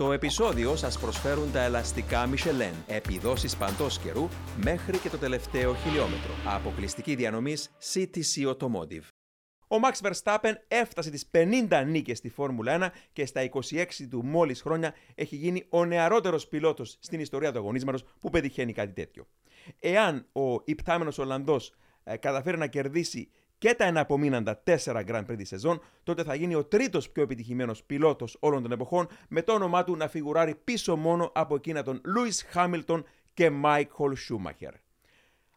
Στο επεισόδιο σας προσφέρουν τα ελαστικά Michelin, επιδόσεις παντός καιρού μέχρι και το τελευταίο χιλιόμετρο. Αποκλειστική διανομής CTC Automotive. Ο Max Verstappen έφτασε τις 50 νίκες στη Φόρμουλα 1 και στα 26 του μόλις χρόνια έχει γίνει ο νεαρότερος πιλότος στην ιστορία του αγωνίσματος που πετυχαίνει κάτι τέτοιο. Εάν ο υπτάμενος Ολλανδός ε, καταφέρει να κερδίσει και τα εναπομείναντα 4 Grand Prix της σεζόν, τότε θα γίνει ο τρίτος πιο επιτυχημένος πιλότος όλων των εποχών, με το όνομά του να φιγουράρει πίσω μόνο από εκείνα των Lewis Hamilton και Michael Schumacher.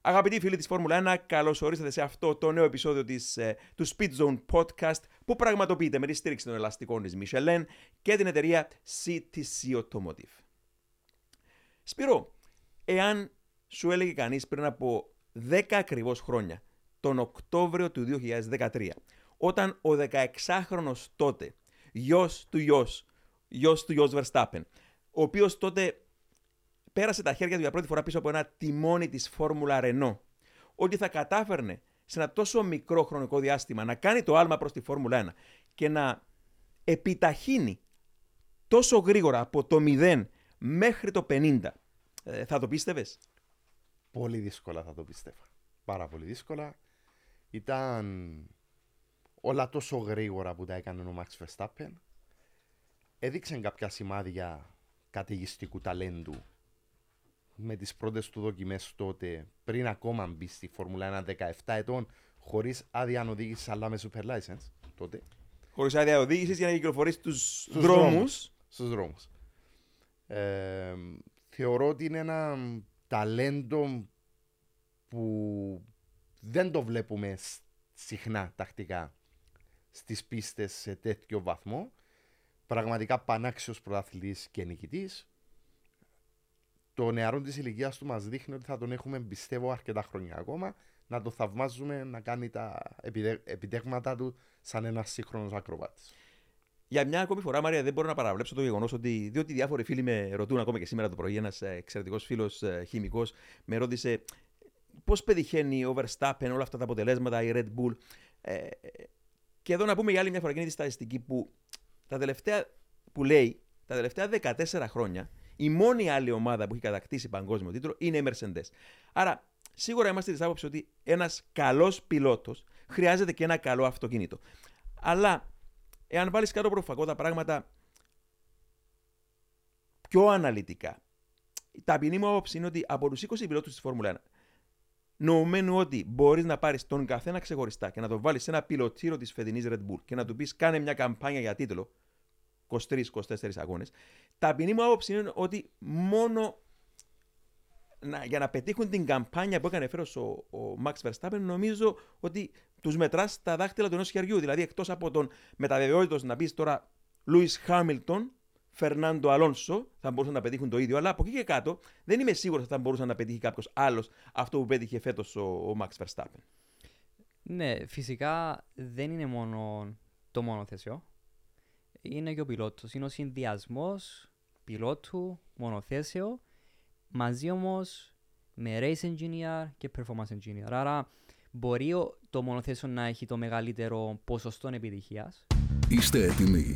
Αγαπητοί φίλοι της Φόρμουλα 1, καλώς ορίσατε σε αυτό το νέο επεισόδιο της, ε, του Speed Zone Podcast που πραγματοποιείται με τη στήριξη των ελαστικών της Michelin και την εταιρεία CTC Automotive. Σπύρο, εάν σου έλεγε κανείς πριν από 10 ακριβώς χρόνια τον Οκτώβριο του 2013, όταν ο 16χρονος τότε, γιος του γιος, γιος του γιος Verstappen, ο οποίος τότε πέρασε τα χέρια του για πρώτη φορά πίσω από ένα τιμόνι της Φόρμουλα Renault, ότι θα κατάφερνε σε ένα τόσο μικρό χρονικό διάστημα να κάνει το άλμα προς τη Φόρμουλα 1 και να επιταχύνει τόσο γρήγορα από το 0 μέχρι το 50, ε, θα το πίστευες; Πολύ δύσκολα θα το πίστευα. Πάρα πολύ δύσκολα. Ήταν όλα τόσο γρήγορα που τα έκανε ο Max Verstappen. Έδειξε κάποια σημάδια καταιγιστικού ταλέντου με τις πρώτες του δοκιμές τότε πριν ακόμα μπει στη Φόρμουλα 1 17 ετών χωρίς άδεια οδήγηση αλλά με super license τότε. Χωρίς άδεια οδήγησης για να κυκλοφορήσει στους, δρόμους. Στους δρόμους. Ε, θεωρώ ότι είναι ένα ταλέντο που δεν το βλέπουμε συχνά τακτικά στις πίστες σε τέτοιο βαθμό. Πραγματικά πανάξιος πρωταθλητής και νικητής. Το νεαρό της ηλικίας του μας δείχνει ότι θα τον έχουμε πιστεύω αρκετά χρόνια ακόμα να το θαυμάζουμε να κάνει τα επιτέγματα του σαν ένας σύγχρονος ακροβάτης. Για μια ακόμη φορά, Μαρία, δεν μπορώ να παραβλέψω το γεγονός ότι. Διότι διάφοροι φίλοι με ρωτούν ακόμα και σήμερα το πρωί. Ένας εξαιρετικός φίλος ε, χημικός με ρώτησε πώς πετυχαίνει ο Verstappen όλα αυτά τα αποτελέσματα, η Red Bull. Ε, και εδώ να πούμε για άλλη μια φορά εκείνη τη στατιστική που τα τελευταία, που λέει τα τελευταία 14 χρόνια η μόνη άλλη ομάδα που έχει κατακτήσει παγκόσμιο τίτλο είναι η Mercedes. Άρα σίγουρα είμαστε της άποψης ότι ένας καλός πιλότος χρειάζεται και ένα καλό αυτοκίνητο. Αλλά εάν βάλεις κάτω προφακό τα πράγματα πιο αναλυτικά, τα ταπεινή μου άποψη είναι ότι από τους 20 πιλότους της Φόρμουλα 1 νοουμένου ότι μπορείς να πάρεις τον καθένα ξεχωριστά και να το βάλεις σε ένα πιλωτήριο της φετινής Red Bull και να του πεις: Κάνε μια καμπάνια για τίτλο 23-24 αγώνες. Ταπεινή μου άποψη είναι ότι μόνο να, για να πετύχουν την καμπάνια που έκανε φέρος ο, ο Max Verstappen, νομίζω ότι τους μετράς τα δάχτυλα του ενός χεριού. Δηλαδή, εκτός από τον μεταβεβαιότητος να πεις τώρα Λούι Χάμιλτον, Φερνάντο Αλόνσο θα μπορούσαν να πετύχουν το ίδιο, αλλά από εκεί και κάτω δεν είμαι σίγουρος ότι θα μπορούσε να πετύχει κάποιος άλλος αυτό που πέτυχε φέτος ο, ο Max Verstappen. Ναι, φυσικά δεν είναι μόνο το μόνο θέσιο. Είναι και ο πιλότος. Είναι ο συνδυασμός πιλότου, μονοθέσιο, μαζί όμως με race engineer και performance engineer. Άρα μπορεί το μονοθέσιο να έχει το μεγαλύτερο ποσοστό επιτυχίας. Είστε έτοιμοι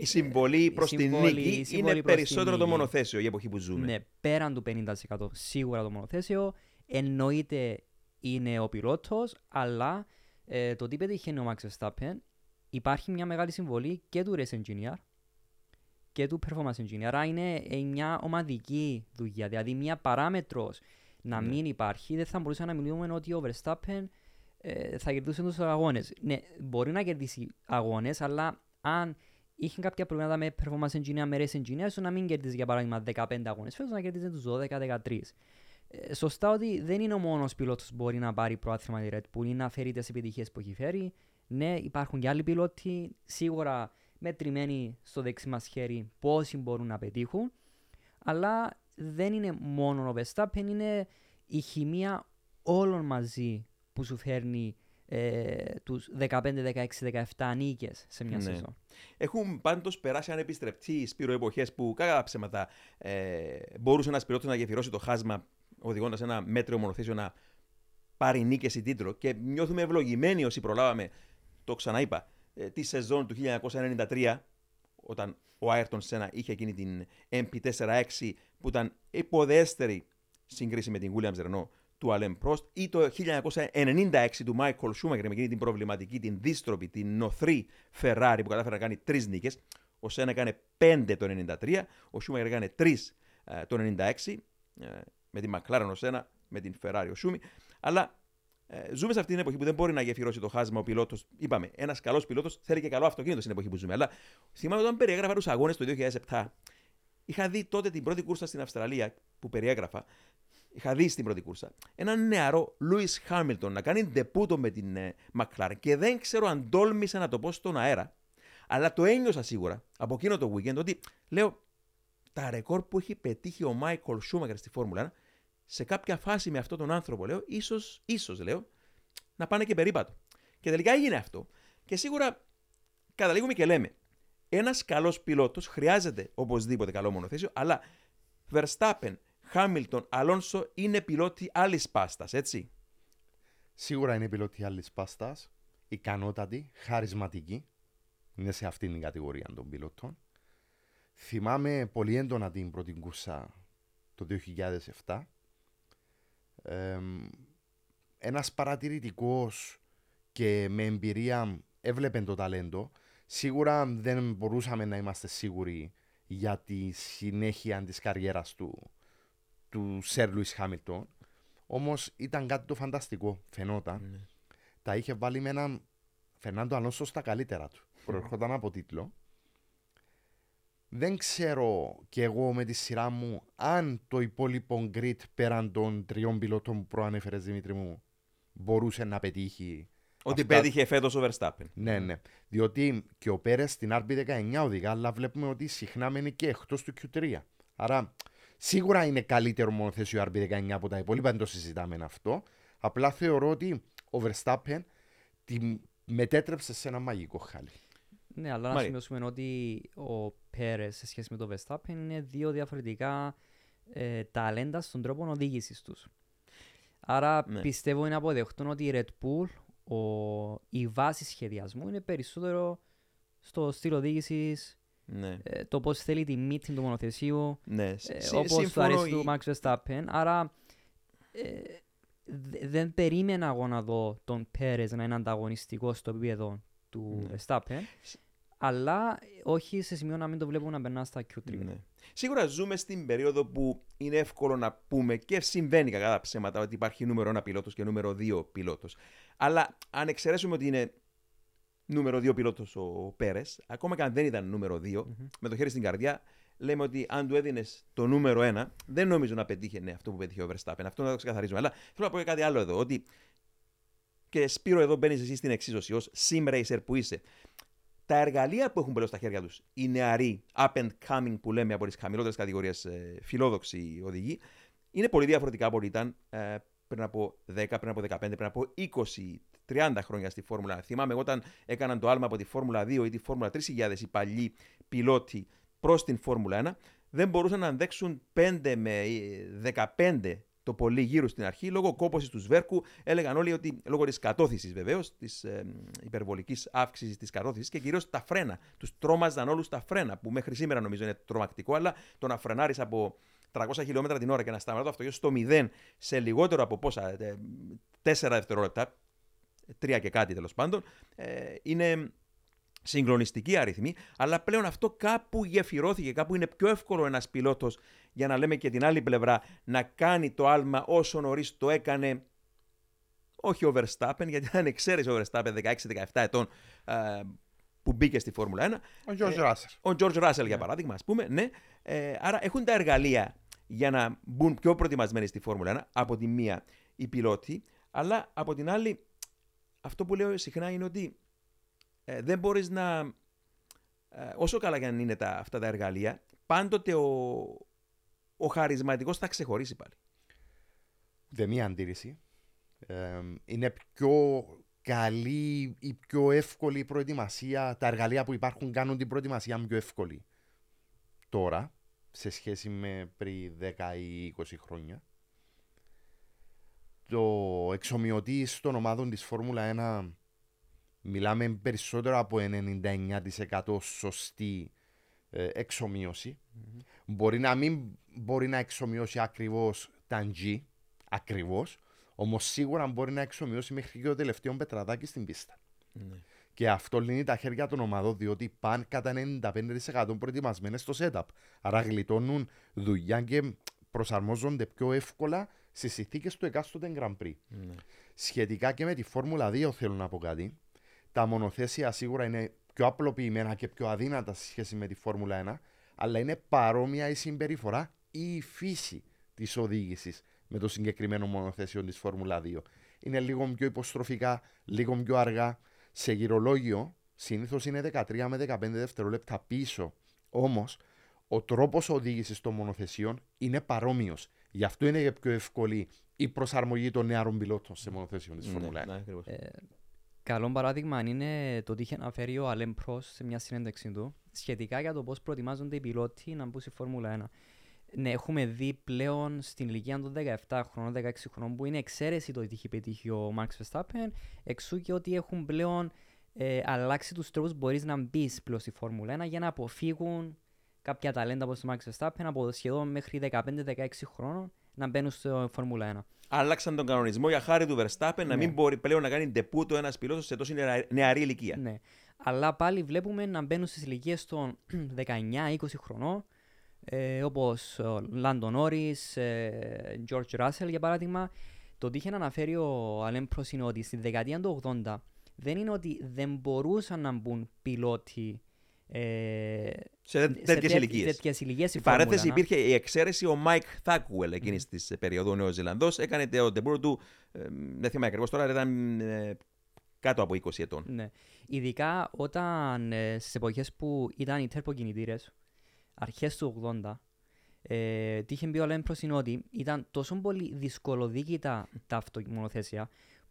η συμβολή προς την νίκη είναι περισσότερο το μονοθέσιο η εποχή που ζούμε. Ναι, πέραν του 50% σίγουρα το μονοθέσιο. Εννοείται είναι ο πιλότος, αλλά ε, το τι πετυχαίνει ο Max Verstappen υπάρχει μια μεγάλη συμβολή και του race engineer και του performance engineer. Άρα είναι ε, μια ομαδική δουλειά. Δηλαδή, μια παράμετρος να ναι. μην υπάρχει, δεν θα μπορούσαμε να μιλούμε ότι ο Verstappen ε, θα κερδίσει τους αγώνες. Ναι, μπορεί να κερδίσει αγώνες, αλλά αν είχε κάποια προβλήματα με performance engineer, με race engineer, ώστε να μην κερδίζει για παράδειγμα 15 αγώνες, φέτος να κερδίζει τους 12-13. Ε, σωστά ότι δεν είναι ο μόνος πιλότος που μπορεί να πάρει πρόθυμα τη Red Bull ή να φέρει τις επιτυχίες που έχει φέρει. Ναι, υπάρχουν και άλλοι πιλότοι, σίγουρα μετρημένοι στο δεξί μας χέρι πόσοι μπορούν να πετύχουν. Αλλά δεν είναι μόνο ο Verstappen, είναι η χημεία όλων μαζί που σου φέρνει ε, τους 15, 16, 17 νίκες σε μια Ναι. σεζόν. Έχουν πάντως περάσει ανεπιστρεπτεί σπύρο εποχές που κατά ψέματα ε, μπορούσε ένας πιλότο να γεφυρώσει το χάσμα οδηγώντας ένα μέτριο μονοθέσιο να πάρει νίκες ή τίτλο. Και νιώθουμε ευλογημένοι όσοι προλάβαμε, το ξαναείπα, ε, τη σεζόν του 1993, όταν ο Άιρτον Σένα είχε εκείνη την MP4-6 που ήταν υποδέστερη σύγκριση με την Williams Renault του Αλέμ Πρόστ ή το 1996 του Michael Schumacher με εκείνη την προβληματική, την δίστροπη, την νοθρή Ferrari που κατάφερε να κάνει τρεις νίκες. Ο Σένα έκανε πέντε το 93, ο Schumacher έκανε τρεις το 96, ε, με την McLaren ο Σένα, με την Ferrari ο Σούμι. Αλλά ε, ζούμε σε αυτή την εποχή που δεν μπορεί να γεφυρώσει το χάσμα ο πιλότος. Είπαμε, ένας καλός πιλότος θέλει και καλό αυτοκίνητο στην εποχή που ζούμε. Αλλά θυμάμαι όταν περιέγραφα τους αγώνες το 2007, είχα δει τότε την πρώτη κούρσα στην Αυστραλία που περιέγραφα. Είχα δει στην πρώτη κούρσα έναν νεαρό Λούι Χάμιλτον να κάνει ντεπούτο με την ε, McLaren και δεν ξέρω αν τόλμησα να το πω στον αέρα. Αλλά το ένιωσα σίγουρα από εκείνο το weekend ότι λέω τα ρεκόρ που έχει πετύχει ο Μάικολ Σούμακερ στη Φόρμουλα 1 σε κάποια φάση με αυτόν τον άνθρωπο, λέω, ίσως, ίσως, λέω, να πάνε και περίπατο. Και τελικά έγινε αυτό. Και σίγουρα καταλήγουμε και λέμε, ένας καλός πιλότος χρειάζεται οπωσδήποτε καλό μονοθέσιο, αλλά Verstappen, Hamilton, Alonso είναι πιλότοι άλλης πάστας, έτσι. Σίγουρα είναι πιλότοι άλλης πάστας, ικανότατοι, χαρισματικοί. Είναι σε αυτήν την κατηγορία των πιλότων. Θυμάμαι πολύ έντονα την πρώτη κούρσα το 2007. Ε, ένας παρατηρητικός και με εμπειρία έβλεπε το ταλέντο. Σίγουρα δεν μπορούσαμε να είμαστε σίγουροι για τη συνέχεια της καριέρας του, του Σερ Λουίς Χάμιλτον. Όμως ήταν κάτι το φανταστικό, φαινόταν. Τα είχε βάλει με έναν Φερνάντο Αλόνσο στα καλύτερα του. Προερχόταν από τίτλο. Δεν ξέρω κι εγώ με τη σειρά μου αν το υπόλοιπο grid πέραν των τριών πιλότων που προανέφερες Δημήτρη μου μπορούσε να πετύχει. Ότι αυτά- πέτυχε φέτος ο Verstappen. Ναι, ναι. Διότι και ο Πέρες στην RB19 οδηγά, αλλά βλέπουμε ότι συχνά μένει και εκτός του Q3. Άρα σίγουρα είναι καλύτερο μονοθέσιο RB19 από τα υπόλοιπα, δεν το συζητάμε αυτό. Απλά θεωρώ ότι ο Verstappen τη μετέτρεψε σε ένα μαγικό χάλι. Ναι, αλλά να Μάρια. σημειώσουμε ότι ο Πέρες σε σχέση με τον Verstappen είναι δύο διαφορετικά ε, ταλέντα στον τρόπο οδήγησης τους. Άρα Ναι. πιστεύω είναι αποδεχτούν ότι η Red Bull, ο, η βάση σχεδιασμού είναι περισσότερο στο στυλ οδήγησης, Ναι. ε, το πώς θέλει τη μύτη του μονοθεσίου, ναι. ε, Συ- όπως του σύμφωνο αρέσει η- του Max Verstappen. Άρα ε, δε- δεν περίμενα εγώ να δω τον Πέρες να είναι ανταγωνιστικό στο επίπεδο του Ναι. Verstappen. Αλλά όχι σε σημείο να μην το βλέπουμε να περνά στα Q3. Ναι. Σίγουρα ζούμε στην περίοδο που είναι εύκολο να πούμε και συμβαίνει κακά τα ψέματα ότι υπάρχει νούμερο ένα πιλότος και νούμερο δύο πιλότος. Αλλά αν εξαιρέσουμε ότι είναι νούμερο δύο πιλότος ο Πέρες, ακόμα και αν δεν ήταν νούμερο δύο, με το χέρι στην καρδιά, λέμε ότι αν του έδινες το νούμερο ένα, δεν νομίζω να πετύχαινε αυτό που πετύχε ο Verstappen. Αυτό να το ξεκαθαρίζουμε. Αλλά θέλω να πω και κάτι άλλο εδώ. Ότι και Σπύρο, εδώ μπαίνεις εσύ στην εξίσωση ως sim racer που είσαι. Τα εργαλεία που έχουν πλέον στα χέρια τους οι νεαροί up and coming που λέμε από τις χαμηλότερες κατηγορίες φιλόδοξοι οδηγοί είναι πολύ διαφορετικά από ό,τι ήταν ε, πριν από 10, πριν από 15, πριν από 20, 30 χρόνια στη Φόρμουλα 1. Θυμάμαι εγώ όταν έκαναν το άλμα από τη Φόρμουλα 2 ή τη Φόρμουλα 3000 οι παλιοί πιλότοι προς την Φόρμουλα 1, δεν μπορούσαν να αντέξουν 5 με ε, 15 το πολύ γύρω στην αρχή, λόγω κόπωσης του σβέρκου. Έλεγαν όλοι ότι λόγω της κατώθηση βεβαίως, της ε, υπερβολικής αύξησης της κατώθηση και κυρίως τα φρένα. Τους τρόμαζαν όλους τα φρένα, που μέχρι σήμερα νομίζω είναι τρομακτικό, αλλά το να φρενάρεις από 300 χιλιόμετρα την ώρα και να σταματά το αυτοκίνητο στο 0 σε λιγότερο από πόσα, 4 δευτερόλεπτα, 3 και κάτι τέλος πάντων, ε, είναι συγκλονιστική αριθμή, αλλά πλέον αυτό κάπου γεφυρώθηκε, κάπου είναι πιο εύκολο ένας πιλότος για να λέμε και την άλλη πλευρά να κάνει το άλμα όσο νωρίς το έκανε όχι ο Verstappen, γιατί ήταν εξαίρεση ο Verstappen 16-17 ετών ε, που μπήκε στη Φόρμουλα 1. Ο George Ράσερ. Ο George Russell για παράδειγμα, ας πούμε, ναι. Ε, άρα έχουν τα εργαλεία για να μπουν πιο προετοιμασμένοι στη Φόρμουλα 1 από τη μία οι πιλότοι, αλλά από την άλλη αυτό που λέω συχνά είναι ότι ε, δεν μπορείς να, ε, όσο καλά και αν είναι τα, αυτά τα εργαλεία, πάντοτε ο, ο χαρισματικός θα ξεχωρίσει πάλι. Ούτε μία αντίρρηση. Ε, είναι πιο καλή ή πιο εύκολη η προετοιμασία. Τα εργαλεία που υπάρχουν κάνουν την προετοιμασία πιο εύκολη τώρα σε σχέση με πριν 10 ή 20 χρόνια. Το εξομοιωτής των ομάδων της Φόρμουλα 1 μιλάμε περισσότερο από 99% σωστή ε, εξομοίωση. Μπορεί να μην μπορεί να εξομοιώσει ακριβώς τα G, ακριβώς, όμως σίγουρα μπορεί να εξομοιώσει μέχρι και το τελευταίο πετραδάκι στην πίστα. Ναι. Και αυτό λύνει τα χέρια των ομάδων διότι πάνε κατά 95% προετοιμασμένες στο setup. Άρα γλιτώνουν δουλειά και προσαρμόζονται πιο εύκολα στις συνθήκες του εκάστοτε Grand Prix. Ναι. Σχετικά και με τη Φόρμουλα 2, θέλω να πω κάτι. Τα μονοθέσια σίγουρα είναι πιο απλοποιημένα και πιο αδύνατα σε σχέση με τη Φόρμουλα 1, αλλά είναι παρόμοια η συμπεριφορά ή η φύση της οδήγησης με το συγκεκριμένο μονοθέσιο της Φόρμουλα 2. Είναι λίγο πιο υποστροφικά, λίγο πιο αργά. Σε γυρολόγιο συνήθως είναι 13 με 15 δευτερόλεπτα πίσω. Όμως, ο τρόπος οδήγησης των μονοθεσιών είναι παρόμοιος. Γι' αυτό είναι και πιο εύκολη η προσαρμογή των νεαρών πιλότων σε μονοθέσιο της Φόρμουλα 1. Ναι, ακριβώς. Ε, Καλό παράδειγμα είναι το ότι είχε αναφέρει ο Αλέμ Προς σε μια συνέντευξη του σχετικά για το πώς προετοιμάζονται οι πιλότοι να μπουν στη Φόρμουλα 1. Ναι, έχουμε δει πλέον στην ηλικία των 17 χρόνων, 16 χρόνων, που είναι εξαίρεση το ότι έχει πετύχει ο Max Verstappen, εξού και ότι έχουν πλέον ε, αλλάξει τους τρόπους που μπορείς να μπεις πλέον στη Φόρμουλα 1 για να αποφύγουν κάποια ταλέντα όπως το Max Verstappen από σχεδόν μέχρι 15-16 χρόνων να μπαίνουν στη Φόρμουλα 1. Άλλαξαν τον κανονισμό για χάρη του Verstappen να Ναι. μην μπορεί πλέον να κάνει ντεπούτο ένας πιλότος σε τόσο νεα- νεαρή ηλικία. Ναι. Αλλά πάλι βλέπουμε να μπαίνουν στις ηλικίες των 19-20 χρονών ε, όπως ο Λάντον Όρις, ε, George Russell για παράδειγμα. Το ότι είχε αναφέρει ο Αλέμ Προς είναι ότι στη δεκαετία του 80 δεν είναι ότι δεν μπορούσαν να μπουν πιλότοι ε, Σε τέτοιες ηλικίες. τέτοιες ηλικίες στη Στην παρένθεση Φόρμουλα 1. υπήρχε η εξαίρεση ο Μάικ Θάκουελ εκείνης της περίοδο, ο Νέος Ζηλανδός. Έκανε το ντεμπούτο του, ε, δεν θυμάμαι ακριβώς τώρα, ήταν ε, κάτω από 20 ετών. Ναι. Ειδικά όταν ε, στις εποχές που ήταν οι τέρποκινητήρε, αρχές του 80, ε, τι είχε πει ο Λέμπρος είναι ότι ήταν τόσο πολύ δυσκολοδίκητα τα αυτομονοθέσια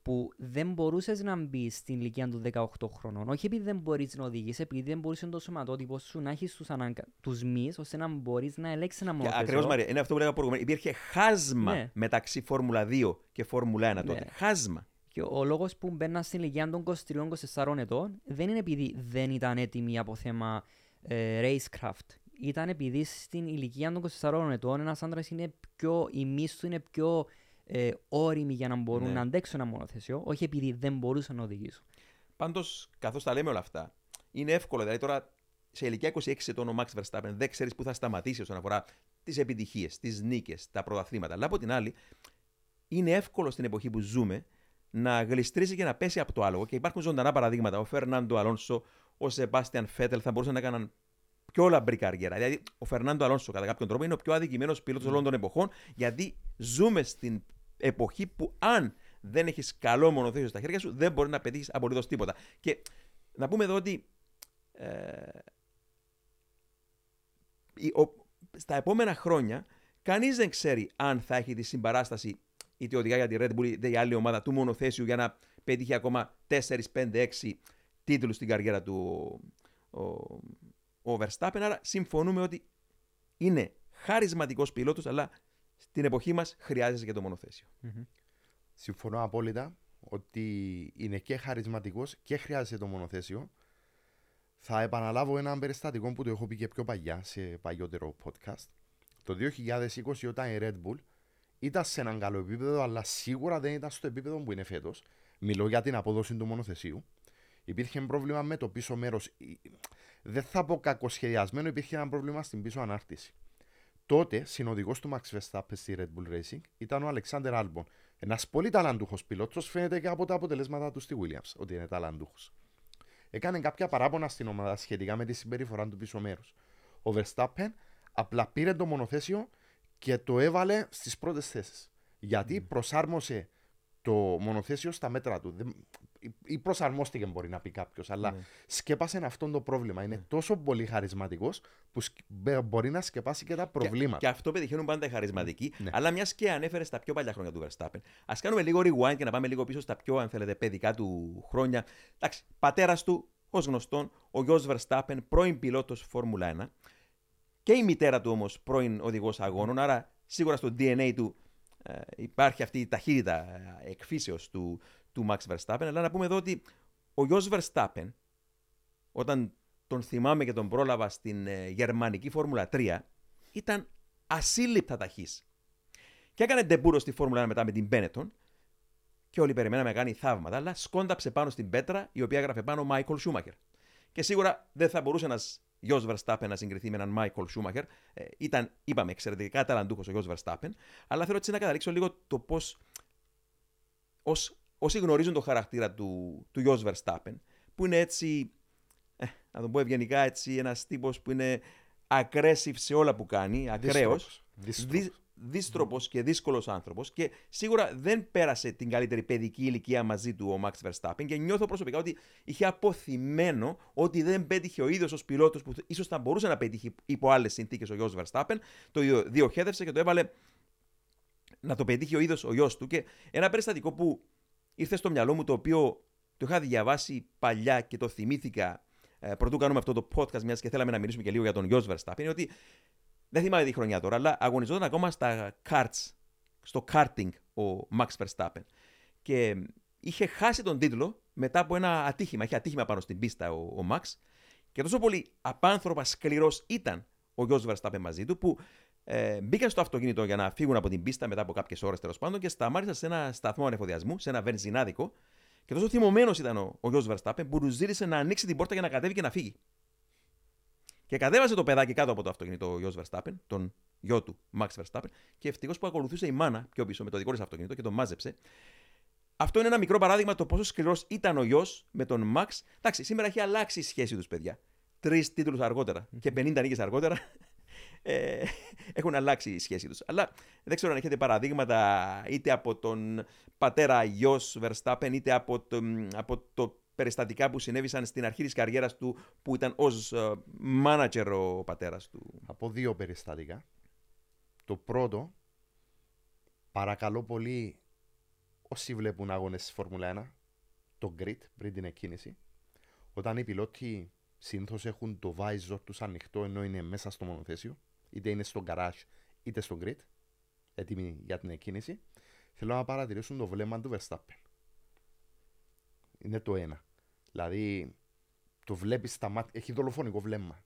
που δεν μπορούσες να μπεις στην ηλικία των 18 χρονών. Όχι επειδή δεν μπορείς να οδηγήσει, επειδή δεν μπορούσε το σωματότυπο σου να έχεις τους αναγκα... τους μυς, ώστε να μπορείς να ελέγξεις ένα μονοθέσιο. Ακριβώς, Μαρία, είναι αυτό που λέγαμε προηγουμένως. Υπήρχε χάσμα Ναι. μεταξύ Φόρμουλα 2 και Φόρμουλα 1 τότε. Ναι. Χάσμα. Και ο λόγος που μπαίναν στην ηλικία των 23-24 ετών δεν είναι επειδή δεν ήταν έτοιμοι από θέμα ε, racecraft. Ήταν επειδή στην ηλικία των 24 ετών ένας άντρας είναι πιο, η μυς του είναι πιο ε, όρημη για να μπορούν Ναι. να αντέξουν ένα μονοθέσιο, όχι επειδή δεν μπορούσαν να οδηγήσουν. Πάντως, καθώς τα λέμε όλα αυτά, είναι εύκολο. Δηλαδή, τώρα σε ηλικία 26 ετών ο Max Verstappen δεν ξέρεις πού θα σταματήσει όσον αφορά τις επιτυχίες, τις νίκες, τα πρωταθλήματα. Αλλά από την άλλη, είναι εύκολο στην εποχή που ζούμε να γλιστρήσει και να πέσει από το άλογο. Και υπάρχουν ζωντανά παραδείγματα. Ο Φερνάντο Αλόνσο, ο Σεμπάστιαν Φέτελ θα μπορούσαν να έκαναν πιο λαμπρή καριέρα. Δηλαδή, ο Φερνάντο Αλόνσο, κατά κάποιον τρόπο, είναι ο πιο αδικημένος πιλότος όλων των εποχών, γιατί ζούμε στην εποχή που αν δεν έχεις καλό μονοθέσιο στα χέρια σου, δεν μπορείς να πετύχεις απολύτως τίποτα. Και να πούμε εδώ ότι ε, η- ο- στα επόμενα χρόνια κανείς δεν ξέρει αν θα έχει τη συμπαράσταση είτε οδηγά για τη Red Bull είτε η άλλη ομάδα του μονοθέσιου για να πετύχει ακόμα 4, 5, 6 τίτλους στην καριέρα του ο, ο Verstappen. Άρα συμφωνούμε ότι είναι χαρισματικός πιλότος, αλλά στην εποχή μας χρειάζεται και το μονοθέσιο. Συμφωνώ απόλυτα ότι είναι και χαρισματικός και χρειάζεται το μονοθέσιο. Θα επαναλάβω ένα περιστατικό που το έχω πει και πιο παλιά σε παλιότερο podcast. Το 2020 όταν η Red Bull ήταν σε έναν καλό επίπεδο, αλλά σίγουρα δεν ήταν στο επίπεδο που είναι φέτος. Μιλώ για την απόδοση του μονοθεσίου. Υπήρχε πρόβλημα με το πίσω μέρος. Δεν θα πω κακοσχεδιασμένο, υπήρχε ένα πρόβλημα στην πίσω ανάρτηση. Τότε, συνοδηγός του Max Verstappen στη Red Bull Racing ήταν ο Alexander Albon. Ένας πολύ ταλαντούχος πιλότος, φαίνεται και από τα αποτελέσματα του στη Williams ότι είναι ταλαντούχος. Έκανε κάποια παράπονα στην ομάδα σχετικά με τη συμπεριφορά του πίσω μέρους. Ο Verstappen απλά πήρε το μονοθέσιο και το έβαλε στις πρώτες θέσεις. Γιατί προσάρμοσε το μονοθέσιο στα μέτρα του. Δεν- ή προσαρμόστηκε μπορεί να πει κάποιος, αλλά Ναι. σκέπασε αυτό το πρόβλημα. Είναι τόσο πολύ χαρισματικός που σκ- μπε- μπορεί να σκεπάσει και τα προβλήματα. Και, και αυτό πετυχαίνουν πάντα οι χαρισματικοί. Ναι. Αλλά μιας και ανέφερε στα πιο παλιά χρόνια του Verstappen, ας κάνουμε λίγο rewind και να πάμε λίγο πίσω στα πιο, αν θέλετε, παιδικά του χρόνια. Εντάξει, πατέρας του, ως γνωστόν, ο Γιος Verstappen, πρώην πιλότος Φόρμουλα 1. Και η μητέρα του όμως πρώην οδηγός αγώνων. Άρα σίγουρα στο DNA του ε, υπάρχει αυτή η ταχύτητα ε, εκ φύσεως του, του Max Verstappen. Αλλά να πούμε εδώ ότι ο Γιος Verstappen, όταν τον θυμάμαι και τον πρόλαβα στην ε, γερμανική Φόρμουλα 3, ήταν ασύλληπτα ταχύς. Και έκανε ντεμπούτο στη Φόρμουλα 1 μετά με την Benetton και όλοι περιμέναμε να κάνει θαύματα, αλλά σκόνταψε πάνω στην πέτρα η οποία έγραφε πάνω Michael Schumacher. Και σίγουρα δεν θα μπορούσε ένας γιο Verstappen να συγκριθεί με έναν Michael Schumacher. Ε, ήταν, είπαμε, εξαιρετικά ταλαντούχος ο γιο Verstappen. Αλλά θέλω έτσι να καταλήξω λίγο το πώς. Όσοι γνωρίζουν το χαρακτήρα του, του γιο Verstappen, που είναι έτσι. Ε, να τον πω ευγενικά, έτσι, ένας τύπος που είναι aggressive σε όλα που κάνει, ακραίος. Δύστροπος. Δύστροπος. Δίστροπο και δύσκολος άνθρωπος και σίγουρα δεν πέρασε την καλύτερη παιδική ηλικία μαζί του ο Max Verstappen και νιώθω προσωπικά ότι είχε αποθυμένο ότι δεν πέτυχε ο ίδιος ως πιλότος που ίσως θα μπορούσε να πετύχει υπό άλλες συνθήκες ο γιο Verstappen. Το ίδιο διοχέδευσε και το έβαλε να το πετύχει ο ίδιος ο γιος του. Και ένα περιστατικό που ήρθε στο μυαλό μου το οποίο το είχα διαβάσει παλιά και το θυμήθηκα ε, πρωτού κάνουμε αυτό το podcast, μιας και θέλαμε να μιλήσουμε και λίγο για τον γιο Verstappen, είναι ότι δεν θυμάμαι τη χρονιά τώρα, αλλά αγωνιζόταν ακόμα στα karts, στο karting ο Max Verstappen. Και είχε χάσει τον τίτλο μετά από ένα ατύχημα. Είχε ατύχημα πάνω στην πίστα ο, ο Max. Και τόσο πολύ απάνθρωπα σκληρός ήταν ο γιο Verstappen μαζί του, που ε, μπήκαν στο αυτοκίνητο για να φύγουν από την πίστα μετά από κάποιες ώρες τέλος πάντων και σταμάτησαν σε ένα σταθμό ανεφοδιασμού, σε ένα βενζινάδικο. Και τόσο θυμωμένος ήταν ο, ο γιος Verstappen που του ζήτησε να ανοίξει την πόρτα για να κατέβει και να φύγει. Και κατέβασε το παιδάκι κάτω από το αυτοκίνητο ο γιος Verstappen, τον γιο του Max Verstappen, και ευτυχώς που ακολουθούσε η μάνα πιο πίσω με το δικό της αυτοκίνητο και τον μάζεψε. Αυτό είναι ένα μικρό παράδειγμα το πόσο σκληρός ήταν ο γιος με τον Max. Εντάξει, σήμερα έχει αλλάξει η σχέση τους, παιδιά. Τρεις τίτλους αργότερα και 50 νίκες αργότερα ε, έχουν αλλάξει η σχέση τους. Αλλά δεν ξέρω αν έχετε παραδείγματα είτε από τον πατέρα γιο Verstappen, είτε από το, από το περιστατικά που συνέβησαν στην αρχή της καριέρας του που ήταν ως μάνατζερ ο πατέρας του. Από δύο περιστατικά. Το πρώτο, παρακαλώ πολύ όσοι βλέπουν αγώνες στη Φόρμουλα 1, το grid πριν την εκκίνηση, όταν οι πιλότοι συνήθως έχουν το visor τους ανοιχτό ενώ είναι μέσα στο μονοθέσιο, είτε είναι στο garage είτε στο grid, έτοιμοι για την εκκίνηση, θέλω να παρατηρήσουν το βλέμμα του Verstappen. Είναι το ένα. Δηλαδή, το βλέπεις στα μάτια. Έχει δολοφονικό βλέμμα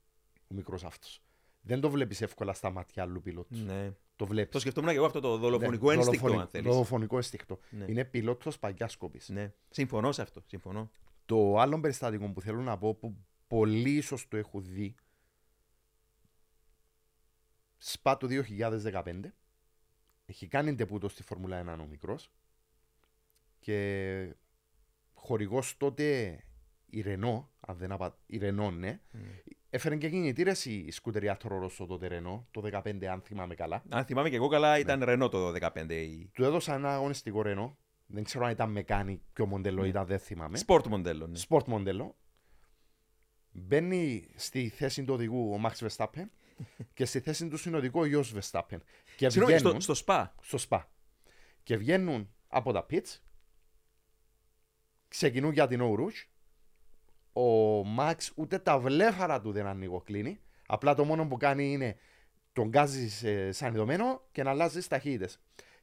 ο μικρός αυτός. Δεν το βλέπεις εύκολα στα μάτια άλλου πιλότου. Ναι. Το βλέπεις. Το σκεφτόμουν και εγώ αυτό το δολοφονικό ένστικτο, αν θέλεις. Δολοφονικό ένστικτο. Ναι. Είναι πιλότος παγιά σκοπή. Ναι. Συμφωνώ σε αυτό. Συμφωνώ. Το άλλο περιστατικό που θέλω να πω που πολλοί ίσως το έχουν δει. Σπα του 2015. Έχει κάνει τεπούτο στη Φόρμουλα 1 ο μικρός. Και χορηγός τότε η Ρενό, αν δεν απα... η Ρενό, ναι, έφερε και κινητήρες η σκουτεριά Ρώσο τότε Ρενό, το 2015, αν θυμάμαι καλά. Αν θυμάμαι και εγώ καλά, ήταν Ρενό το 15. η- Του έδωσα ένα αγωνιστικό Ρενό. Δεν ξέρω αν ήταν μεκάνη, ποιο μοντέλο ήταν, δεν θυμάμαι. Sport μοντέλο. Ναι. Sport μοντέλο. Μπαίνει στη θέση του οδηγού ο Max Verstappen και στη θέση του συνοδικού ο Jos Verstappen. Και Συγγνώμη, βγαίνουν στο, στο SPA. στο σπα. Και βγαίνουν από τα pits. Ξεκινούν για την Ourouge. Ο Max ούτε τα βλέφαρα του δεν ανοιγοκλίνει. Απλά το μόνο που κάνει είναι τον γκάζεις σε- σαν ειδωμένο και να αλλάζεις ταχύτητες.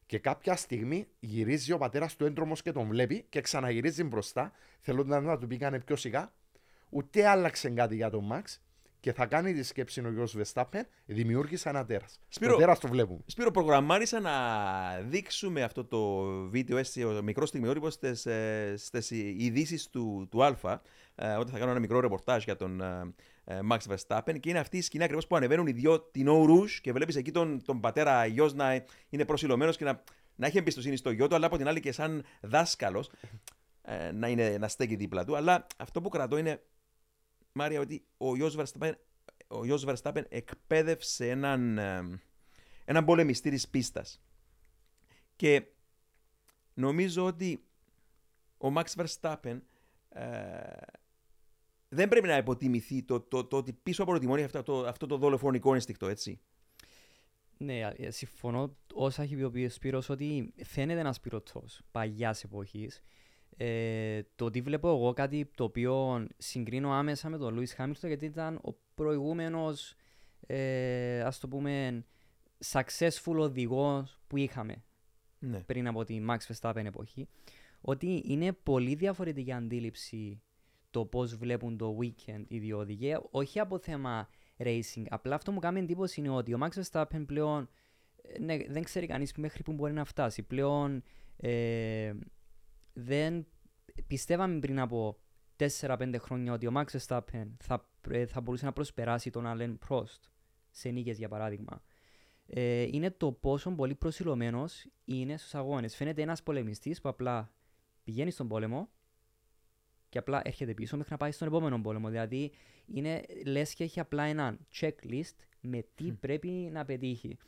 Και κάποια στιγμή γυρίζει ο πατέρας του έντρομος και τον βλέπει και ξαναγυρίζει μπροστά, θέλοντα να του πει κάνε πιο σιγά. Ούτε άλλαξε κάτι για τον Max και θα κάνει τη σκέψη ο γιο Verstappen, δημιούργησε ένα τέρας. Σπύρο, Το τέρας το βλέπουμε. Σπύρο, προγραμμάρισα να δείξουμε αυτό το βίντεο, έτσι, ο μικρός στιγμιότυπος στις, ε, στις ειδήσεις του, του Α, ε, όταν θα κάνω ένα μικρό ρεπορτάζ για τον ε, ε, Max Verstappen και είναι αυτή η σκηνή ακριβώς που ανεβαίνουν οι δυο την Eau Rouge και βλέπεις εκεί τον, τον πατέρα γιος να είναι προσιλωμένος και να, να έχει εμπιστοσύνη στο γιο του, αλλά από την άλλη και σαν δάσκαλος ε, να, είναι, να στέκει δίπλα του. Αλλά αυτό που κρατώ είναι, Μάρια, ότι ο γιος Verstappen, ο γιος Verstappen εκπαίδευσε έναν, ε, έναν πολεμιστή της πίστας. Και νομίζω ότι ο Max Verstappen ε, δεν πρέπει να υποτιμηθεί το, το, το, ότι πίσω από το τιμόνι αυτό, το, αυτό το δολοφονικό ένστικτο, έτσι. Ναι, ε, συμφωνώ όσα έχει πει ο Σπύρος ότι φαίνεται ένας πυροτός παγιάς εποχής. Ε, το ότι βλέπω εγώ κάτι το οποίο συγκρίνω άμεσα με τον Λούις Χάμιλτον γιατί ήταν ο προηγούμενος ε, ας το πούμε successful οδηγός που είχαμε Ναι. πριν από τη Max Verstappen εποχή ότι είναι πολύ διαφορετική αντίληψη το πώς βλέπουν το weekend οι δύο οδηγοί, όχι από θέμα racing. Απλά αυτό μου κάνει εντύπωση είναι ότι ο Max Verstappen πλέον ε, ναι, δεν ξέρει κανείς μέχρι που μπορεί να φτάσει. Πλέον ε, δεν πιστεύαμε πριν από 4-5 χρόνια ότι ο Max Verstappen θα, ε, θα μπορούσε να προσπεράσει τον Alain Prost σε νίκες για παράδειγμα. Ε, είναι το πόσο πολύ προσιλωμένος είναι στους αγώνες. Φαίνεται ένας πολεμιστής που απλά πηγαίνει στον πόλεμο και απλά έρχεται πίσω μέχρι να πάει στον επόμενο πόλεμο. Δηλαδή είναι λες και έχει απλά ένα checklist με τι πρέπει να πετύχει.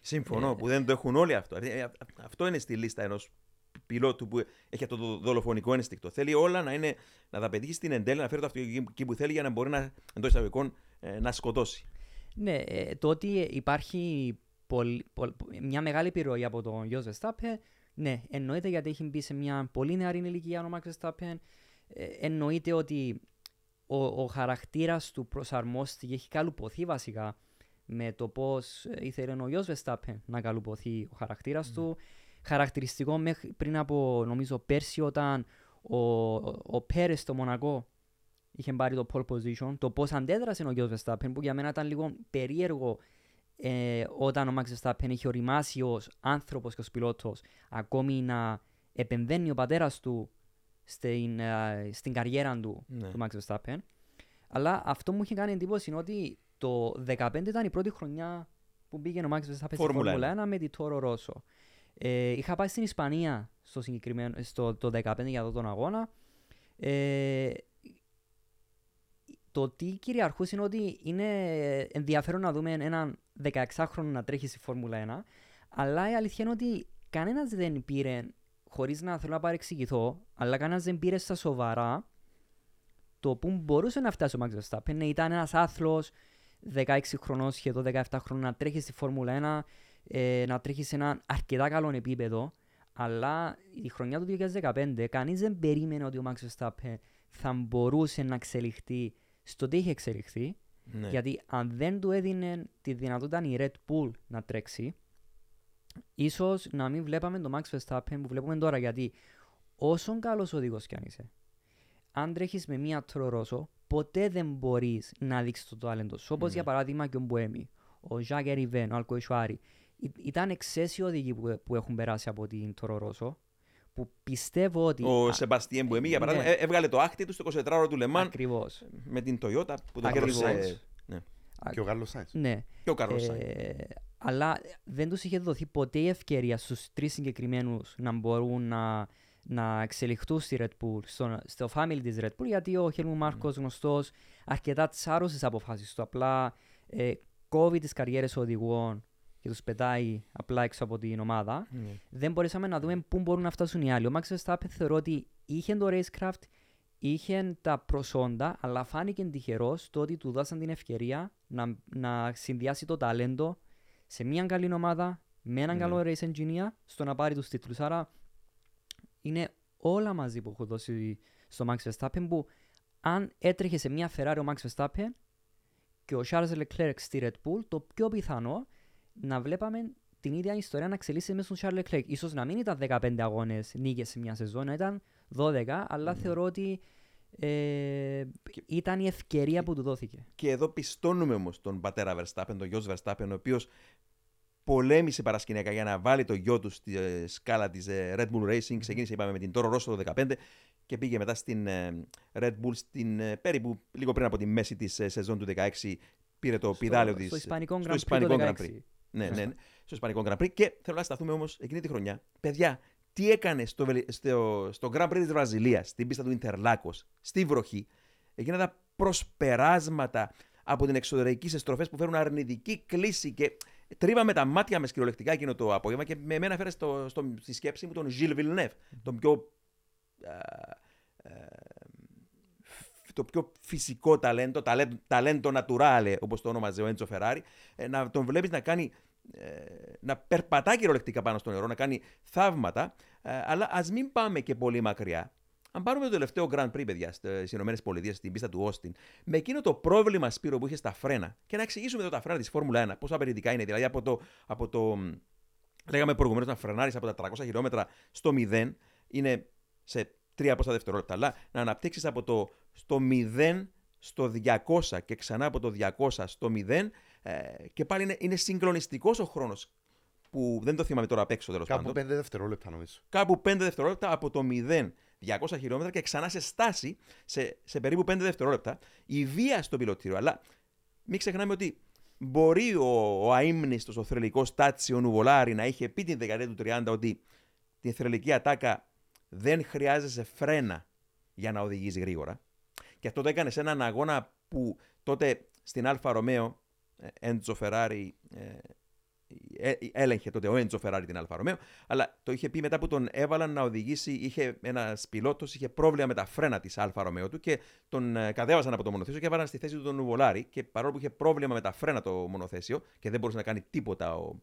Συμφωνώ Ε, που δεν το έχουν όλοι αυτό. Ε, ε, Αυτό είναι στη λίστα ενός πιλότου που έχει αυτό το δολοφονικό ένστικτο. Θέλει όλα να, είναι, να τα πετύχει στην εντέλεια, να φέρει το αυτοκίνητο εκεί που θέλει για να μπορεί να, εντός εισαγωγικών ε, να σκοτώσει. Ναι, ε, το ότι υπάρχει πολ- πολ- μια μεγάλη επιρροή από τον Γιο Verstappen, ναι, εννοείται γιατί έχει μπει σε μια πολύ νεαρή ηλικία ο Max Verstappen. Ε, εννοείται ότι ο, ο χαρακτήρας του προσαρμόστηκε, έχει καλουποθεί βασικά με το πώς ε, ήθελε ο Γιος Verstappen να καλουποθεί ο χαρακτήρας του. Χαρακτηριστικό μέχρι πριν από νομίζω πέρσι όταν ο, ο, ο Πέρες στο Μονακό είχε πάρει το pole position, το πώς αντέδρασε ο Γιος Verstappen που για μένα ήταν λίγο περίεργο ε, όταν ο Max Verstappen είχε οριμάσει ως άνθρωπος και ως πιλότος ακόμη να επεμβαίνει ο πατέρας του στην, ε, στην καριέρα του, Ναι. του Max Verstappen. Αλλά αυτό μου είχε κάνει εντύπωση είναι ότι το 2015 ήταν η πρώτη χρονιά που μπήκε ο Max Verstappen στη Φόρμουλα Φόρμουλα 1 με τη Toro Rosso. Ε, είχα πάει στην Ισπανία στο συγκεκριμένο, στο, το 2015 για αυτόν τον αγώνα. Ε, το τι κυριαρχούσε είναι ότι είναι ενδιαφέρον να δούμε έναν 16χρονο να τρέχει στη Φόρμουλα 1, αλλά η αλήθεια είναι ότι κανένας δεν πήρε, χωρίς να θέλω να παρεξηγηθώ, αλλά κανένας δεν πήρε στα σοβαρά το που μπορούσε να φτάσει ο Max Verstappen. Ναι, ήταν ένας άθλος 16 χρονών, σχεδόν 17 χρονών, να τρέχει στη Φόρμουλα 1, ε, να τρέχεις σε ένα αρκετά καλό επίπεδο. Αλλά η χρονιά του 2015 κανείς δεν περίμενε ότι ο Max Verstappen θα μπορούσε να εξελιχθεί στο τι είχε εξελιχθεί. Ναι. Γιατί αν δεν του έδινε τη δυνατότητα η Red Bull να τρέξει, ίσως να μην βλέπαμε τον Max Verstappen που βλέπουμε τώρα. Γιατί όσο καλός οδηγός κι αν είσαι, αν τρέχεις με μία τρορόσο, ποτέ δεν μπορείς να δείξεις το τάλεντο σου. Όπως Ναι. για παράδειγμα και ο Μπουέμι, ο Ζάκερ Ριβέν, ο Αλκοϊσουάρη. Ήταν εξαίσιοι οδηγοί που, που έχουν περάσει από την Τωρορόσο, που πιστεύω ότι... Ο α, Σεμπαστιέν Μπουεμί, για ναι. παράδειγμα, ε- έβγαλε το άχτη του στο 24ωρο του Λεμάν Ακριβώς. με την Toyota που το Ακριβώς. κέρδισε. Ναι. Και ο Γάλλος Σάινς. Ναι. Και ο Κάρλος Σάινς. Ε, αλλά δεν τους είχε δοθεί ποτέ η ευκαιρία στους τρεις συγκεκριμένους να μπορούν να, να εξελιχθούν στη Red Bull, στο, στο family της Red Bull, γιατί ο Χέλμου Μάρκος γνωστός αρκετά τσάρωσες τις αποφάσεις του. Απλά ε, κόβει τις καριέρες οδηγών και τους πετάει απλά έξω από την ομάδα. Ναι. Δεν μπορέσαμε να δούμε πού μπορούν να φτάσουν οι άλλοι. Ο Max Verstappen θεωρώ ότι είχε το racecraft, είχε τα προσόντα, αλλά φάνηκε τυχερός το ότι του δώσαν την ευκαιρία να, να συνδυάσει το ταλέντο σε μια καλή ομάδα με έναν Ναι. καλό race engineer στο να πάρει τους τίτλους. Άρα είναι όλα μαζί που έχω δώσει στο Max Verstappen που αν έτρεχε σε μια Ferrari ο Max Verstappen και ο Charles Leclerc στη Red Bull, το πιο πιθανό να βλέπαμε την ίδια ιστορία να εξελίσσεται μέσα στον Charles Leclerc. Ίσως να μην ήταν 15 αγώνες νίκες σε μια σεζόν, να ήταν 12, αλλά θεωρώ ότι ε, ήταν η ευκαιρία που του δόθηκε. Και εδώ πιστώνουμε όμως τον πατέρα Verstappen, τον γιος Verstappen, ο οποίος πολέμησε παρασκηνιακά για να βάλει το γιο του στη ε, σκάλα της Red Bull Racing. Ξεκίνησε, είπαμε, με την Toro Rosso το 2015 και πήγε μετά στην ε, Red Bull στην, ε, περίπου λίγο πριν από τη μέση της σεζόν του 16. Πήρε το πιδάλιο τη. Στο Ισπανικό στο Grand Prix Ισπανικό το Grand 16. Prix. Ναι, ναι, ναι, στο Ισπανικό Grand Prix. Και θέλω να σταθούμε όμως εκείνη τη χρονιά. Παιδιά, τι έκανε στο, Βελ- στο, στο Grand Prix της Βραζιλίας, στην πίστα του Ιντερλάκος, στη βροχή. Εκείνα τα προσπεράσματα από την εξωτερική σε στροφές που φέρουν αρνητική κλίση και τρίβαμε τα μάτια μες κυριολεκτικά εκείνο το απόγευμα και με εμένα φέρε στο, στο, στη σκέψη μου τον Γιλ Βιλνεύ, τον πιο ε, ε, το πιο φυσικό ταλέντο, ταλέντο, ταλέντο naturale, όπως το όνομαζε ο Έντζο Φεράρι, ε, να τον βλέπεις να κάνει ε, να περπατά κυριολεκτικά πάνω στο νερό, να κάνει θαύματα, ε, αλλά ας μην πάμε και πολύ μακριά. Αν πάρουμε το τελευταίο Grand Prix, παιδιά, στις ΗΠΑ, στην πίστα του Όστιν, με εκείνο το πρόβλημα Σπύρο που είχε στα φρένα, και να εξηγήσουμε εδώ τα φρένα της Φόρμουλα 1, πόσο απαιτητικά είναι, δηλαδή από το. Από το λέγαμε προηγουμένως να φρενάρεις από τα 300 χιλιόμετρα στο 0, είναι σε 3 πόσα δευτερόλεπτα. Αλλά να αναπτύξεις από το στο 0 στο 200 και ξανά από το 200 στο 0, ε, και πάλι είναι, είναι συγκλονιστικός ο χρόνος που δεν το θυμάμαι τώρα απ' έξω τέλος πάντων. Κάπου 5 δευτερόλεπτα νομίζω. Κάπου 5 δευτερόλεπτα από το 0 200 χιλιόμετρα και ξανά σε στάση σε, σε περίπου 5 δευτερόλεπτα. Η βία στο πιλωτήριο. Αλλά μην ξεχνάμε ότι μπορεί ο, ο αείμνηστος, ο θρυλικός Τάτσιο Νουβολάρη να είχε πει την δεκαετία του 30 ότι την θρυλική ατάκα δεν χρειάζεσαι φρένα για να οδηγείς γρήγορα. Και αυτό το έκανε σε έναν αγώνα που τότε στην Άλφα Ρομέο, Έντζο Φεράρι, ε, έλεγχε τότε ο Έντζο Φεράρι την Άλφα Ρομέο, αλλά το είχε πει μετά που τον έβαλαν να οδηγήσει. Είχε ένας πιλότος, είχε πρόβλημα με τα φρένα της Άλφα Ρομέο του και τον ε, κατέβασαν από το μονοθέσιο και έβαλαν στη θέση του τον Νουβολάρη. Και παρόλο που είχε πρόβλημα με τα φρένα το μονοθέσιο και δεν μπορούσε να κάνει τίποτα ο,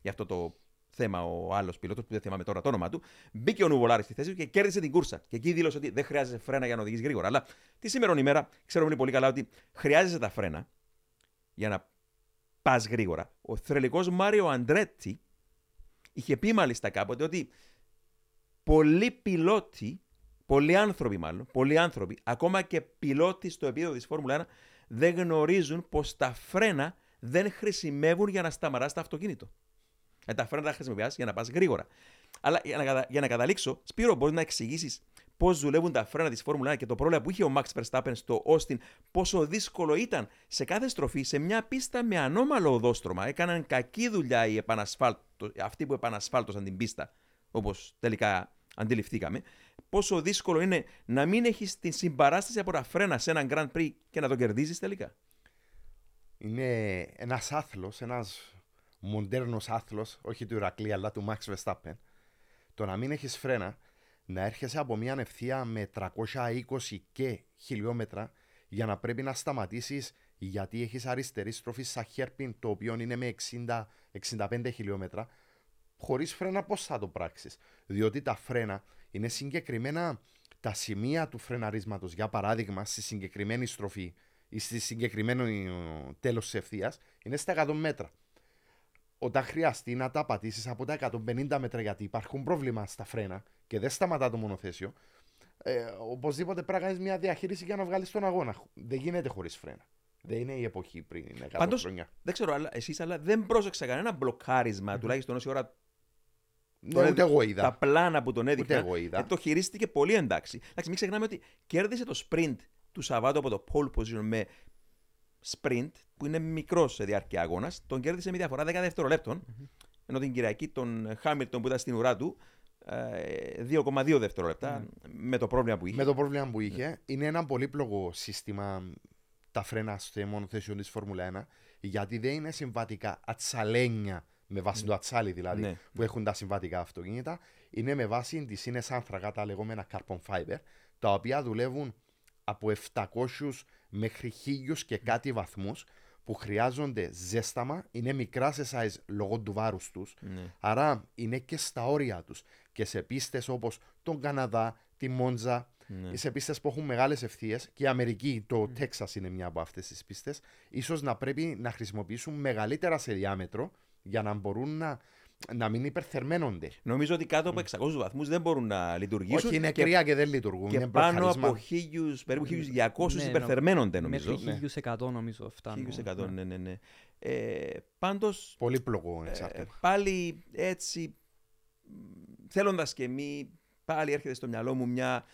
για αυτό το θέμα ο άλλος πιλότος, που δεν θυμάμαι τώρα το όνομά του, μπήκε ο Νουβολάρης στη θέση του και κέρδισε την κούρσα. Και εκεί δήλωσε ότι δεν χρειάζεται φρένα για να οδηγήσει γρήγορα. Αλλά τη σήμερον ημέρα ξέρουμε πολύ καλά ότι χρειάζεσαι τα φρένα για να πας γρήγορα. Ο θρελικός Μάριο Αντρέτσι είχε πει μάλιστα κάποτε ότι πολλοί πιλότοι, πολλοί άνθρωποι μάλλον, πολλοί άνθρωποι, ακόμα και πιλότοι στο επίπεδο της Φόρμουλα 1, δεν γνωρίζουν πως τα φρένα δεν χρησιμεύουν για να σταματάς το αυτοκίνητο. Ε, τα φρένα τα χρησιμοποιά για να πα γρήγορα. Αλλά για να, για να καταλήξω, Σπύρο, μπορεί να εξηγήσει πώ δουλεύουν τα φρένα τη Φόρμουλα 1 και το πρόβλημα που είχε ο Max Verstappen στο Austin, πόσο δύσκολο ήταν σε κάθε στροφή σε μια πίστα με ανώμαλο οδόστρωμα. Έκαναν κακή δουλειά οι αυτοί που επανασφάλτωσαν την πίστα, όπω τελικά αντιληφθήκαμε. Πόσο δύσκολο είναι να μην έχει την συμπαράσταση από τα φρένα σε έναν Grand Prix και να το κερδίζει τελικά. Είναι ένα άθλο, ένα μοντέρνος άθλος, όχι του Ηρακλή αλλά του Max Verstappen. Το να μην έχεις φρένα να έρχεσαι από μια ευθεία με 320 και χιλιόμετρα για να πρέπει να σταματήσεις γιατί έχεις αριστερή στροφή σαν χέρπιν το οποίο είναι με 60-65 χιλιόμετρα χωρίς φρένα πώς θα το πράξεις; Διότι τα φρένα είναι συγκεκριμένα τα σημεία του φρεναρίσματος για παράδειγμα στη συγκεκριμένη στροφή ή στη συγκεκριμένο τέλος της ευθείας είναι στα 100 μέτρα όταν χρειαστεί να τα πατήσεις από τα 150 μέτρα γιατί υπάρχουν πρόβλημα στα φρένα και δεν σταματά το μονοθέσιο, ε, οπωσδήποτε πρέπει να κάνεις μια διαχείριση για να βγάλεις τον αγώνα. Δεν γίνεται χωρίς φρένα. Δεν είναι η εποχή πριν 100 Πάντως, χρόνια. Δεν ξέρω αλλά, εσείς, αλλά δεν πρόσεξα κανένα μπλοκάρισμα, mm-hmm. τουλάχιστον όση ώρα. Ναι, ούτε εγώ είδα. Τα πλάνα που τον έδειξε. Ε, το χειρίστηκε πολύ εντάξει. εντάξει. Μην ξεχνάμε ότι κέρδισε το sprint του Σαββάτου από το pole position με sprint, που είναι μικρό σε διάρκεια αγώνας. Τον κέρδισε με διαφορά 10 δευτερολέπτων. Mm-hmm. Ενώ την Κυριακή τον Χάμιλτον που ήταν στην ουρά του 2,2 ε, δευτερόλεπτα mm. με το πρόβλημα που είχε. Με το πρόβλημα που είχε. Mm. Είναι ένα πολύπλοκο σύστημα τα φρένα στο μονοθέσιο της Φόρμουλα 1 γιατί δεν είναι συμβατικά ατσαλένια με βάση mm. το ατσάλι δηλαδή ναι. που έχουν τα συμβατικά αυτοκίνητα. Είναι με βάση τις είναι άνθρακα τα λεγόμενα carbon fiber τα οποία δουλεύουν από 700 μέχρι 1000 και κάτι βαθμούς που χρειάζονται ζέσταμα, είναι μικρά σε size λόγω του βάρους τους. Ναι. Άρα είναι και στα όρια τους. Και σε πίστες όπως τον Καναδά, τη Μόντζα, ναι. σε πίστες που έχουν μεγάλες ευθείες και η Αμερική, το mm. Τέξας είναι μια από αυτές τις πίστες, ίσως να πρέπει να χρησιμοποιήσουν μεγαλύτερα σε διάμετρο για να μπορούν να να μην υπερθερμαίνονται. Νομίζω ότι κάτω από 600 βαθμούς δεν μπορούν να λειτουργήσουν. Όχι, είναι κρύα και δεν λειτουργούν. Και πάνω από 1000, περίπου 1200 ναι, υπερθερμαίνονται νομίζω. Μέχρι 1100 νομίζω φτάνουν. 1100, ναι, ναι, ναι. ναι. Ε, πάντως, Πολύπλοκο εξάρτημα. Ε, πάλι έτσι, θέλοντας και μη, πάλι έρχεται στο μυαλό μου μια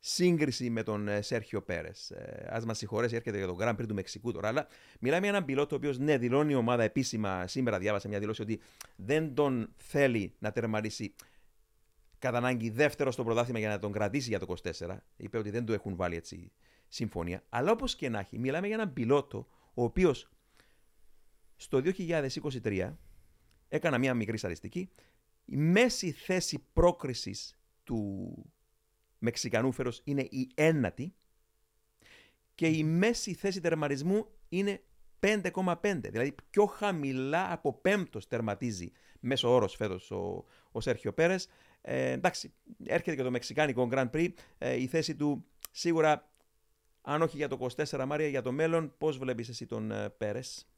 σύγκριση με τον ε, Σέρχιο Πέρες. Ε, Α μας συγχωρέσει, έρχεται για τον Grand Prix του Μεξικού τώρα. Αλλά μιλάμε για έναν πιλότο ο οποίος ναι, δηλώνει η ομάδα επίσημα. Σήμερα διάβασα μια δηλώση ότι δεν τον θέλει να τερματίσει κατά ανάγκη δεύτερο στο πρωτάθλημα για να τον κρατήσει για το 24. Είπε ότι δεν του έχουν βάλει έτσι συμφωνία. Αλλά όπως και να έχει, μιλάμε για έναν πιλότο ο οποίος στο 2023 έκανα μια μικρή στατιστική. Η μέση θέση πρόκρισης του Μεξικανού φέρος είναι η ένατη και η μέση θέση τερματισμού είναι 5,5. Δηλαδή πιο χαμηλά από πέμπτος τερματίζει μέσω όρος φέτος ο, ο Σέρχιο Πέρες. Ε, εντάξει, έρχεται και το Μεξικάνικο Grand Prix. Ε, η θέση του σίγουρα, αν όχι για το 24 Μάρια, για το μέλλον, πώς βλέπεις εσύ τον ε, Πέρες;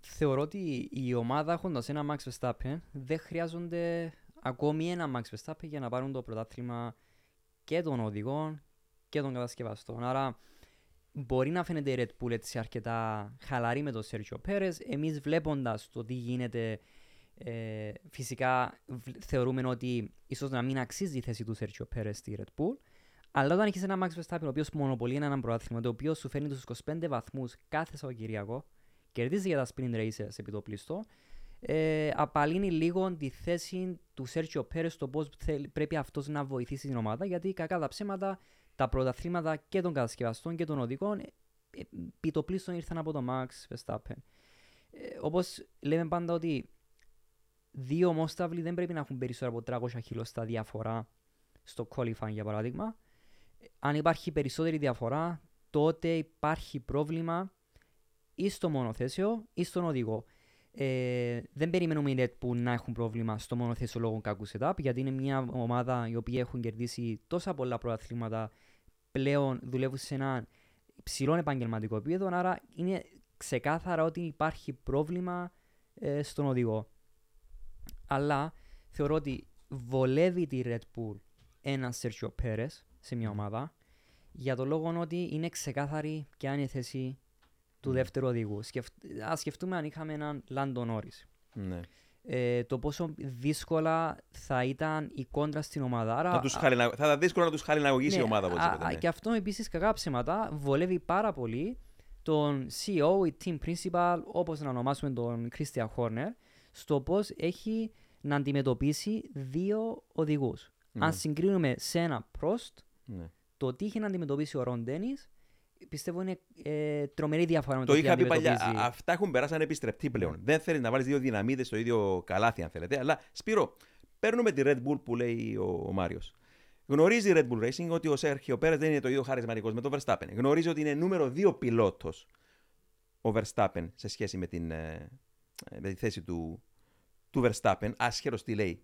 Θεωρώ ότι η ομάδα έχοντας ένα Max Verstappen δεν χρειάζονται ακόμη ένα Max Verstappen για να πάρουν το πρωτάθλημα και των οδηγών και των κατασκευαστών. Άρα μπορεί να φαίνεται η Red Bull έτσι αρκετά χαλαρή με τον Sergio Perez. Εμείς βλέποντας το τι γίνεται ε, φυσικά θεωρούμε ότι ίσως να μην αξίζει η θέση του Sergio Perez στη Red Bull. Αλλά όταν έχεις ένα Max Verstappen ο οποίος μονοπολεί ένα πρωτάθλημα το οποίο σου φέρνει τους 25 βαθμούς κάθε Σαββατοκυριακό κερδίζει για τα sprint races επί το πλήστο ε, απαλύνει λίγο τη θέση του Σέρτσιο Πέρες στο πώς πρέπει αυτός να βοηθήσει την ομάδα. Γιατί κακά τα ψέματα, τα πρωταθλήματα και των κατασκευαστών και των οδικών ε, επί το πλήστον ήρθαν από το Max Verstappen. Ε, Όπως λέμε πάντα ότι δύο μόσταυλοι δεν πρέπει να έχουν περισσότερο από 300 χιλιοστά διαφορά στο qualifying για παράδειγμα. Αν υπάρχει περισσότερη διαφορά, τότε υπάρχει πρόβλημα ή στο μονοθέσιο ή στον οδηγό. Ε, δεν περιμένουμε οι Red Bull να έχουν πρόβλημα στο μονοθέσιο λόγω κακού setup, γιατί είναι μια ομάδα η οποία έχουν κερδίσει τόσα πολλά προαθλήματα πλέον δουλεύουν σε ένα ψηλό επαγγελματικό επίπεδο, άρα είναι ξεκάθαρα ότι υπάρχει πρόβλημα ε, στον οδηγό. Αλλά θεωρώ ότι βολεύει τη Red Bull ένα Sergio Perez σε μια ομάδα για το λόγο ότι είναι ξεκάθαρη ποια είναι η θέση του δεύτερου οδηγού. Σκεφ... Ας σκεφτούμε αν είχαμε έναν Λάντο Νόρις. Ναι. Ε, το πόσο δύσκολα θα ήταν η κόντρα στην ομάδα. Άρα, Θα, τους χαλινα... θα ήταν δύσκολο να τους χαλιναγωγήσει ναι, η ομάδα. α, οπωσδήποτε, α, ναι. Και αυτό επίσης κακά ψέματα βολεύει πάρα πολύ τον CEO ή team principal, όπως να ονομάσουμε τον Christian Horner, στο πώς έχει να αντιμετωπίσει δύο οδηγούς. Ναι. Αν συγκρίνουμε σε ένα Prost, Ναι. το τι είχε να αντιμετωπίσει ο Ρον Ντένις, πιστεύω είναι ε, τρομερή διαφορά με το, Το τι είχα πει παλιά. αντιμετωπίζει. Α- Αυτά έχουν περάσει ανεπιστρεπτή πλέον. Δεν θέλεις να βάλεις δύο δυναμίδε στο ίδιο καλάθι, αν θέλετε. Αλλά Σπύρο, παίρνουμε τη Red Bull που λέει ο, ο Μάριος. Γνωρίζει η Red Bull Racing ότι ο Σέρχιο Πέρες δεν είναι το ίδιο χαρισματικός με τον Verstappen. Γνωρίζει ότι είναι νούμερο δύο πιλότος ο Verstappen σε σχέση με, την, ε, με τη θέση του, του Verstappen, άσχερος τι λέει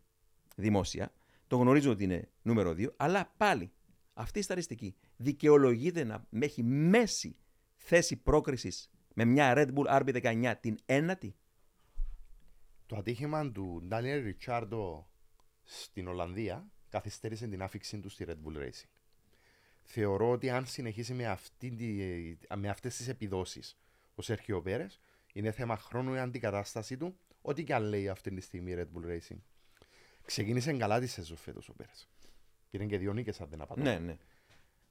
δημόσια. Το γνωρίζουν ότι είναι νούμερο δύο, αλλά πάλι αυτή η σταριστική δικαιολογείται να έχει μέση θέση πρόκρισης με μια Red Bull RB19 την ένατη; Το ατύχημα του Ντάνιελ Ριτσάρντο στην Ολλανδία καθυστέρησε την άφηξή του στη Red Bull Racing. Θεωρώ ότι αν συνεχίσει με, αυτή τη, με αυτές τις επιδόσεις ο Σέρχιο Πέρες, είναι θέμα χρόνου η αντικατάστασή του, ό,τι και αν λέει αυτή τη στιγμή η Red Bull Racing. Ξεκίνησε καλά τη σεζόν φέτος ο Πέρες. Πήρε και δύο νίκες αν δεν απατώ. Ναι, ναι.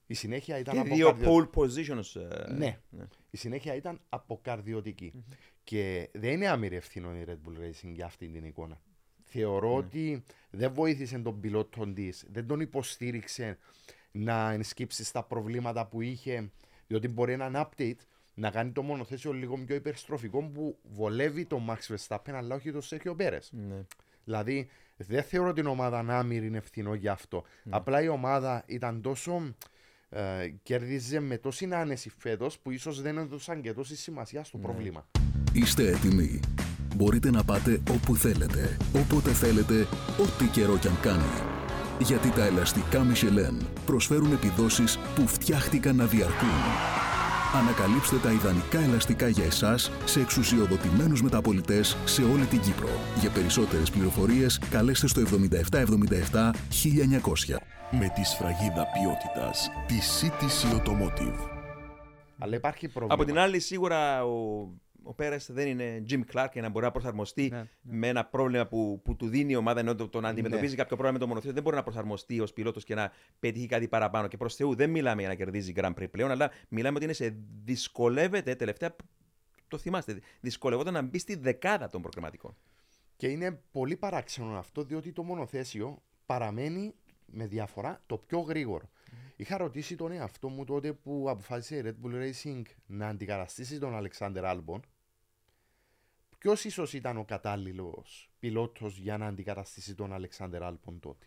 Η συνέχεια ήταν Και από δύο καρδιο- pole positions. ε, Ναι. Η συνέχεια ήταν αποκαρδιωτική. Και δεν είναι άμυρη ευθύνη η Red Bull Racing για αυτή την εικόνα. Θεωρώ ότι δεν βοήθησε τον πιλότο της, δεν τον υποστήριξε να ενσκύψει στα προβλήματα που είχε, διότι μπορεί έναν update να κάνει το μονοθέσιο λίγο πιο υπερστροφικό που βολεύει τον Max Verstappen αλλά όχι τον Sergio Perez. Ναι. Δηλαδή, δεν θεωρώ την ομάδα άμυρη είναι ευθυνό για αυτό. Απλά η ομάδα ήταν τόσο. Ε, κέρδιζε με τόση άνεση φέτος που ίσως δεν έδωσαν και τόση σημασία στο πρόβλημα. Είστε έτοιμοι. Μπορείτε να πάτε όπου θέλετε, όποτε θέλετε, ό,τι καιρό κι αν κάνει. Γιατί τα ελαστικά Michelin προσφέρουν επιδόσεις που φτιάχτηκαν να διαρκούν. Ανακαλύψτε τα ιδανικά ελαστικά για εσάς σε εξουσιοδοτημένους μεταπολιτές σε όλη την Κύπρο. Για περισσότερες πληροφορίες καλέστε στο 7777 1900. Με τη σφραγίδα ποιότητας τη CTC Automotive. Αλλά υπάρχει πρόβλημα. Από την άλλη, σίγουρα ο, ο Πέρες δεν είναι Jim Clark και να μπορεί να προσαρμοστεί Ναι, με ένα πρόβλημα που, που του δίνει η ομάδα ενώ το, το να αντιμετωπίζει κάποιο πρόβλημα με το μονοθέσιο. Δεν μπορεί να προσαρμοστεί ως πιλότος και να πετύχει κάτι παραπάνω. Και προς Θεού δεν μιλάμε για να κερδίζει Grand Prix πλέον, αλλά μιλάμε ότι είναι σε δυσκολεύεται τελευταία. Το θυμάστε, δυσκολευόταν να μπει στη δεκάδα των προκριματικών. Και είναι πολύ παράξενο αυτό, διότι το μονοθέσιο παραμένει με διαφορά το πιο γρήγορο. Είχα ρωτήσει τον εαυτό μου τότε που αποφάσισε η Red Bull Racing να αντικαταστήσει τον Αλεξάνδερ Άλμπον. Ποιος ίσως ήταν ο κατάλληλος πιλότος για να αντικαταστήσει τον Αλεξάνδερ Άλμπον τότε;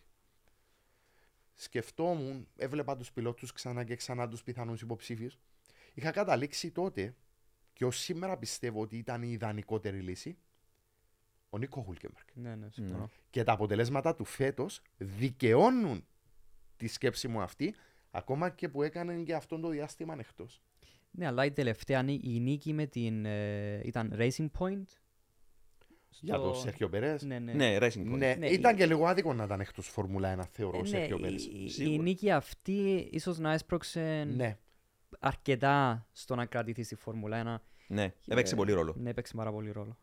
σκεφτόμουν, έβλεπα τους πιλότους ξανά και ξανά τους πιθανούς υποψήφιους. Είχα καταλήξει τότε και ως σήμερα πιστεύω ότι ήταν η ιδανικότερη λύση ο Νίκο Χούλκεμπεργκ. Ναι, ναι, συμφωνώ. Και τα αποτελέσματα του φέτος δικαιώνουν τη σκέψη μου αυτή, ακόμα και που έκανε και αυτόν το διάστημα εκτός. Ναι, αλλά η τελευταία νί- η νίκη με την. ε, ήταν Racing Point. Για στο- τον Σέρχιο Περέ. Ναι, ναι. Ναι, Racing Point. Ναι, Ναι, ήταν η- και λίγο άδικο να ήταν εκτό Φόρμουλα 1, θεωρώ, Ε, ο ναι, Σέρχιο Περέ. η- η, Σίγουρα. νίκη αυτή ίσως να έσπρωξε Ναι. αρκετά στο να κρατηθεί στη Φόρμουλα 1. Ναι, έπαιξε Ε, πολύ ρόλο. Ναι, έπαιξε πάρα πολύ ρόλο.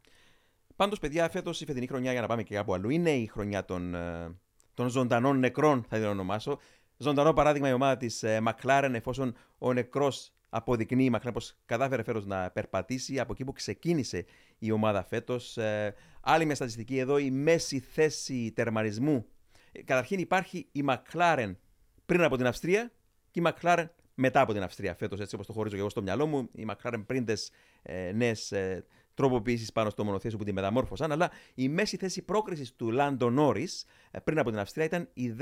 Πάντως, παιδιά, φέτος η φετινή χρονιά, για να πάμε και κάπου αλλού, είναι η χρονιά των, ε, των ζωντανών νεκρών, θα την ονομάσω. Ζωντανό παράδειγμα η ομάδα της McLaren, εφόσον ο νεκρός αποδεικνύει η McLaren πως κατάφερε φέτος να περπατήσει από εκεί που ξεκίνησε η ομάδα φέτος. άλλη μια στατιστική εδώ, η μέση θέση τερματισμού. Ε, Καταρχήν υπάρχει η McLaren πριν από την Αυστρία και η McLaren μετά από την Αυστρία. Φέτος, έτσι όπως το χωρίζω και εγώ στο μυαλό μου, η McLaren πριν τις ε, νέες ε, τροποποιήσεις πάνω στο μονοθέσιο που τη μεταμόρφωσαν. Αλλά η μέση θέση πρόκρισης του Λάντο Νόρις πριν από την Αυστρία ήταν η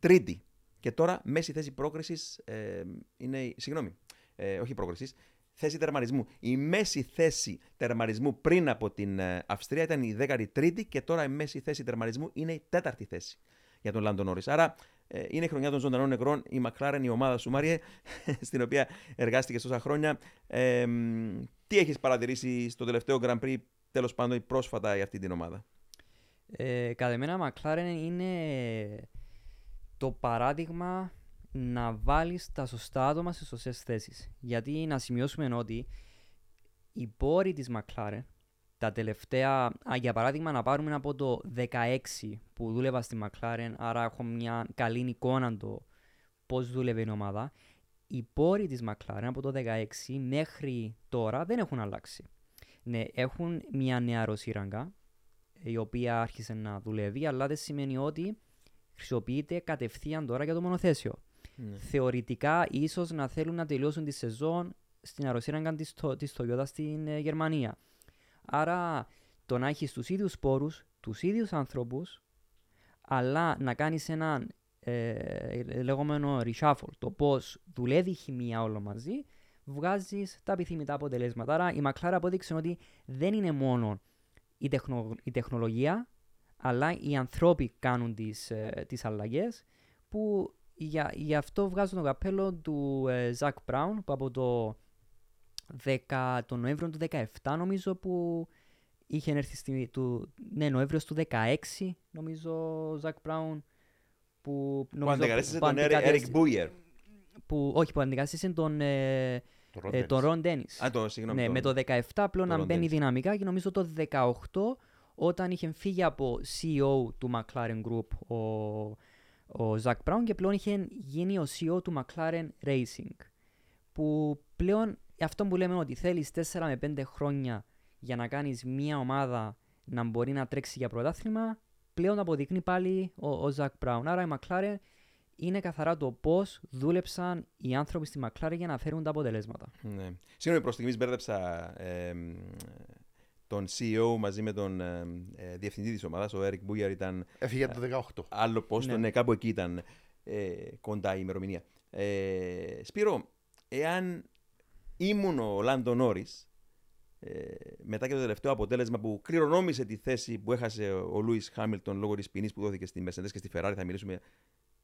13η. Και τώρα μέση θέση πρόκρισης ε, είναι. η- Συγγνώμη, ε, όχι πρόκρισης, θέση τερματισμού. Η μέση θέση τερματισμού πριν από την ε, Αυστρία ήταν η 13η και τώρα η μέση θέση τερματισμού είναι η τέταρτη θέση για τον Λάντο Νόρις. Άρα ε, είναι η χρονιά των ζωντανών νεκρών. Η McLaren, η ομάδα σου, Μάριε, στην οποία εργάστηκες τόσα χρόνια. Ε, μ, τι έχεις παρατηρήσει στο τελευταίο Grand Prix, τέλος πάντων, ή πρόσφατα για αυτή την ομάδα; Ε, κατά εμένα, McLaren είναι το παράδειγμα να βάλεις τα σωστά άτομα σε σωστές θέσεις. Γιατί να σημειώσουμε ότι οι πόροι της McLaren τα τελευταία, α, για παράδειγμα να πάρουμε από το 16 που δούλευα στη McLaren, άρα έχω μια καλή εικόνα το πώς δούλευε η ομάδα, οι πόροι της McLaren από το 16 μέχρι τώρα δεν έχουν αλλάξει. Ναι, έχουν μια νέα σύραγγα, η οποία άρχισε να δουλεύει, αλλά δεν σημαίνει ότι χρησιμοποιείται κατευθείαν τώρα για το μονοθέσιο. Θεωρητικά, ίσως να θέλουν να τελειώσουν τη σεζόν στην αεροσύραγγα της, Το- της Toyota στην ε, Γερμανία. Άρα, το να έχεις τους ίδιους πόρους, τους ίδιους ανθρώπους, αλλά να κάνεις έναν ε, λεγόμενο reshuffle, το πώς δουλεύει η χημεία όλο μαζί, βγάζεις τα επιθυμητά αποτελέσματα. Άρα η McLaren απόδειξε ότι δεν είναι μόνο η, τεχνο- η τεχνολογία, αλλά οι ανθρώποι κάνουν τις, ε, τις αλλαγές που για, γι' αυτό βγάζω το καπέλο του ε, Ζακ Μπράουν που από το 10, το Νοέμβριο του 17 νομίζω που είχε έρθει στη, του, ναι, Νοέμβριο του 16 νομίζω ο Ζακ Μπράουν που Που νομίζω αντικατέστησε που τον Eric αντικατέστη- Booyer. που, όχι που αντικατέστησε τον, ε, Το ε, Ρον τον Ντένις. Ρον Ντένις. Α, το συγγνώμη. Ναι, το- με το 17 πλέον το να Ron μπαίνει Dennis. δυναμικά και νομίζω το 18 όταν είχε φύγει από CEO του McLaren Group ο, ο Zach Brown και πλέον είχε γίνει ο CEO του McLaren Racing που πλέον αυτό που λέμε ότι θέλεις 4 με 5 χρόνια για να κάνεις μια ομάδα να μπορεί να τρέξει για πρωτάθλημα πλέον το αποδεικνύει πάλι ο, ο Zach Brown. Άρα η McLaren είναι καθαρά το πώς δούλεψαν οι άνθρωποι στη McLaren για να φέρουν τα αποτελέσματα. Ναι. Συγγνώμη, προς στιγμής μπέρδεψα ε, μ, τον CEO μαζί με τον ε, ε, διευθυντή της ομάδας. Ο Eric Booyer ήταν Έφυγε το 18. άλλο πόστο. Ναι. Ναι. κάπου εκεί ήταν ε, κοντά η ημερομηνία. Ε, Σπύρο, εάν ήμουν ο Λάντο Νόρις, ε, μετά και το τελευταίο αποτέλεσμα που κληρονόμησε τη θέση που έχασε ο Λούις Χάμιλτον λόγω της ποινής που δόθηκε στη Mercedes και στη Ferrari, θα μιλήσουμε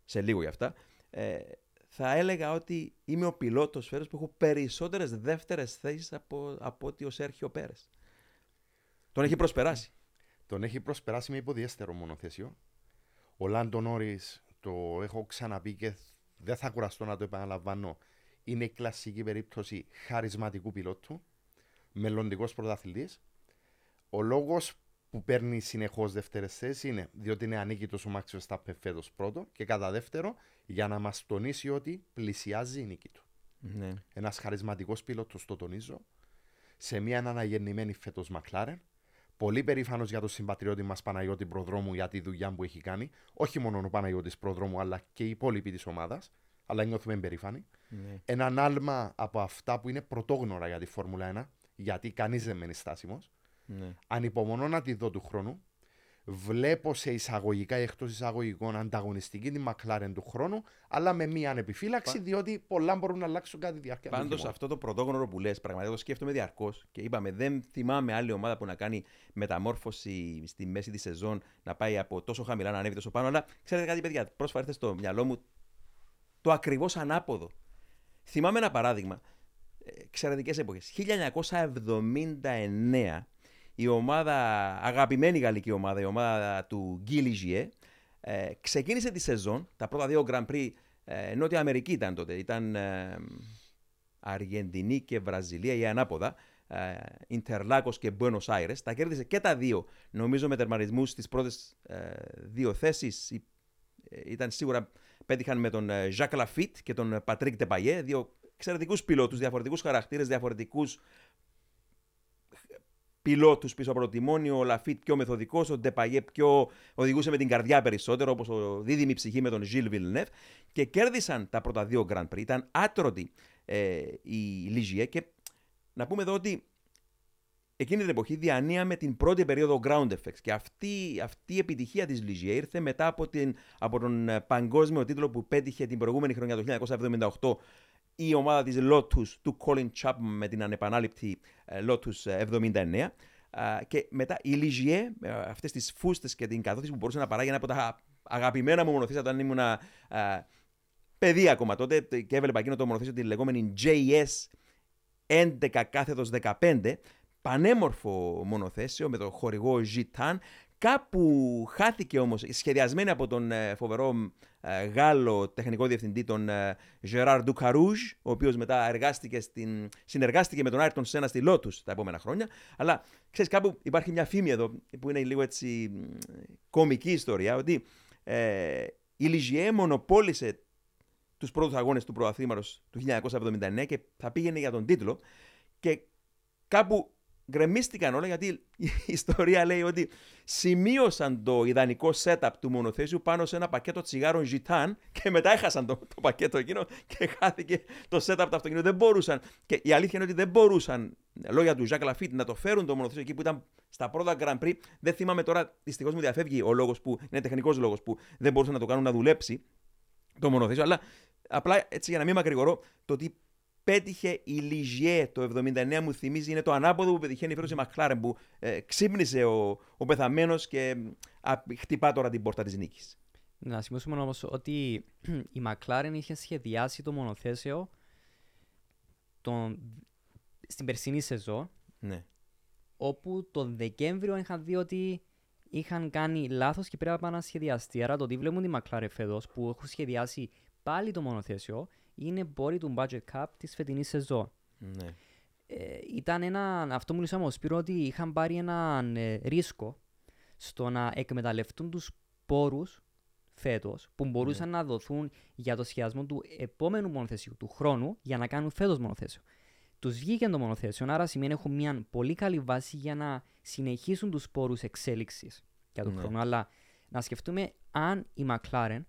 σε λίγο γι' αυτά. Ε, θα έλεγα ότι είμαι ο πιλότος φέρος που έχω περισσότερες δεύτερες θέσεις από, από ότι ο Σέρχιο Πέρες. Τον έχει προσπεράσει. Τον έχει προσπεράσει με υποδιέστερο μονοθέσιο. Ο Λάντο Νόρις, το έχω ξαναπεί και δεν θα κουραστώ να το επαναλαμβάνω. Είναι η κλασική περίπτωση χαρισματικού πιλότου, μελλοντικός πρωταθλητής. Ο λόγος που παίρνει συνεχώς δεύτερες θέσεις είναι διότι είναι ανίκητος ο Μάξ Verstappen φέτος πρώτο και κατά δεύτερο για να μας τονίσει ότι πλησιάζει η νίκη του. Ναι. Ένας χαρισματικός πιλότος, το τονίζω, σε μια αναγεννημένη φέτος Μακλάρεν. Πολύ περήφανος για τον συμπατριώτη μας Παναγιώτη Προδρόμου για τη δουλειά που έχει κάνει. Όχι μόνο ο Παναγιώτης Προδρόμου, αλλά και οι υπόλοιποι της ομάδας. Αλλά νιώθουμε περήφανοι. Ναι. Έναν άλμα από αυτά που είναι πρωτόγνωρα για τη Φόρμουλα 1, γιατί κανείς δεν μένει στάσιμος. Ναι. Ανυπομονώ να τη δω του χρόνου. Βλέπω σε εισαγωγικά ή εκτός εισαγωγικών ανταγωνιστική την McLaren του χρόνου, αλλά με μία ανεπιφύλαξη, Πα- διότι πολλά μπορούν να αλλάξουν κάτι διάρκεια. του Πάντως χειμώνα. αυτό το πρωτόγνωρο που λες, πραγματικά το σκέφτομαι διαρκώς και είπαμε, δεν θυμάμαι άλλη ομάδα που να κάνει μεταμόρφωση στη μέση της σεζόν να πάει από τόσο χαμηλά να ανέβει τόσο πάνω. Αλλά ξέρετε κάτι, παιδιά, πρόσφατα ήρθε στο μυαλό μου το ακριβώς ανάποδο. Θυμάμαι ένα παράδειγμα. Εξαιρετικές εποχές. 1979 η ομάδα, αγαπημένη γαλλική ομάδα, η ομάδα του Γκί Λιζιέ, ε, ξεκίνησε τη σεζόν, τα πρώτα δύο Grand Prix, ε, Νότια Αμερική ήταν τότε, ήταν ε, Αργεντινή και Βραζιλία ή ανάποδα, ε, Ιντερλάκος και Buenos Aires, τα κέρδισε και τα δύο, νομίζω με τερματισμούς στις πρώτες ε, δύο θέσεις, Ή- ε, ήταν σίγουρα, πέτυχαν με τον ε, Jacques Lafitte και τον ε, Patrick Τεπαγέ, δύο εξαιρετικούς πιλότους, διαφορετικούς χαρακτήρες, διαφορετικούς πιλότους πίσω από το τιμόνι, ο Λαφίτ πιο μεθοδικός, ο Ντεπαγέ πιο οδηγούσε με την καρδιά περισσότερο, όπως ο δίδυμη ψυχή με τον Ζιλ Βιλνεύ και κέρδισαν τα πρώτα δύο Grand Prix. Ήταν άτρωτοι ε, η Λιζιέ και να πούμε εδώ ότι εκείνη την εποχή διανύαμε την πρώτη περίοδο ground effects και αυτή, αυτή η επιτυχία της Λιζιέ ήρθε μετά από, την, από τον ε, παγκόσμιο τίτλο που πέτυχε την προηγούμενη χρονιά το 1978 η ομάδα της Lotus του Colin Chapman με την ανεπανάληπτη ε, Lotus 79 Α, και μετά η Ligier, με αυτές τις φούστες και την καθόθηση που μπορούσε να παράγει ένα από τα αγαπημένα μου μονοθέσια όταν ήμουν α, παιδί ακόμα τότε και έβλεπα εκείνο το μονοθέσιο τη λεγόμενη JS 11 κάθετος 15 πανέμορφο μονοθέσιο με το χορηγό Gitan κάπου χάθηκε όμως σχεδιασμένη από τον ε, φοβερό ε, Γάλλο τεχνικό διευθυντή τον ε, Gerard Ducarouge ο οποίος μετά εργάστηκε στην, συνεργάστηκε με τον Άιρτον Σένα στη Lotus τα επόμενα χρόνια. Αλλά ξέρεις κάπου υπάρχει μια φήμη εδώ που είναι λίγο έτσι μ, κομική ιστορία ότι ε, η Ligier μονοπόλησε τους πρώτους αγώνες του πρωταθλήματος του 1979 και θα πήγαινε για τον τίτλο. Και κάπου γκρεμίστηκαν όλα γιατί η ιστορία λέει ότι σημείωσαν το ιδανικό setup του μονοθέσιου πάνω σε ένα πακέτο τσιγάρων Gitan και μετά έχασαν το, το πακέτο εκείνο και χάθηκε το setup του αυτοκίνητου. Δεν μπορούσαν. Και η αλήθεια είναι ότι δεν μπορούσαν, λόγια του Jacques Lafitte, να το φέρουν το μονοθέσιο εκεί που ήταν στα πρώτα Grand Prix. Δεν θυμάμαι τώρα, δυστυχώς μου διαφεύγει ο λόγος που είναι τεχνικός λόγος που δεν μπορούσαν να το κάνουν να δουλέψει το μονοθέσιο. Αλλά απλά έτσι για να μην μακρηγορώ, το ότι πέτυχε η Λιζιέ το 79 μου θυμίζει είναι το ανάποδο που πετυχαίνει η Φέρωση Μακλάρεν που ε, ξύπνησε ο, ο πεθαμένος και α, χτυπά τώρα την πόρτα της νίκης. Να σημειώσουμε όμως ότι η McLaren είχε σχεδιάσει το μονοθέσιο τον... στην περσινή σεζόν, Ναι. όπου τον Δεκέμβριο είχαν δει ότι είχαν κάνει λάθος και πρέπει να πάνε να σχεδιαστεί. Άρα το τι βλέπουν τη McLaren φέτος που έχουν σχεδιάσει πάλι το μονοθέσιο είναι πόροι του budget cap της φετινής σεζόν. ναι. Ε, ήταν ένα, αυτό μου μιλήσαμε ο Σπύρο ότι είχαν πάρει έναν ε, ρίσκο στο να εκμεταλλευτούν τους πόρους φέτος που μπορούσαν να δοθούν για το σχεδιασμό του επόμενου μονοθεσίου, του χρόνου, για να κάνουν φέτος μονοθέσιο. Τους βγήκε το μονοθέσιο, άρα σημαίνει έχουν μια πολύ καλή βάση για να συνεχίσουν τους πόρους εξέλιξης για τον Ναι. χρόνο. Αλλά να σκεφτούμε αν η McLaren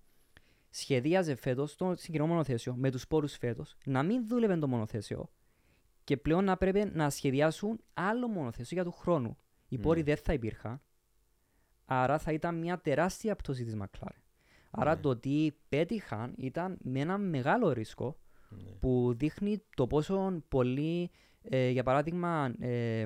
σχεδίαζε φέτος το συγκεκριμένο μονοθέσιο με τους πόρους φέτος, να μην δούλευε το μονοθέσιο και πλέον να πρέπει να σχεδιάσουν άλλο μονοθέσιο για του χρόνου. Οι πόροι Ναι. δεν θα υπήρχαν. Άρα θα ήταν μια τεράστια πτώση της McLaren. Άρα Ναι. το τι πέτυχαν ήταν με ένα μεγάλο ρίσκο Ναι. που δείχνει το πόσο πολύ, ε, για παράδειγμα, ε,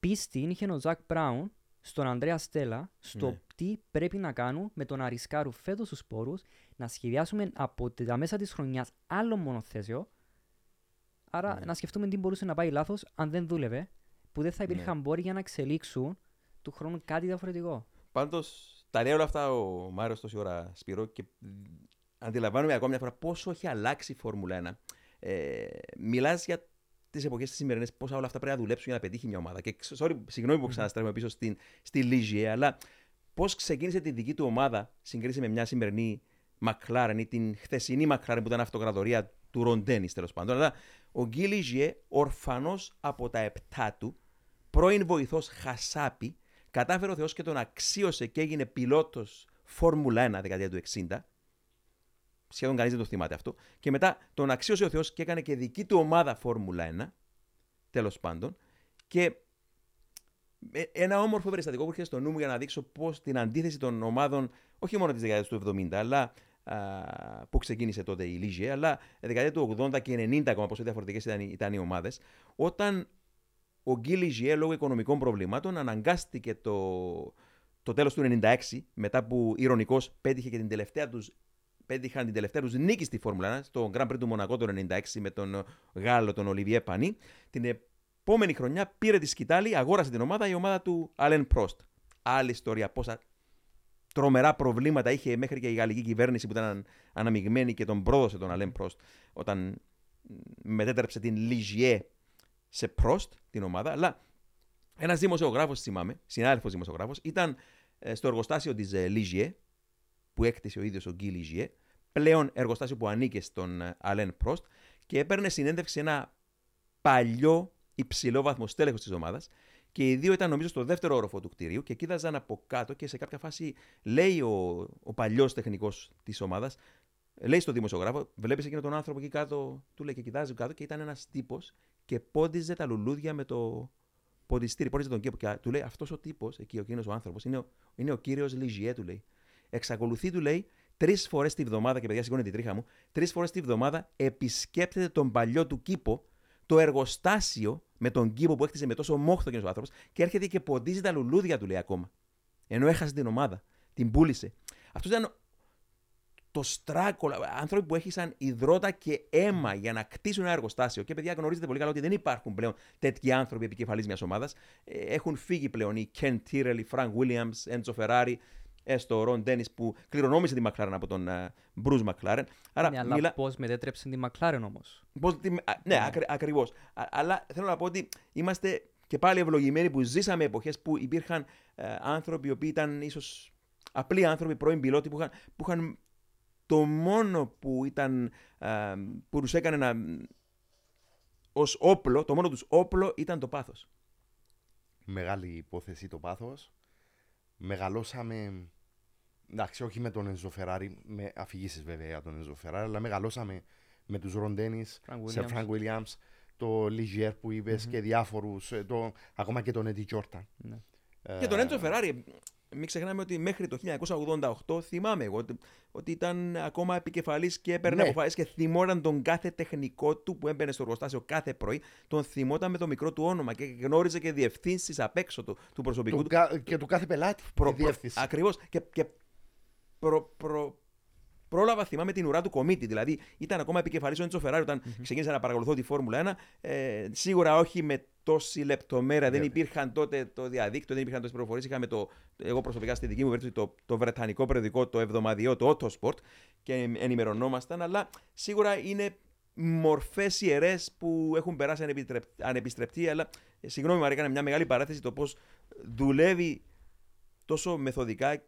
πίστη είχε ο Ζακ Μπράουν στον Ανδρέα Στέλλα στο Ναι. τι πρέπει να κάνουν με τον να ρισκάρουν φέτος τους πόρους, να σχεδιάσουμε από τα μέσα της χρονιάς άλλο μονοθέσιο Άρα Ναι. να σκεφτούμε τι μπορούσε να πάει λάθος αν δεν δούλευε, που δεν θα Ναι. υπήρχαν πόροι για να εξελίξουν του χρόνου κάτι διαφορετικό. Πάντως, τα λέει όλα αυτά ο Μάριο τόση ώρα Σπυρό και μ, αντιλαμβάνομαι ακόμα μια φορά πόσο έχει αλλάξει η Φόρμουλα 1. Ε, Μιλάς για τις εποχές τη σημερινές, πόσα όλα αυτά πρέπει να δουλέψουν για να πετύχει μια ομάδα. Και ξ- sorry, συγγνώμη που ξαναστρέφουμε πίσω στην, στη Ligier, αλλά πώς ξεκίνησε τη δική του ομάδα συγκρίση με μια σημερινή McLaren ή την χθεσινή McLaren που ήταν αυτοκρατορία του Ροντένι τέλος πάντων. Αλλά ο Γκί Ligier, ορφανός από τα επτά του, πρώην βοηθός Χασάπη, κατάφερε ο Θεός και τον αξίωσε και έγινε πιλότος Φόρμουλα 1 δεκαετία του 60. Σχεδόν κανείς δεν το θυμάται αυτό. Και μετά τον αξίωσε ο Θεός και έκανε και δική του ομάδα Φόρμουλα 1. Τέλος πάντων. Και Ε, Ένα όμορφο περιστατικό που έρχεται στο νου μου για να δείξω πώς την αντίθεση των ομάδων, όχι μόνο της δεκαετίας του 70, αλλά α, που ξεκίνησε τότε η Λίζε, αλλά η δεκαετία του 80 και 90 ακόμα, πόσο διαφορετικές ήταν, οι- ήταν οι ομάδες, όταν ο Γκί Λιζιέ λόγω οικονομικών προβλημάτων αναγκάστηκε το, το τέλος του 96, μετά που ηρωνικώς πέτυχε και την τελευταία τους πέτυχαν την τελευταία τους νίκη στη Φόρμουλα 1, στο Grand Prix του Μονακό το 96 με τον Γάλλο, τον Ολιβιέ Πανί. Την επόμενη χρονιά πήρε τη σκητάλη, αγόρασε την ομάδα, η ομάδα του Αλέν Πρόστ. Άλλη ιστορία, πόσα τρομερά προβλήματα είχε μέχρι και η γαλλική κυβέρνηση που ήταν αναμειγμένη και τον πρόδωσε τον Αλέν Πρόστ όταν μετέτρεψε την Λιζιέ σε Πρόστ την ομάδα. Αλλά ένας δημοσιογράφος, θυμάμαι, συνάδελφος δημοσιογράφος, ήταν ε, στο εργοστάσιο της Λιζιέ, που έκτισε ο ίδιος ο Γκί Λιζιέ, πλέον εργοστάσιο που ανήκε στον ε, Αλέν Πρόστ, και έπαιρνε συνέντευξη σε ένα παλιό υψηλό βαθμό στέλεχος της ομάδας. Και οι δύο ήταν νομίζω στο δεύτερο όροφο του κτηρίου και κοίταζαν από κάτω και σε κάποια φάση λέει ο, ο παλιός τεχνικός της ομάδας, λέει στο δημοσιογράφο, βλέπεις εκείνο τον άνθρωπο εκεί κάτω, του λέει και κοιτάζει κάτω και ήταν ένας τύπος και πόντιζε τα λουλούδια με το ποντιστήρι, πόντιζε τον κήπο. Και του λέει αυτός ο τύπος, εκεί ο εκείνος ο άνθρωπος, είναι ο, είναι ο κύριος Λιζιέ, του λέει. Εξακολουθεί, του λέει, τρεις φορές τη βδομάδα, και παιδιά σηκώνει την τρίχα μου, τρεις φορές τη βδομάδα επισκέπτεται τον παλιό του κήπο, το εργοστάσιο με τον κήπο που έκτιζε με τόσο μόχθο εκείνος ο άνθρωπος και έρχεται και ποντίζει τα λουλούδια του, λέει ακόμα. Ενώ έχασε την ομάδα. Την πούλησε. Αυτός ήταν το στράκολα. Άνθρωποι που έχησαν υδρότα και αίμα για να κτίσουν ένα εργοστάσιο. Και παιδιά γνωρίζετε πολύ καλά ότι δεν υπάρχουν πλέον τέτοιοι άνθρωποι επικεφαλής μιας ομάδας. Έχουν φύγει πλέον οι Ken Tyrrell, οι Frank Williams, Enzo Ferrari, έστω ο Ρον Ντένις που κληρονόμησε τη McLaren από τον Μπρουζ McLaren. Άρα Ναι, αλλά μιλά... πώς μετέτρεψε τη McLaren όμως; Πώς, τι- α, ναι, ακρι, ακριβώς. Α- Αλλά θέλω να πω ότι είμαστε και πάλι ευλογημένοι που ζήσαμε εποχές που υπήρχαν ε, άνθρωποι οι οποίοι ήταν ίσως απλοί άνθρωποι, πρώην πιλότοι που είχαν, που είχαν το μόνο που ήταν, ε, που τους έκανε να, ως όπλο, το μόνο τους όπλο ήταν το πάθος. Μεγάλη υπόθεση το πάθος. Μεγαλώσαμε, εντάξει όχι με τον Ενζο Φεράρι, με αφηγήσεις βέβαια για τον Ενζο Φεράρι, αλλά μεγαλώσαμε με τους Ροντένις, Frank σε Williams. Frank Williams, το Ligier που είπες και διάφορους, ε, το, ακόμα και τον Eddie Jordan. Ναι. Και τον Έντζο Φεράρι, μην ξεχνάμε ότι μέχρι το 1988 θυμάμαι εγώ ότι, ότι ήταν ακόμα επικεφαλής και έπαιρνε Ναι. αποφάσεις και θυμόταν τον κάθε τεχνικό του που έμπαινε στο εργοστάσιο κάθε πρωί. Τον θυμόταν με το μικρό του όνομα και γνώριζε και διευθύνσεις απ' έξω του, του προσωπικού Του του. κα- και του κάθε πελάτη. Προ, η προ, διεύθυνση. ακριβώς. Και, και προ, προ, πρόλαβα, θυμάμαι την ουρά του κομίτη. Δηλαδή, ήταν ακόμα επικεφαλής ο Έντσο Φεράρι όταν ξεκίνησα να παρακολουθώ τη Φόρμουλα 1. Ε, σίγουρα όχι με τόση λεπτομέρεια. Δεν Βέβαια. υπήρχαν τότε το διαδίκτυο, δεν υπήρχαν τόσες πληροφορίες. Είχαμε το, εγώ προσωπικά στη δική μου περίπτωση το, το βρετανικό περιοδικό, το εβδομαδιαίο, το Autosport και ενημερωνόμασταν. Αλλά σίγουρα είναι μορφές ιερές που έχουν περάσει ανεπιστρεπ- ανεπιστρεπτή. Αλλά ε, συγγνώμη, Μαρία, έκανα μια μεγάλη παράθεση το πώς δουλεύει τόσο μεθοδικά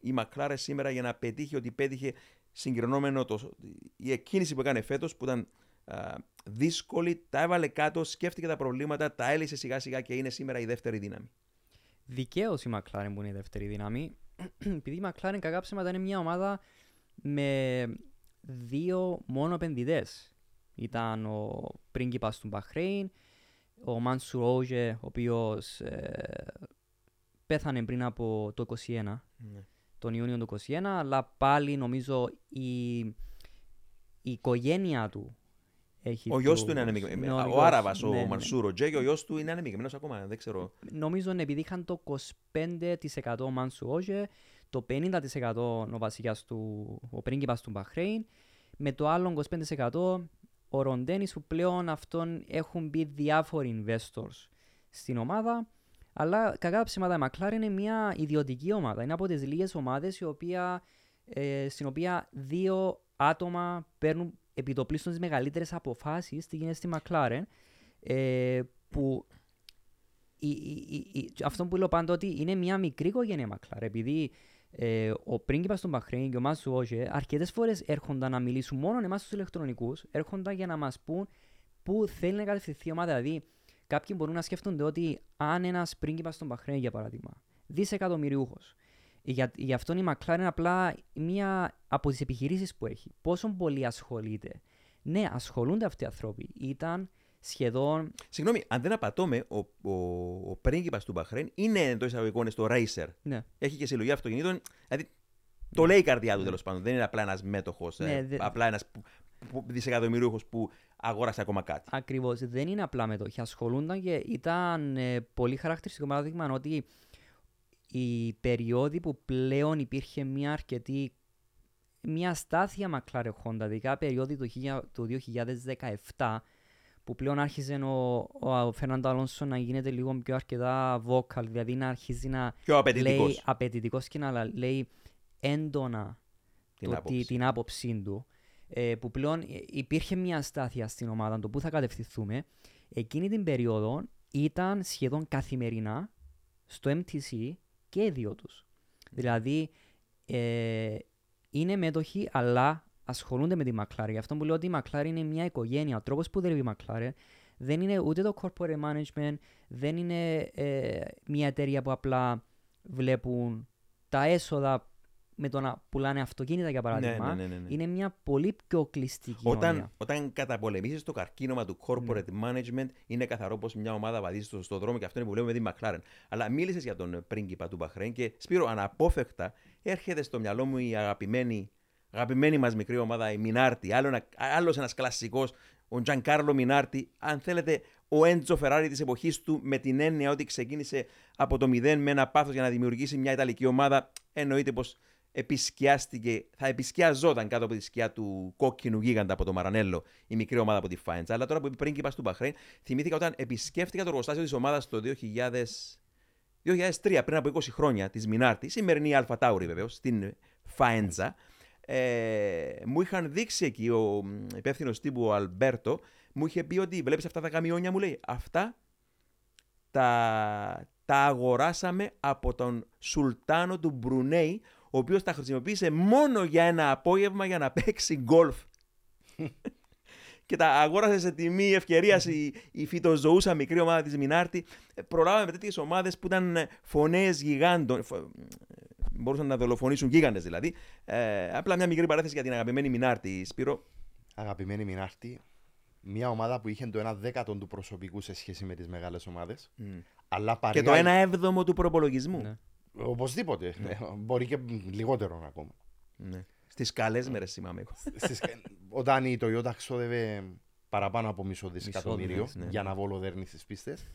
η McLaren σήμερα για να πετύχει ότι πέτυχε συγκρινόμενο το, η εκκίνηση που έκανε φέτος που ήταν α, δύσκολη, τα έβαλε κάτω, σκέφτηκε τα προβλήματα, τα έλυσε σιγά σιγά και είναι σήμερα η δεύτερη δύναμη. Δικαίως η McLaren που είναι η δεύτερη δύναμη. Επειδή η McLaren κακά ψέματα είναι μια ομάδα με δύο μόνο επενδυτές. Ήταν ο πρίγκιπας του Μπαχρέιν, ο Μάνσου Ρόζε, ο οποίος πέθανε πριν από το 2021, τον Ιούνιο του 2021, αλλά πάλι νομίζω η, η οικογένεια του έχει. Ο γιος του- του είναι Ναι, ανεμειγμένο. ο Ο γιος- Άραβας, ναι, ο ναι. Μανσούρο Τζέ και ο γιος του είναι ανεμειγμένο ακόμα. Δεν ξέρω. νομίζω επειδή είχαν το 25% ο Μάνσου Όζε, το 50% ο βασιλιάς του, ο πρίγκιπας του Μπαχρέιν, με το άλλο 25% ο Ροντένις που πλέον αυτόν έχουν μπει διάφοροι investors στην ομάδα, αλλά κακά ψέματα η McLaren είναι μια ιδιωτική ομάδα. Είναι από τις λίγες ομάδες η οποία, ε, στην οποία δύο άτομα παίρνουν επιτοπλίστων τις μεγαλύτερες αποφάσεις τι γίνεται στη McLaren ε, που η, η, η, η- αυτό που λέω πάντα ότι είναι μια μικρή οικογένεια McLaren επειδή ε, ο πρίγκιπας του Μπαχρέιν και ο Μάσου Όζε αρκετές φορές έρχονταν να μιλήσουν μόνο εμάς τους ηλεκτρονικούς έρχονταν για να μας πούν πού θέλει να κατευθυνθεί η ομάδα δηλαδή κάποιοι μπορούν να σκέφτονται ότι αν ένας πρίγκιπας του Μπαχρέιν για παράδειγμα δισεκατομμυριούχος για, γι' αυτόν η McLaren είναι απλά μία από τις επιχειρήσεις που έχει. Πόσο πολύ ασχολείται. Ναι, ασχολούνται αυτοί οι άνθρωποι. Ήταν σχεδόν Συγγνώμη, αν δεν απατώμε, ο, ο, ο πρίγκιπας του Μπαχρέν είναι εντός εισαγωγικών στο racer. ναι, Έχει και συλλογή αυτοκινήτων. Δηλαδή, το λέει η καρδιά του τέλος πάντων. Δεν είναι απλά ένας μέτοχος, Ναι, δε- απλά ένας δισεκατομμυρίουχος που αγόρασε ακόμα κάτι. Ακριβώς. Δεν είναι απλά μετοχή. Ασχολούνταν και ήταν ε, πολύ χαρακτηριστικό παράδειγμα ότι η περίοδοι που πλέον υπήρχε μια αρκετή μια στάθεια McLaren Honda, ειδικά περίοδοι του, 1000 του 2017, που πλέον άρχιζε ο, ο Φερνάντο Αλόνσο να γίνεται λίγο πιο αρκετά vocal, δηλαδή να αρχίζει να Πιο απαιτητικός. λέει απαιτητικός και να λέει έντονα Την το άποψη. τι- την άποψή του, ε, που πλέον ε, υπήρχε μια στάθεια στην ομάδα, το που θα κατευθυνθούμε, εκείνη την περίοδο ήταν σχεδόν καθημερινά στο MTC και οι δύο τους. Δηλαδή, ε, είναι μέτοχοι, αλλά ασχολούνται με τη McLaren. Γι' αυτό που λέω ότι η McLaren είναι μια οικογένεια. Ο τρόπος που δουλεύει η McLaren δεν είναι ούτε το corporate management, δεν είναι ε, μια εταιρεία που απλά βλέπουν τα έσοδα με το να πουλάνε αυτοκίνητα για παράδειγμα. ναι, ναι, ναι. Είναι μια πολύ πιο κλειστική Όταν, κοινωνία. όταν καταπολεμήσεις το καρκίνωμα του corporate Ναι. management, είναι καθαρό πως μια ομάδα βαδίζει στο, στο δρόμο και αυτό είναι που βλέπουμε με τη McLaren. Αλλά μίλησες για τον πρίγκιπα του Μπαχρέν και Σπύρο, αναπόφευκτα έρχεται στο μυαλό μου η αγαπημένη, αγαπημένη μας μικρή ομάδα, η Μινάρτη. Άλλο ένα κλασικός, ο Τζαν Κάρλο Μινάρτη. Αν θέλετε, ο Έντζο Φεράρι της εποχής του, με την έννοια ότι ξεκίνησε από το μηδέν με ένα πάθος για να δημιουργήσει μια Ιταλική ομάδα. Εννοείται πως επισκιάστηκε, θα επισκιαζόταν κάτω από τη σκιά του κόκκινου γίγαντα από το Μαρανέλο η μικρή ομάδα από τη Φάιντσα. Αλλά τώρα που είπε πριν και είπα του Μπαχρέιν, θυμήθηκα όταν επισκέφτηκα το εργοστάσιο της ομάδας το 2000, 2003, πριν από 20 χρόνια, της Μινάρτη, η σημερινή Αλφα Τάουρη βεβαίως, στην Φάιντζα. Ε, μου είχαν δείξει εκεί ο υπεύθυνος τύπου ο Αλμπέρτο, μου είχε πει ότι βλέπεις αυτά τα καμιόνια, μου λέει. Αυτά τα, τα αγοράσαμε από τον Σουλτάνο του Μπρουνέη, ο οποίος τα χρησιμοποίησε μόνο για ένα απόγευμα για να παίξει γκολφ. και τα αγόρασε σε τιμή ευκαιρίας η, η φυτοζωούσα μικρή ομάδα της Μινάρτη. Ε, Προλάβαμε τέτοιες ομάδες που ήταν φωνές γιγάντων, φο- μπορούσαν να δολοφονήσουν γίγαντες δηλαδή. Ε, απλά μια μικρή παράθεση για την αγαπημένη Μινάρτη, Σπύρο. Αγαπημένη Μινάρτη, μια ομάδα που είχε το 1 δέκατο του προσωπικού σε σχέση με τις μεγάλες ομάδες. Αλλά Και παρήγα... το ένα έβδομο του προπολογισμού. Ναι. Οπωσδήποτε. Ε, Μπορεί και λιγότερο ακόμα. Ναι. Στις καλές μέρες θυμάμαι εγώ. Στις- όταν η Toyota ξόδευε παραπάνω από μισό δισεκατομμύριο Μισό, ναι. για να βολοδέρνει τι πίστες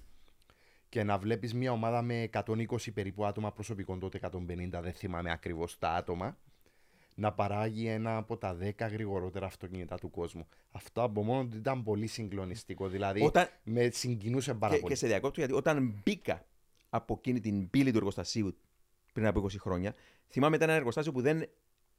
και να βλέπεις μια ομάδα με 120 περίπου άτομα προσωπικών, τότε 150, δεν θυμάμαι ακριβώς τα άτομα, να παράγει ένα από τα 10 γρηγορότερα αυτοκίνητα του κόσμου. Αυτό από μόνο του ήταν πολύ συγκλονιστικό. Δηλαδή Όταν- με συγκινούσε πάρα και, πολύ. και σε διακόπτω γιατί όταν μπήκα από εκείνη την πύλη του εργοστασίου πριν από 20 χρόνια, θυμάμαι ήταν ένα εργοστάσιο που δεν,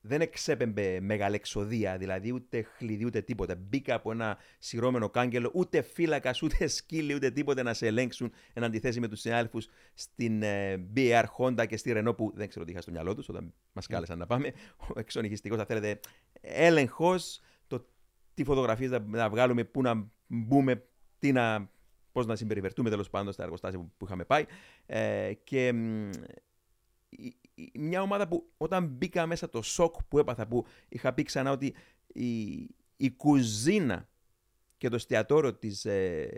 δεν εξέπεμπε μεγαλεξοδία, δηλαδή ούτε χλειδί ούτε τίποτα. Μπήκα από ένα σειρώμενο κάγκελο, ούτε φύλακας, ούτε σκύλι, ούτε τίποτα να σε ελέγξουν εν αντιθέσει με τους συνάδελφου στην ε, BR Honda και στη Renault που δεν ξέρω τι είχα στο μυαλό τους όταν μας κάλεσαν να πάμε. Ο εξονυχιστικός, θα θέλετε, έλεγχος, το τι φωτογραφίες να, να βγάλουμε, πού να μπούμε, τι να πώς να συμπεριφερθούμε τέλος πάντων στα εργοστάσια που, που είχαμε πάει. Ε, και μ, η- η- μια ομάδα που όταν μπήκα μέσα το σοκ που έπαθα, που είχα πει ξανά ότι η, η κουζίνα και το εστιατόριο της ε,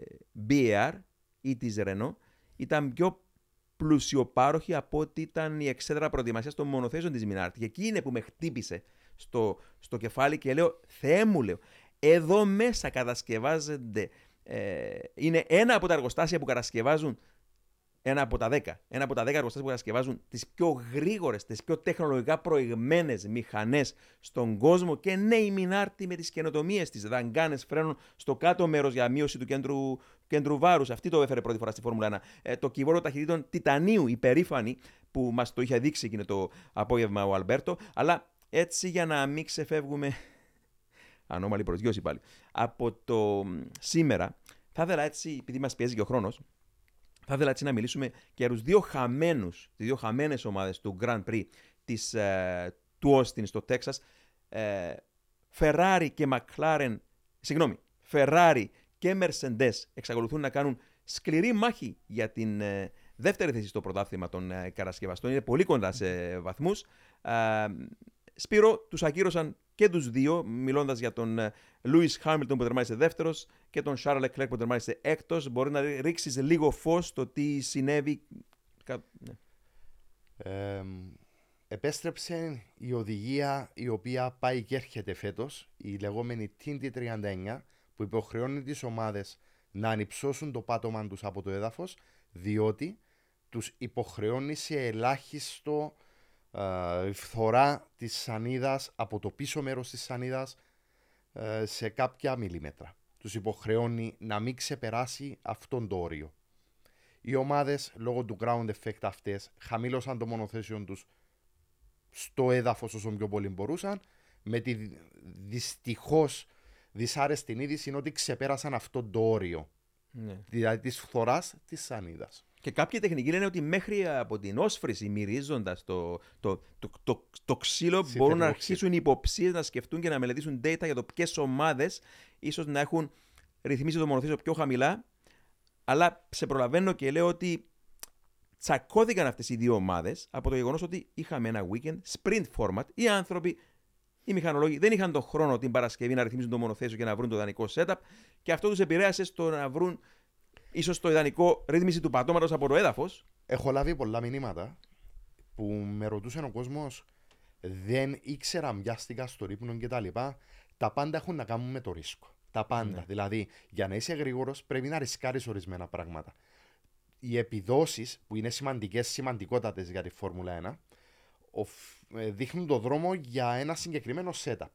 BAR ή της Renault ήταν πιο πλουσιοπάροχη από ότι ήταν η εξέδρα προετοιμασίας των μονοθέσεων της Μινάρτη. Και εκεί είναι που με χτύπησε στο, στο κεφάλι και λέω, Θεέ μου λέω, εδώ μέσα κατασκευάζονται, ε, είναι ένα από τα εργοστάσια που κατασκευάζουν ένα από τα 10. Ένα από τα 10 εργοστάσια που κατασκευάζουν τις πιο γρήγορες, τις πιο τεχνολογικά προηγμένες μηχανές στον κόσμο. Και ναι, η Μινάρτη με τις καινοτομίες της, δαγκάνες φρένων στο κάτω μέρος για μείωση του κέντρου, κέντρου βάρους. Αυτή το έφερε πρώτη φορά στη Φόρμουλα 1. Ε, το κυβόρο ταχυτήτων Τιτανίου, υπερήφανη, που μας το είχε δείξει εκείνο το απόγευμα ο Αλμπέρτο. Αλλά έτσι για να μην ξεφεύγουμε. Ανώμαλη προσγειώση πάλι. Από το μ, σήμερα, θα ήθελα έτσι, επειδή μας πιέζει και ο χρόνος, θα ήθελα έτσι να μιλήσουμε και για τους δύο χαμένους, τις δύο χαμένες ομάδες του Grand Prix της, ε, του Austin στο Τέξας. Ε, Ferrari και McLaren, συγγνώμη, Ferrari και Mercedes εξακολουθούν να κάνουν σκληρή μάχη για την ε, δεύτερη θέση στο πρωτάθλημα των ε, κατασκευαστών. Είναι πολύ κοντά σε βαθμούς. Ε, Σπύρο, τους ακύρωσαν και τους δύο, μιλώντας για τον Λούι Χάμιλτον που τερμάτισε δεύτερος και τον Σάρλ Εκλέκ που τερμάτισε έκτος. Μπορεί να ρίξεις λίγο φως στο τι συνέβη. Κα- ναι. Ε, επέστρεψε η οδηγία η οποία πάει και έρχεται φέτος, η λεγόμενη Tinty 39, που υποχρεώνει τις ομάδες να ανυψώσουν το πάτωμα τους από το έδαφος, διότι τους υποχρεώνει σε ελάχιστο ε, φθορά της σανίδας από το πίσω μέρος της σανίδας ε, σε κάποια μιλίμετρα. Τους υποχρεώνει να μην ξεπεράσει αυτόν το όριο. Οι ομάδες λόγω του ground effect αυτές χαμήλωσαν το μονοθέσιο τους στο έδαφος όσο πιο πολύ μπορούσαν με τη δυστυχώς δυσάρεστη είδηση είναι ότι ξεπέρασαν αυτό το όριο. Ναι. Δηλαδή της φθοράς της σανίδας. Και κάποιοι τεχνικοί λένε ότι μέχρι από την όσφρηση, μυρίζοντας το, το, το, το, το ξύλο, Citric μπορούν να oxide. αρχίσουν οι υποψίες να σκεφτούν και να μελετήσουν data για το ποιες ομάδες ίσως να έχουν ρυθμίσει το μονοθέσιο πιο χαμηλά. Αλλά σε προλαβαίνω και λέω ότι τσακώθηκαν αυτές οι δύο ομάδες από το γεγονός ότι είχαμε ένα weekend sprint format. Οι άνθρωποι, οι μηχανολόγοι δεν είχαν τον χρόνο την Παρασκευή να ρυθμίσουν το μονοθέσιο και να βρουν το ιδανικό setup και αυτό τους επηρέασε στο να βρουν ίσως το ιδανικό ρύθμιση του πατώματος από το έδαφος. Έχω λάβει πολλά μηνύματα που με ρωτούσε ο κόσμος, δεν ήξερα, μοιάστηκα στο ρύπνο κτλ. Τα, τα πάντα έχουν να κάνουν με το ρίσκο. Τα πάντα. Ναι. Δηλαδή, για να είσαι γρήγορος, πρέπει να ρισκάρεις ορισμένα πράγματα. Οι επιδόσεις, που είναι σημαντικές, σημαντικότατες για τη Φόρμουλα 1, οφ- ε, δείχνουν το δρόμο για ένα συγκεκριμένο setup.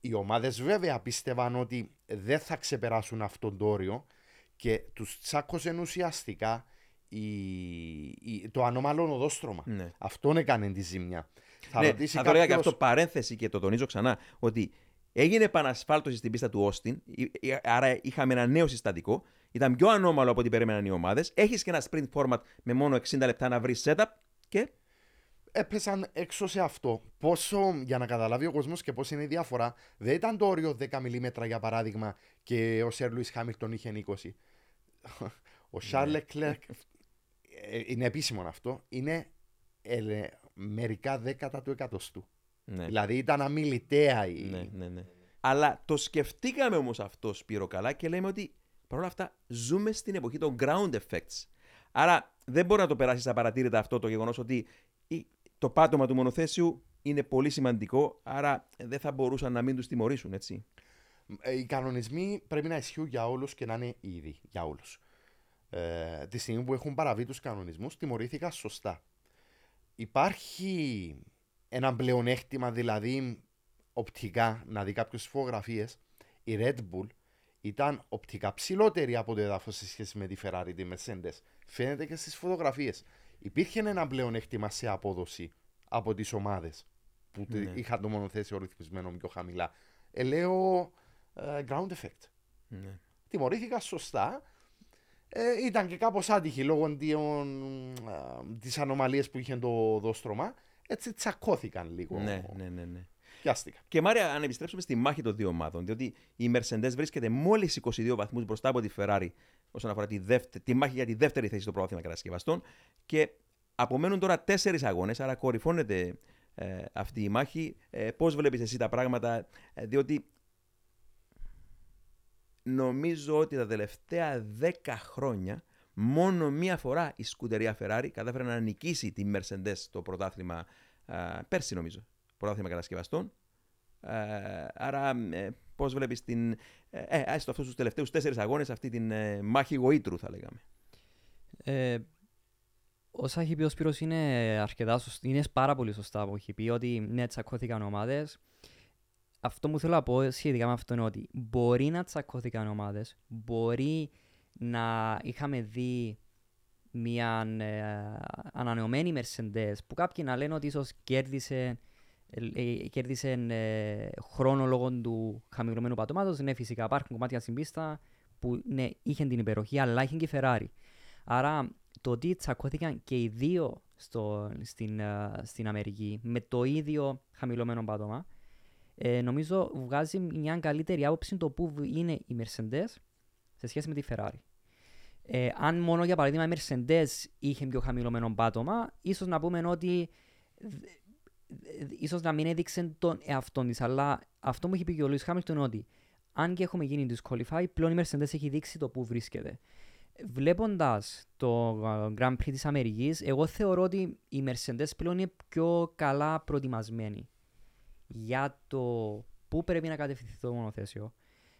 Οι ομάδες βέβαια πίστευαν ότι δεν θα ξεπεράσουν αυτόν το όριο και τους τσάκωσε ουσιαστικά η, η- το ανώμαλο οδόστρωμα. Ναι. Αυτόν έκανε τη ζημιά. Θα ναι, ρωτήσει θα το έλεγα και κάποιος- αυτό παρένθεση και το τονίζω ξανά ότι έγινε επανασφάλτωση στην πίστα του Όστιν, ε, ε, άρα είχαμε ένα νέο συστατικό. Ήταν πιο ανώμαλο από ό,τι περίμεναν οι ομάδες. Έχεις και ένα sprint format με μόνο 60 λεπτά να βρεις setup και; έπεσαν έξω σε αυτό. Πόσο, για να καταλάβει ο κόσμος και πώς είναι η διαφορά, δεν ήταν το όριο 10 μιλίμετρα για παράδειγμα και ο Σερ Λουί Χάμιλτον είχε 20. Ο Σαρλ Λεκλέρκ, ε, είναι επίσημο αυτό, είναι ελε- μερικά δέκατα του εκατοστού. Ναι, Δηλαδή ήταν αμιλητέα η. ναι, ναι, ναι. Αλλά το σκεφτήκαμε όμως αυτό, Σπύρο, καλά και λέμε ότι παρόλα αυτά ζούμε στην εποχή των ground effects. Άρα δεν μπορεί να το περάσεις απαρατήρητα αυτό το γεγονός ότι η- το πάτωμα του μονοθέσιου είναι πολύ σημαντικό, άρα δεν θα μπορούσαν να μην τους τιμωρήσουν, έτσι. Ε, Οι κανονισμοί πρέπει να ισχύουν για όλους και να είναι ήδη για όλους. Ε, τη στιγμή που έχουν παραβεί τους κανονισμούς, τιμωρήθηκαν σωστά. Υπάρχει ένα πλεονέκτημα, δηλαδή οπτικά, να δει κάποιε φωτογραφίες. Η Red Bull ήταν οπτικά ψηλότερη από το έδαφο σε σχέση με τη Ferrari, τη Mercedes. Φαίνεται και στις φωτογραφίες. Υπήρχε ένα πλεονέκτημα σε απόδοση από τις ομάδες που τε- Ναι. είχαν το μονοθέσιο ρυθμισμένο πιο χαμηλά. Ε, λέω ε, ground effect. Ναι. Τιμωρήθηκα σωστά. Ε, ήταν και κάπως άτυχη λόγω της ανομαλίας που είχε το δόστρωμα. Έτσι τσακώθηκαν λίγο. Ναι, ναι, ναι, ναι. Πιάστηκαν. Και Μάρια, αν επιστρέψουμε στη μάχη των δύο ομάδων, διότι η Mercedes βρίσκεται μόλις 22 βαθμούς μπροστά από τη Ferrari όσον αφορά τη, δεύτερη, τη μάχη για τη δεύτερη θέση στο πρωτάθλημα κατασκευαστών και απομένουν τώρα τέσσερις αγώνες, άρα κορυφώνεται ε, αυτή η μάχη. Ε, Πώς βλέπεις εσύ τα πράγματα, ε, διότι νομίζω ότι τα τελευταία 10 χρόνια μόνο μία φορά η σκουτερία Ferrari κατάφερε να νικήσει τη Mercedes στο πρωτάθλημα α, πέρσι νομίζω, πρωτάθλημα κατασκευαστών. Ε, άρα ε, πώς βλέπεις την, ε, ε, έστω αυτούς τους τελευταίους τέσσερις αγώνες αυτή την ε, μάχη γοήτρου θα λέγαμε. Ε, όσα έχει πει ο Σπύρος είναι αρκετά σωστά, είναι πάρα πολύ σωστά που έχει πει ότι ναι τσακώθηκαν ομάδες. Αυτό που θέλω να πω σχετικά με αυτό είναι ότι μπορεί να τσακώθηκαν ομάδες, μπορεί να είχαμε δει μια ε, ανανεωμένη Mercedes που κάποιοι να λένε ότι ίσως κέρδισε, ε, ε, κέρδισε ε, χρόνο λόγω του χαμηλωμένου πατώματος. Ναι, φυσικά υπάρχουν κομμάτια στην πίστα που ναι, είχε την υπεροχή, αλλά είχε και η Ferrari. Άρα το ότι τσακώθηκαν και οι δύο στο, στην, ε, στην Αμερική με το ίδιο χαμηλωμένο πάτωμα, ε, νομίζω βγάζει μια καλύτερη άποψη το που είναι η Mercedes σε σχέση με τη Ferrari. Ε, αν μόνο για παράδειγμα η Mercedes είχε πιο χαμηλωμένο πάτωμα, ίσως να πούμε ότι ε, ίσως να μην έδειξε τον εαυτό της, αλλά αυτό που έχει πει και ο Λουίς Χάμιλτον είναι ότι αν και έχουμε γίνει disqualify, πλέον η Mercedes έχει δείξει το που βρίσκεται. Βλέποντας το ε, Grand Prix της Αμερικής, εγώ θεωρώ ότι η Mercedes πλέον είναι πιο καλά προετοιμασμένη για το πού πρέπει να κατευθυνθεί το μονοθέσιο.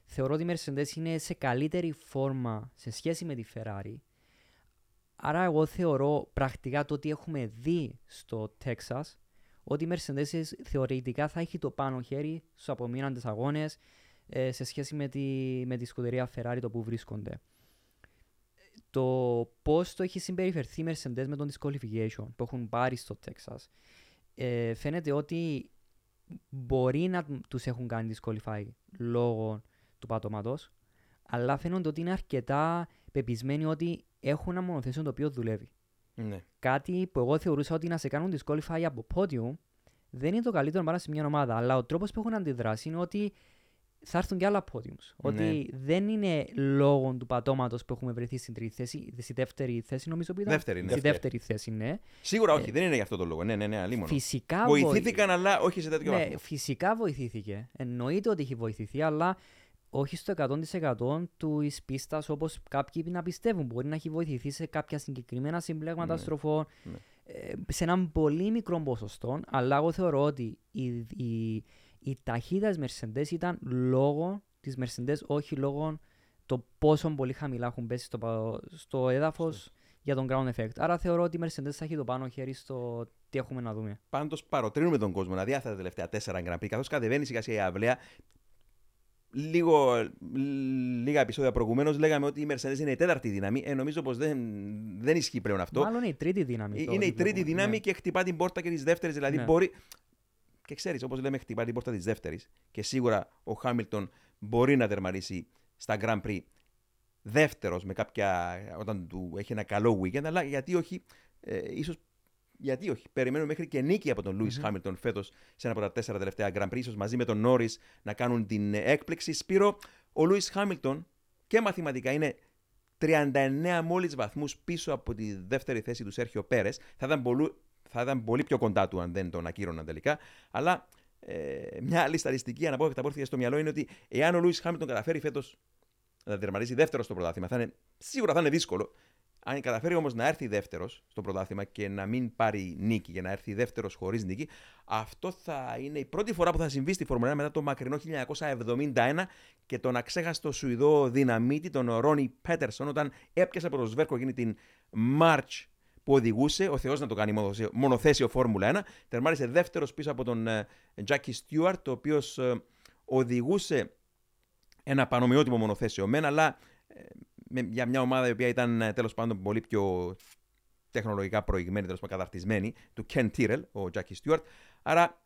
Θεωρώ ότι η Mercedes είναι σε καλύτερη φόρμα σε σχέση με τη Ferrari. Άρα εγώ θεωρώ πρακτικά το ότι έχουμε δει στο Texas ότι η Mercedes θεωρητικά θα έχει το πάνω χέρι στους απομείναντες αγώνες ε, σε σχέση με τη, με τη σκουτερία Ferrari το που βρίσκονται. Το πώς το έχει συμπεριφερθεί η Mercedes με τον disqualification που έχουν πάρει στο Texas ε, φαίνεται ότι μπορεί να τους έχουν κάνει disqualify λόγω του πατώματος αλλά φαίνονται ότι είναι αρκετά πεπισμένοι ότι έχουν ένα μονοθέσιο το οποίο δουλεύει. Ναι. Κάτι που εγώ θεωρούσα ότι να σε κάνουν disqualify από podium δεν είναι το καλύτερο να σε μια ομάδα. Αλλά ο τρόπος που έχουν αντιδράσει είναι ότι θα έρθουν και άλλα podiums. Ναι. Ότι δεν είναι λόγω του πατώματος που έχουμε βρεθεί στην τρίτη θέση, στη δεύτερη θέση νομίζω που ήταν. Δεύτερη, ναι. Στη δεύτερη θέση, ναι. Σίγουρα όχι, δεν είναι για αυτό το λόγο. Ναι, ναι, ναι, αλίμονο. Φυσικά Βοηθήθηκαν, αλλά όχι σε τέτοιο ναι, βαθμό. φυσικά βοηθήθηκε. Εννοείται ότι έχει βοηθηθεί, αλλά όχι στο 100% του πίστας όπως κάποιοι να πιστεύουν. Μπορεί να έχει βοηθηθεί σε κάποια συγκεκριμένα συμπλέγματα Ναι. στροφών, Ναι. ε, σε έναν πολύ μικρό ποσοστό, αλλά εγώ θεωρώ ότι η, η, η ταχύτητας τη Mercedes ήταν λόγω της Mercedes, όχι λόγω το πόσο πολύ χαμηλά έχουν πέσει στο, πα- στο έδαφος για τον ground effect. Άρα θεωρώ ότι η Mercedes θα έχει το πάνω χέρι στο τι έχουμε να δούμε. Πάντως παροτρύνουμε τον κόσμο να δει αυτά τα τελευταία τέσσερα Grand Prix. Καθώς κατεβαίνει σιγά σιγά η αυλαία, λίγο, λίγα επεισόδια προηγουμένως λέγαμε ότι η Mercedes είναι η τέταρτη δύναμη. Ε, νομίζω πως δεν, δεν ισχύει πλέον αυτό. Μάλλον η τρίτη δύναμη. το είναι η τρίτη διπλό- δύναμη ναι. και χτυπά την πόρτα και τη δεύτερη. Δηλαδή Ναι. μπορεί. Και ξέρεις, όπως λέμε, χτυπά την πόρτα της δεύτερης. Και σίγουρα ο Χάμιλτον μπορεί να τερματίσει στα Grand Prix δεύτερος με κάποια. όταν του έχει ένα καλό weekend. Αλλά γιατί όχι, ε, ίσως γιατί όχι. Περιμένουμε μέχρι και νίκη από τον Λούι Χάμιλτον φέτος σε ένα από τα τέσσερα τελευταία Grand Prix, ίσως μαζί με τον Νόρι να κάνουν την ε, έκπληξη. Σπύρο, ο Λούι Χάμιλτον και μαθηματικά είναι 39 μόλις βαθμούς πίσω από τη δεύτερη θέση του Σέρχιο Πέρες. Θα ήταν, πολύ, θα ήταν πολύ πιο κοντά του αν δεν τον ακύρωναν τελικά. Αλλά ε, μια άλλη στατιστική αναπόφευκτα που έρθει στο μυαλό είναι ότι εάν ο Λούις Χάμιλτον καταφέρει φέτος να τερματίσει δεύτερο στο πρωτάθλημα, θα είναι, σίγουρα θα είναι δύσκολο. Αν καταφέρει όμως να έρθει δεύτερος στο πρωτάθλημα και να μην πάρει νίκη και να έρθει δεύτερος χωρίς νίκη, αυτό θα είναι η πρώτη φορά που θα συμβεί στη Φόρμουλα 1 μετά το μακρινό 1971 και τον αξέχαστο Σουηδό δυναμίτη, τον Ρόνι Πέτερσον, όταν έπιασε από το σβέρκο εκείνη την March που οδηγούσε, ο Θεός να το κάνει μονοθέσιο, μονοθέσιο Φόρμουλα 1. Τερμάρισε δεύτερος πίσω από τον Τζάκι Στιούαρτ, ο οποίος οδηγούσε ένα πανομοιότιμο μονοθέσιο μεν, αλλά ε, με, για μια ομάδα η οποία ήταν ε, τέλος πάντων πολύ πιο τεχνολογικά προηγμένη, τέλος πάντων καταρτισμένη, του Ken Tyrrell, ο Jackie Stewart. Άρα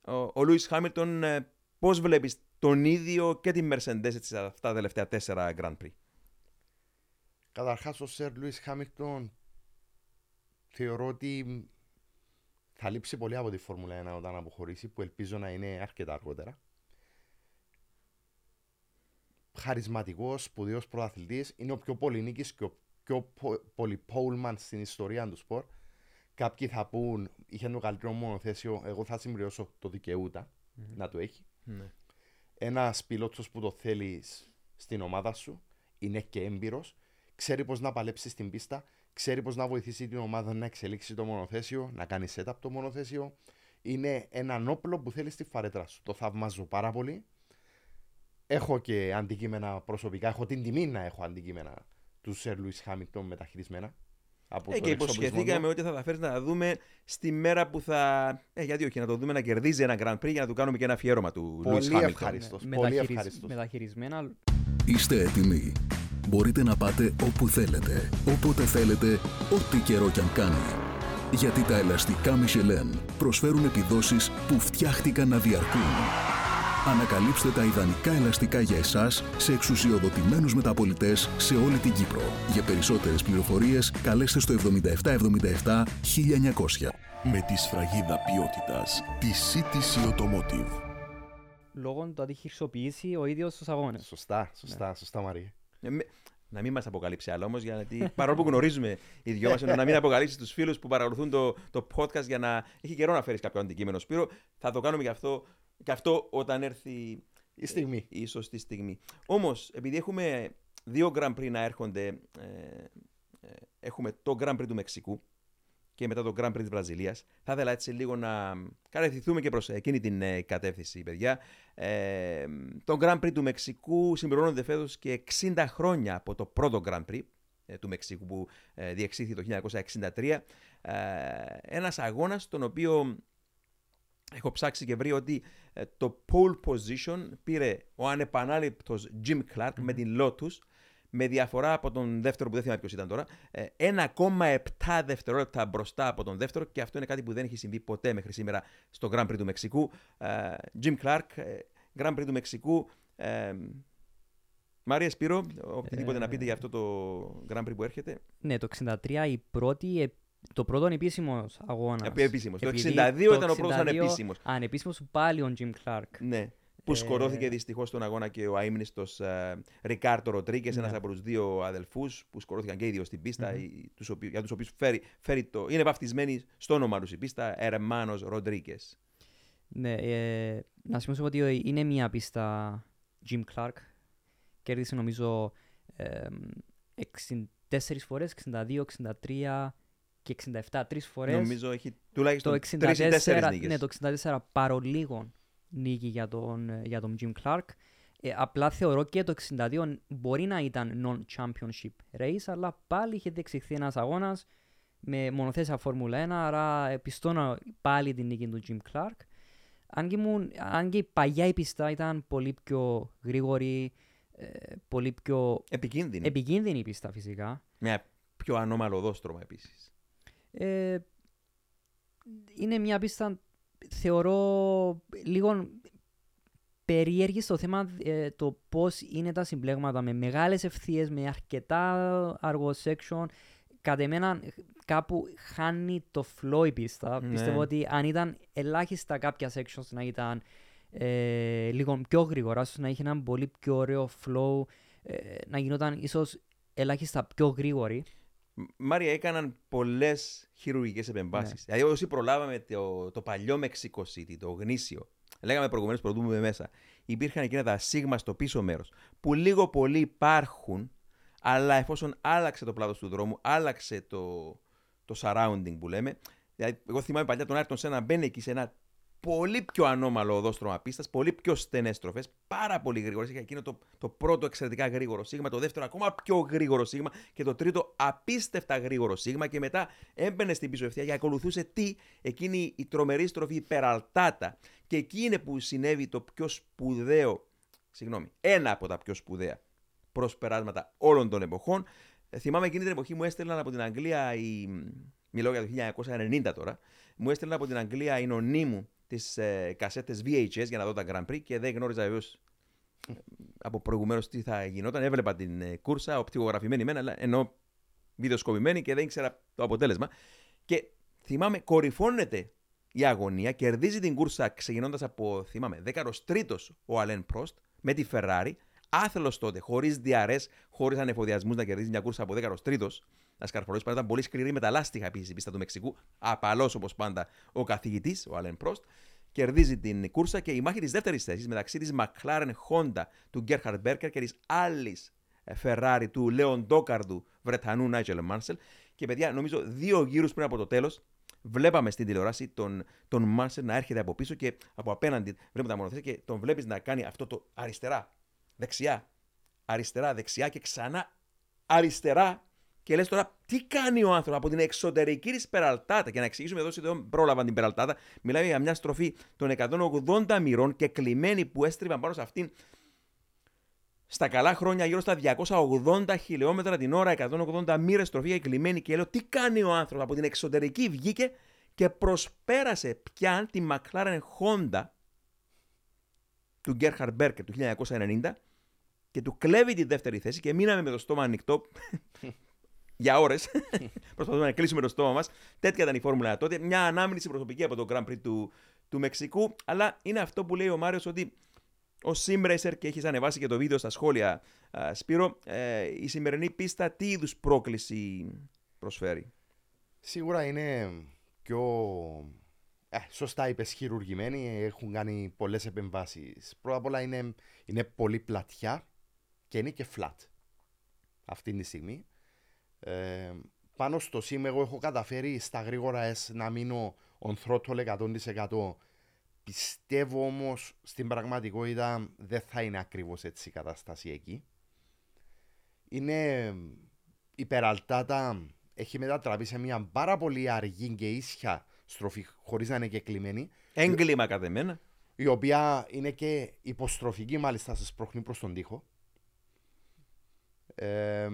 ο, ο Lewis Hamilton ε, πώς βλέπεις τον ίδιο και την Mercedes έτσι, σε αυτά τα τελευταία τέσσερα Grand Prix; Καταρχάς, ο Σερ Λουί Χάμιλτον θεωρώ ότι θα λείψει πολύ από τη Φόρμουλα 1 όταν αποχωρήσει, που ελπίζω να είναι αρκετά αργότερα. Χαρισματικός, σπουδαίος πρωταθλητής, είναι ο πιο πολυνίκης και ο πιο πο- πολυπόλμαν στην ιστορία του σπορ. Κάποιοι θα πούν, είχε το καλύτερο μονοθέσιο, εγώ θα συμπληρώσω το δικαιούτα να το έχει. Ναι. Ένας πιλότσο που το θέλεις στην ομάδα σου, είναι και έμπειρο, ξέρει πώς να παλέψει στην πίστα, ξέρει πώς να βοηθήσει την ομάδα να εξελίξει το μονοθέσιο, να κάνει setup το μονοθέσιο. Είναι έναν όπλο που θέλει στη φαρέτρα σου. Το θαυμάζω πάρα πολύ. Έχω και αντικείμενα προσωπικά, έχω την τιμή να έχω αντικείμενα του Σερ Λουί Χάμιλτον μεταχειρισμένα. Από Ε, τον και εξοπλισμό υποσχεθήκαμε του. ότι θα τα φέρεις να τα δούμε στη μέρα που θα. Ε, γιατί όχι, να το δούμε να κερδίζει ένα Grand Prix για να του κάνουμε και ένα αφιέρωμα του Lewis Πολύ Hamilton. ευχαριστώ. Πολύ Μεταχειρισ- ευχαριστώ. Μεταχειρισμένα Είστε έτοιμοι. Μπορείτε να πάτε όπου θέλετε, όποτε θέλετε, ό,τι καιρό κι αν κάνει. Γιατί τα ελαστικά Michelin προσφέρουν επιδόσεις που φτιάχτηκαν να διαρκούν. Ανακαλύψτε τα ιδανικά ελαστικά για εσάς σε εξουσιοδοτημένους μεταπολιτές σε όλη την Κύπρο. Για περισσότερες πληροφορίες καλέστε στο 7777 1900. Με τη σφραγίδα ποιότητας τη CTC Automotive. λόγω του ότι έχει χρησιμοποιήσει ο ίδιος τους αγώνες. Σωστά, σωστά, σωστά Μαρία. Ε, με- να μην μας αποκαλύψει άλλο όμως, γιατί παρόλο που γνωρίζουμε οι δυο μας, να μην αποκαλύψεις τους φίλους που παρακολουθούν το, το podcast για να έχει καιρό να φέρεις κάποιο αντικείμενο Σπύρο. Θα το κάνουμε γι' αυτό, και αυτό όταν έρθει Η στιγμή. η σωστή στιγμή. Όμως, επειδή έχουμε δύο Grand Prix να έρχονται, ε, ε, έχουμε το Grand Prix του Μεξικού και μετά το Grand Prix της Βραζιλίας. Θα ήθελα έτσι λίγο να κατευθυνθούμε και προς εκείνη την ε, κατεύθυνση, παιδιά. Ε, το Grand Prix του Μεξικού συμπληρώνονται φέτος και 60 χρόνια από το πρώτο Grand Prix ε, του Μεξικού που ε, διεξήχθη το 1963. Ε, ένας αγώνας τον οποίο έχω ψάξει και βρει ότι ε, το pole position πήρε ο ανεπανάληπτος Jim Clark με την Lotus με διαφορά από τον δεύτερο που δεν θυμάμαι ποιος ήταν τώρα, ε, 1,7 δευτερόλεπτα μπροστά από τον δεύτερο και αυτό είναι κάτι που δεν έχει συμβεί ποτέ μέχρι σήμερα στο Grand Prix του Μεξικού. Ε, Jim Clark, ε, Grand Prix του Μεξικού. Ε, Μάρια Σπύρο, οτιδήποτε να πείτε για αυτό το Grand Prix που έρχεται. Ναι, το 63 η πρώτη, ε, το πρώτο ανεπίσημος αγώνας. Ε, επίσημος. Το 62 ήταν ο πρώτος ανεπίσημος. Ανεπίσημος πάλι ο Jim Clark. Ναι. Που Ε, σκορώθηκε δυστυχώς στον αγώνα και ο αίμνηστο ε, Ρικάρτο Ροντρίγκε, Ναι. ένα από τους δύο αδελφούς που σκορώθηκαν και οι δύο στην πίστα, οι- τους οποίου- για τους οποίους φέρει, φέρει το. είναι βαφτισμένοι στο όνομα τους η πίστα, Ερεμάνο Ροντρίγκε. Ναι, ε, να σημειώσω ότι είναι μια πίστα Jim Clark. Κέρδισε νομίζω ε, 64 φορές, 62, 63 και 67, τρεις φορές. Νομίζω έχει τουλάχιστον το 3 ή 4 64, νίκες. ναι, το 64 παρολίγο νίκη για τον, ε, για τον Jim Clark. Ε, απλά θεωρώ και το 62 μπορεί να ήταν non-championship race, αλλά πάλι είχε διεξηχθεί ένας αγώνας με μονοθέσια Φόρμουλα 1, άρα ε, πιστώνω πάλι την νίκη του Jim Clark. Αν και, ήμουν- αν και η παλιά η πίστα ήταν πολύ πιο γρήγορη, ε, πολύ πιο Επικίνδυνη. επικίνδυνη η πίστα φυσικά. Μια πιο ανώμαλο δόστρωμα επίσης. Ε, είναι μια πίστα, θεωρώ, λίγο περίεργη στο θέμα ε, το πώς είναι τα συμπλέγματα με μεγάλες ευθείες, με αρκετά αργό section. Κατ' εμένα κάπου χάνει το flow η πίστα. Ναι. Πιστεύω ότι αν ήταν ελάχιστα κάποια sections να ήταν ε, λίγο πιο γρήγορα, ίσως να είχε ένα πολύ πιο ωραίο flow, ε, να γινόταν ίσως ελάχιστα πιο γρήγορη. Μάρια, έκαναν πολλές χειρουργικές επεμβάσεις. Ναι. Δηλαδή, όσοι προλάβαμε το, το παλιό Mexico City, το γνήσιο, λέγαμε προηγουμένως πρωτού μπούμε μέσα, υπήρχαν εκείνα τα σίγμα στο πίσω μέρος, που λίγο πολύ υπάρχουν, αλλά εφόσον άλλαξε το πλάτος του δρόμου, άλλαξε το, το surrounding που λέμε. Δηλαδή, εγώ θυμάμαι παλιά τον Άρτον Σένα να μπαίνει εκεί σε ένα πολύ πιο ανώμαλο οδόστρωμα πίστας, πολύ πιο στενές στροφές, πάρα πολύ γρήγορε. Είχε εκείνο το, το πρώτο εξαιρετικά γρήγορο σίγμα, το δεύτερο ακόμα πιο γρήγορο σίγμα και το τρίτο απίστευτα γρήγορο σίγμα. Και μετά έμπαινε στην πίσω ευθεία και ακολουθούσε τι, εκείνη η τρομερή στροφή υπεραλτάτα. Και εκεί είναι που συνέβη το πιο σπουδαίο, συγγνώμη, ένα από τα πιο σπουδαία προσπεράσματα όλων των εποχών. Ε, θυμάμαι εκείνη την εποχή μου έστελναν από την Αγγλία, η... μιλάω για το 1990 τώρα, μου έστελναν από την Αγγλία η νονή μου τις ε, κασέτες VHS για να δω τα Grand Prix και δεν γνώριζα βεβαίως από προηγουμένως τι θα γινόταν. Έβλεπα την ε, κούρσα, οπτικογραφημένη μένα, αλλά ενώ βιντεοσκοπημένη και δεν ήξερα το αποτέλεσμα. Και θυμάμαι, κορυφώνεται η αγωνία, κερδίζει την κούρσα ξεκινώντας από, θυμάμαι, 13ο ο Αλέν Πρόστ με τη Ferrari. Άθελος τότε, χωρίς διαρρές, χωρίς ανεφοδιασμούς να κερδίζει μια κούρσα από 13ο. Να σκαρφολώσει πάντα ήταν πολύ σκληρή με τα λάστιχα επίσης η πίστα του Μεξικού. Απαλός όπως πάντα ο καθηγητής, ο Αλέν Πρόστ. Κερδίζει την κούρσα και η μάχη της δεύτερης θέσης μεταξύ της McLaren Honda του Γκέρχαρντ Μπέρκερ και της άλλης Ferrari του Λεοντόκαρδου Βρετανού Νάιτζελ Μάρσελ. Και παιδιά, νομίζω δύο γύρους πριν από το τέλος, βλέπαμε στην τηλεόραση τον, τον Μάρσελ να έρχεται από πίσω και από απέναντι βλέπουμε τα μονοθέσια και τον βλέπεις να κάνει αυτό το αριστερά, δεξιά, αριστερά, δεξιά και ξανά αριστερά. Και λες τώρα, τι κάνει ο άνθρωπος; Από την εξωτερική της περαλτάτα. Και να εξηγήσουμε εδώ, όσοι δεν πρόλαβαν την περαλτάτα, μιλάμε για μια στροφή των 180 μοιρών και κλειμένη που έστριβαν πάνω σε αυτήν στα καλά χρόνια γύρω στα 280 χιλιόμετρα την ώρα, 180 μοίρες στροφή και κλειμένη. Και λέω, τι κάνει ο άνθρωπος; Από την εξωτερική βγήκε και προσπέρασε πια τη McLaren Honda του Gerhard Berger του 1990 και του κλέβει τη δεύτερη θέση και μείναμε με το στόμα ανοιχτό για ώρες. Προσπαθούμε να κλείσουμε το στόμα μας. Τέτοια ήταν η φόρμουλα τότε. Μια ανάμνηση προσωπική από το Grand Prix του, του Μεξικού. Αλλά είναι αυτό που λέει ο Μάριος ότι ω simracer και έχεις ανεβάσει και το βίντεο στα σχόλια, α, Σπύρο, ε, η σημερινή πίστα τι είδους πρόκληση προσφέρει; Σίγουρα είναι πιο ε, σωστά είπες χειρουργημένοι, έχουν κάνει πολλές επεμβάσεις. Πρώτα απ' όλα είναι, είναι πολύ πλατιά και είναι και flat αυτή τη στιγμή. Ε, πάνω στο sim εγώ έχω καταφέρει στα γρήγορα S να μείνω on throttle 100%. Πιστεύω όμως στην πραγματικότητα δεν θα είναι ακριβώς έτσι η κατάσταση εκεί. Είναι υπεραλτάτα, έχει μετατραπεί σε μια πάρα πολύ αργή και ίσια στροφή χωρίς να είναι και κλειμένη. Έγκλημα κατά μένα. Η οποία είναι και υποστροφική μάλιστα σε σπρώχνει προς τον τοίχο. Ε,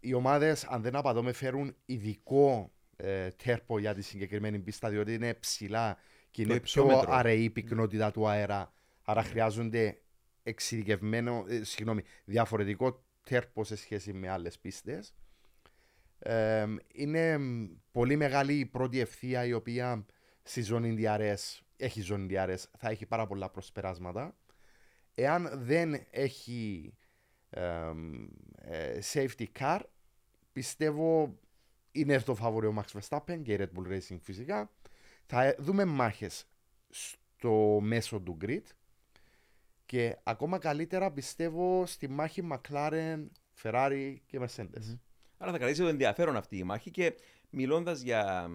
οι ομάδες, αν δεν απατώμε, φέρουν ειδικό ε, τέρπο για τη συγκεκριμένη πίστα, διότι είναι ψηλά και είναι πιο υψόμετρο. αραιή η πυκνότητα του αέρα. Άρα χρειάζονται εξειδικευμένο, ε, συγγνώμη, διαφορετικό τέρπο σε σχέση με άλλες πίστες. Ε, είναι μ, πολύ μεγάλη η πρώτη ευθεία η οποία στη ζώνη DRS έχει ζώνη DRS, θα έχει πάρα πολλά προσπεράσματα. Εάν δεν έχει εμ, ε, safety car, πιστεύω είναι το φαβορή ο Max Verstappen και η Red Bull Racing φυσικά. Θα ε, δούμε μάχες στο μέσο του grid και ακόμα καλύτερα πιστεύω στη μάχη McLaren, Ferrari και Mercedes. Άρα θα κρατήσει το ενδιαφέρον αυτή η μάχη και μιλώντας για,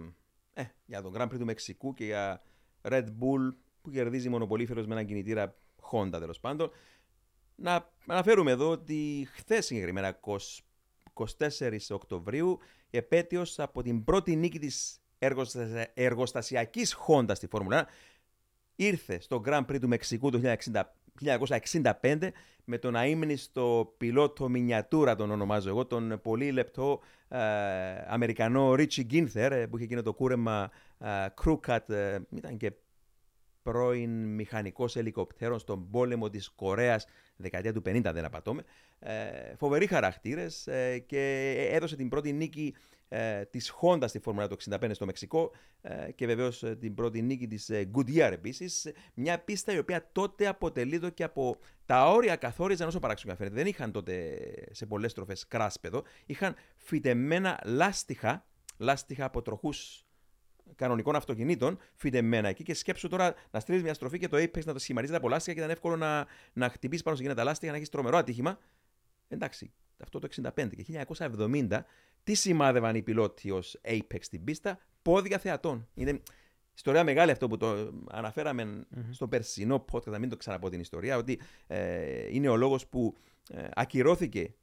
ε, για τον Grand Prix του Μεξικού και για Red Bull που κερδίζει μονοπολίφερος με έναν κινητήρα Honda τέλος πάντων. Να αναφέρουμε εδώ ότι χθες συγκεκριμένα 20 24 Οκτωβρίου επέτειος από την πρώτη νίκη της εργοστασια... εργοστασιακής Honda στη Φόρμουλα 1 ήρθε στο Grand Prix του Μεξικού το 1960 1965 με τον αείμνηστο πιλότο μινιατούρα τον ονομάζω εγώ, τον πολύ λεπτό ε, Αμερικανό Ρίτσι Γκίνθερ ε, που είχε εκείνο το κούρεμα ε, crew cut, ε, ήταν και πρώην μηχανικός ελικοπτέρων στον πόλεμο της Κορέας δεκαετία του 50 δεν απατώμε. Ε, φοβεροί χαρακτήρες ε, και έδωσε την πρώτη νίκη ε, της Honda στη Φόρμουλα του 65 στο Μεξικό ε, και βεβαίως ε, την πρώτη νίκη της ε, Goodyear επίσης. Μια πίστα η οποία τότε αποτελείται και από τα όρια καθόριζαν όσο παράξενο φαίνεται. Δεν είχαν τότε σε πολλές στροφές κράσπεδο. Είχαν φυτεμένα λάστιχα, λάστιχα από τροχούς κανονικών αυτοκινήτων φυτεμένα εκεί και σκέψου τώρα να στείλεις μια στροφή και το Apex να το σχηματίζεται από λάστιχα και ήταν εύκολο να, να χτυπήσεις πάνω σε εκείνα τα λάστιχα να έχεις τρομερό ατύχημα. Εντάξει, αυτό το 65 και 1970 τι σημάδευαν οι πιλότοι ως Apex στην πίστα, πόδια θεατών. Είναι ιστορία μεγάλη αυτό που το αναφέραμε στο περσινό podcast, να μην το ξαναπώ την ιστορία, ότι ε, είναι ο λόγος που ε, ακυρώθηκε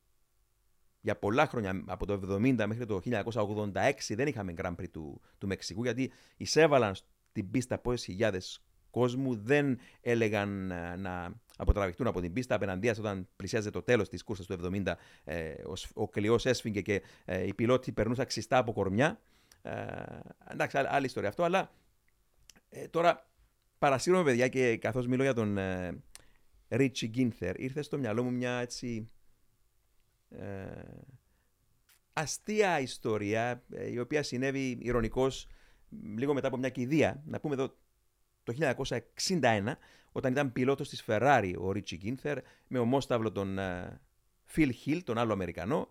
για πολλά χρόνια, από το 70 μέχρι το 1986, δεν είχαμε Grand Prix του, του Μεξικού, γιατί εισέβαλαν στην πίστα πόσες χιλιάδες κόσμου, δεν έλεγαν ε, να αποτραβηχτούν από την πίστα. Απέναντίας όταν πλησιάζε το τέλος της κούρσας του 70, ε, ο, σ- ο κλειός έσφυγε και ε, οι πιλότοι περνούσαν ξιστά από κορμιά. Ε, εντάξει, άλλη, άλλη ιστορία αυτό, αλλά ε, τώρα παρασύρομαι παιδιά και καθώς μιλώ για τον ε, Ρίτσι Γκίνθερ, ήρθε στο μυαλό μου μια έτσι ε, αστεία ιστορία ε, η οποία συνέβη ηρωνικώς λίγο μετά από μια κηδεία. Να πούμε εδώ το 1961 όταν ήταν πιλότος της Ferrari ο Ρίτσι Γκίνθερ με ομόσταυλο τον ε, Phil Hill, τον άλλο Αμερικανό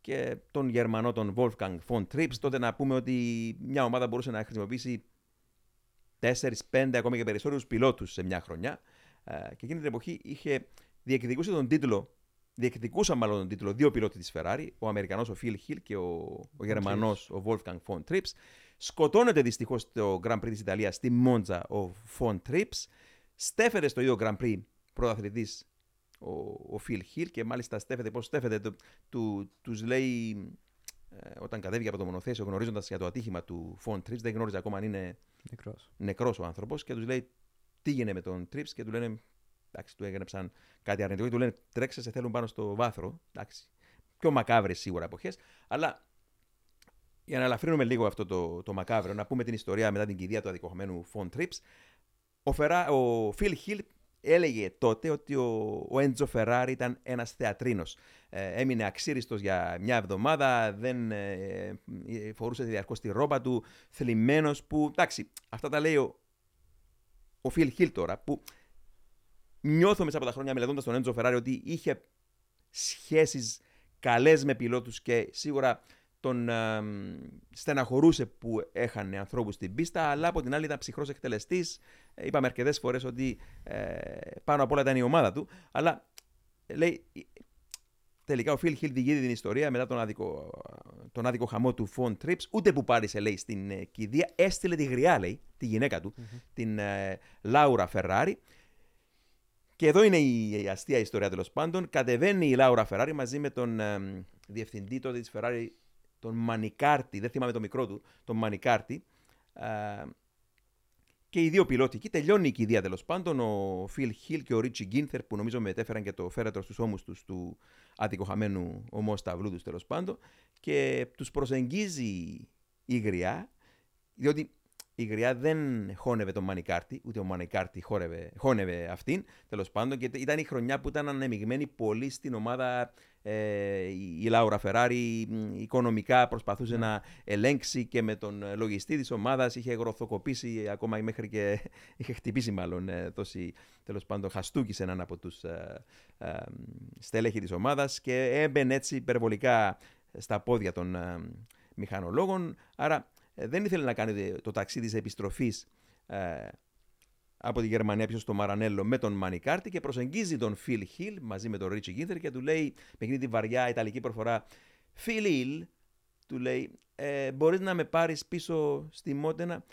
και τον Γερμανό τον Wolfgang von Trips τότε να πούμε ότι μια ομάδα μπορούσε να χρησιμοποιήσει 4-5 ακόμη και περισσότερους πιλότους σε μια χρονιά Ε, και εκείνη την εποχή είχε διεκδικούσε τον τίτλο διεκδικούσαν μάλλον τον τίτλο δύο πιλότοι της Ferrari, ο Αμερικανός ο Phil Hill και ο, ο Γερμανός ο Wolfgang von Trips. Σκοτώνεται δυστυχώς στο Grand Prix της Ιταλίας στη Μόντζα ο von Trips. Στέφεται στο ίδιο Grand Prix πρωταθλητής ο, ο Phil Hill και μάλιστα στέφεται πώς στέφεται, το, του, τους λέει ε, όταν κατέβηκε από το μονοθέσιο γνωρίζοντας για το ατύχημα του von Trips, δεν γνώριζε ακόμα αν είναι Νεκρός. νεκρός ο άνθρωπος και τους λέει τι γίνεται με τον Trips και του λένε εντάξει, του έγραψαν κάτι αρνητικό και του λένε τρέξε, σε θέλουν πάνω στο βάθρο. Εντάξει. Πιο μακάβρες σίγουρα εποχές. Αλλά για να ελαφρύνουμε λίγο αυτό το, το μακάβριο, να πούμε την ιστορία μετά την κηδεία του αδικοχωμένου Φον Trips. Ο, Φερά, ο Phil Hill έλεγε τότε ότι ο, ο Έντζο Φεράρι ήταν ένας θεατρίνος. Ε, έμεινε αξίριστος για μια εβδομάδα, δεν ε, ε, φορούσε διαρκώς τη ρόπα του, θλιμμένος που, εντάξει, αυτά τα λέει ο, ο Phil Hill τώρα, που νιώθω μέσα από τα χρόνια μελετώντας τον Έντζο Φεράρι ότι είχε σχέσεις καλές με πιλότους και σίγουρα τον ε, στεναχωρούσε που έχανε ανθρώπους στην πίστα, αλλά από την άλλη ήταν ψυχρός εκτελεστής. Είπαμε αρκετές φορές ότι ε, πάνω απ' όλα ήταν η ομάδα του. Αλλά λέει, τελικά ο Φιλ Χιλ διηγείται την ιστορία μετά τον άδικο, τον άδικο χαμό του Φον Τρίψ. Ούτε που πάρισε, λέει, στην ε, κηδεία, έστειλε τη γριά, λέει, τη γυναίκα του, την ε, Λάουρα Φεράρι. Και εδώ είναι η, η αστεία ιστορία τέλος πάντων. Κατεβαίνει η Λάουρα Φεράρι μαζί με τον ε, διευθυντή τότε της Φεράρι, τον Μανικάρτη, δεν θυμάμαι το μικρό του, τον Μανικάρτη. Ε, και οι δύο πιλότοι εκεί. Τελειώνει η κηδεία τέλος πάντων. Ο Φιλ Χιλ και ο Ρίτσι Γκίνθερ που νομίζω μετέφεραν και το φέρετρο στους ώμους τους του ατυχοχαμένου ομό σταυλού τους τέλος πάντων. Και τους προσεγγίζει η γριά, διότι η γριά δεν χώνευε τον Μανικάρτη, ούτε ο Μανικάρτη χόρευε, χώνευε αυτήν, τέλος πάντων. Και ήταν η χρονιά που ήταν ανεμιγμένη πολύ στην ομάδα. Ε, η Λάουρα Φεράρι οικονομικά προσπαθούσε να ελέγξει και με τον λογιστή της ομάδας είχε γροθοκοπήσει ακόμα μέχρι και είχε χτυπήσει μάλλον ε, τόση τέλος πάντων χαστούκησε έναν από τους ε, ε, στέλεχη της ομάδας και έμπαινε έτσι υπερβολικά στα πόδια των ε, μηχανολόγων άρα ε, δεν ήθελε να κάνει το ταξίδι της επιστροφής ε, από τη Γερμανία πίσω στο Μαρανέλο με τον Μανικάρτη και προσεγγίζει τον Φιλ Χιλ μαζί με τον Ρίτσι Γκίνθερ και του λέει με εκείνη τη βαριά ιταλική προφορά Φιλ Χιλ, του λέει ε, μπορείς να με πάρεις πίσω στη Μότενα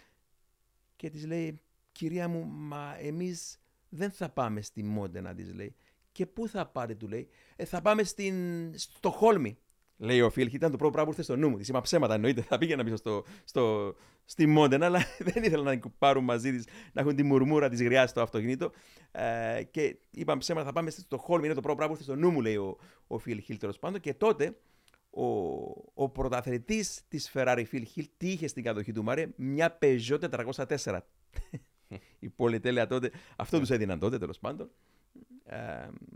και της λέει κυρία μου μα εμείς δεν θα πάμε στη Μότενα της λέει. Και πού θα πάρει του λέει ε, θα πάμε στην... στο Χόλμη Λέει ο Φίλχ, ήταν το πρώτο πράγμα που ήρθε στο νου μου. Της είπα ψέματα εννοείται. Θα πήγαινα πίσω στο, στο, στη Μόντεν, αλλά δεν ήθελα να την πάρουν μαζί της, να έχουν τη μουρμούρα της γριάς στο αυτοκίνητο. Ε, και είπα ψέματα, θα πάμε στο Χόλμ. Είναι το πρώτο πράγμα που ήρθε στο νου μου, λέει ο, ο Φιλ Χιλ τέλος πάντων. Και τότε ο, ο πρωταθλητής της Ferrari Phil Hill τι είχε στην κατοχή του Μάρε, μια Peugeot 404. Η πολυτέλεια τότε, αυτό τους έδιναν τότε τέλος πάντων. Ε,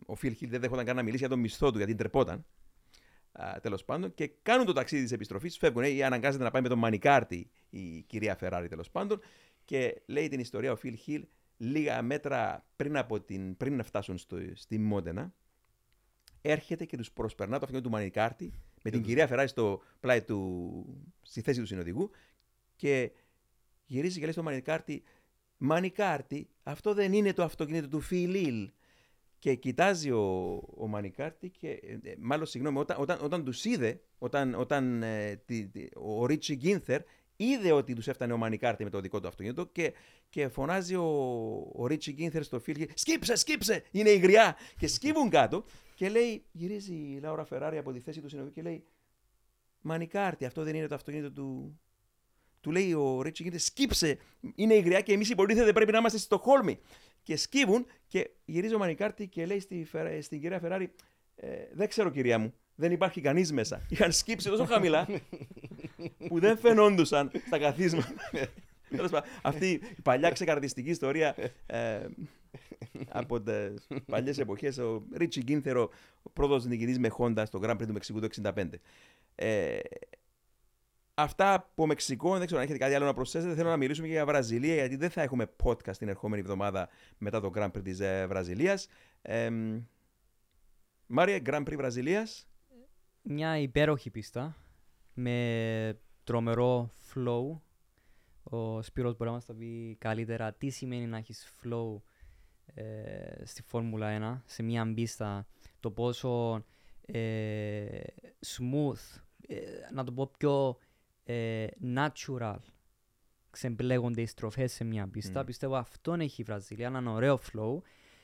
ο Phil Hill δεν δέχονταν καν να μιλήσει για τον μισθό του γιατί τρεπόταν τέλος πάντων, και κάνουν το ταξίδι της επιστροφής. Φεύγουν, ή αναγκάζεται να πάει με τον Μανικάρτη η κυρία Φεράρι τέλος πάντων. Και λέει την ιστορία ο Φιλ Χιλ λίγα μέτρα πριν, από την, πριν να φτάσουν στο, στη Μόντενα. Έρχεται και τους προσπερνά το αυτοκίνητο του Μανικάρτη με την κυρία Φεράρι στο πλάι του, στη θέση του συνοδηγού και γυρίζει και λέει στο Μανικάρτη Μανικάρτη, αυτό δεν είναι το αυτοκίνητο του Φιλίλ. Και κοιτάζει ο, ο Μανικάρτη και ε, ε, μάλλον συγγνώμη, όταν, όταν, όταν τους είδε, όταν, όταν ε, τη, ο Ρίτσι Γκίνθερ είδε ότι τους έφτανε ο Μανικάρτη με το δικό του αυτοκίνητο και, και φωνάζει ο, ο Ρίτσι Γκίνθερ στο φίλο «Σκύψε, σκύψε, είναι η γριά» και σκύβουν κάτω και λέει, γυρίζει η Λάουρα Φεράρι από τη θέση του συνοδού και λέει «Μανικάρτη, αυτό δεν είναι το αυτοκίνητο του, του λέει ο Ρίτσι Γκίνθερ, σκύψε, είναι η γριά και εμείς υποτίθεται πρέπει να είμαστε στο Χόλμη και σκύβουν και γυρίζει ο Μανικάρτη και λέει στη, στην κυρία Φεράρι ε, δεν ξέρω κυρία μου, δεν υπάρχει κανείς μέσα. Είχαν σκύψει τόσο χαμηλά που δεν φαινόντουσαν στα καθίσματα. Αυτή η παλιά ξεκαρδιστική ιστορία ε, από τις παλιές εποχές. Ο Ρίτσι Γκίνθερο, ο πρώτος νικητής με Χόντα στο Grand Prix του Μεξικού του 1965. Ε, Αυτά από Μεξικό, δεν ξέρω αν έχετε κάτι άλλο να προσθέσετε. Θέλω να μιλήσουμε και για Βραζιλία, γιατί δεν θα έχουμε podcast την ερχόμενη εβδομάδα μετά το Grand Prix της ε, Βραζιλίας. Ε, Μάρια, Grand Prix Βραζιλίας. Μια υπέροχη πίστα με τρομερό flow. Ο Σπύρος μπορεί να μας τα πει καλύτερα τι σημαίνει να έχεις flow ε, στη Φόρμουλα 1 σε μια πίστα το πόσο ε, smooth ε, να το πω πιο ε, natural ξεμπλέγονται οι στροφές σε μια πίστα. Mm. Πιστεύω αυτόν έχει η Βραζιλία, έναν ωραίο flow.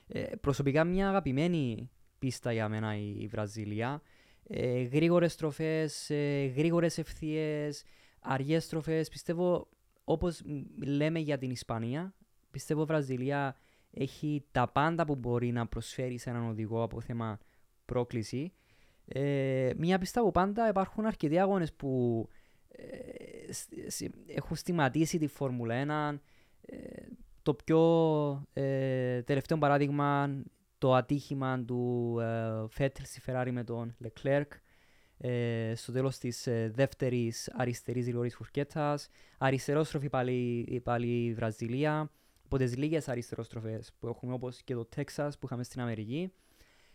Ε, προσωπικά μια αγαπημένη πίστα για μένα η, Βραζιλία. Ε, γρήγορες στροφές, ε, γρήγορες ευθείες, αργές στροφές. Πιστεύω, όπως λέμε για την Ισπανία, πιστεύω η Βραζιλία έχει τα πάντα που μπορεί να προσφέρει σε έναν οδηγό από θέμα πρόκληση. Ε, μια πίστα που πάντα υπάρχουν αρκετοί αγώνες που έχουν στιγματίσει τη Φόρμουλα 1. Ε, το πιο ε, τελευταίο παράδειγμα, το ατύχημα του ε, Φέτελ στη Φεράρι με τον Λεκλέρκ ε, στο τέλος της ε, δεύτερης αριστερής γρηγορής φουρκέτας. Αριστερόστροφη πάλι, πάλι η Βραζιλία από τις λίγες αριστεροστροφές που έχουμε όπως και το Τέξας που είχαμε στην Αμερική.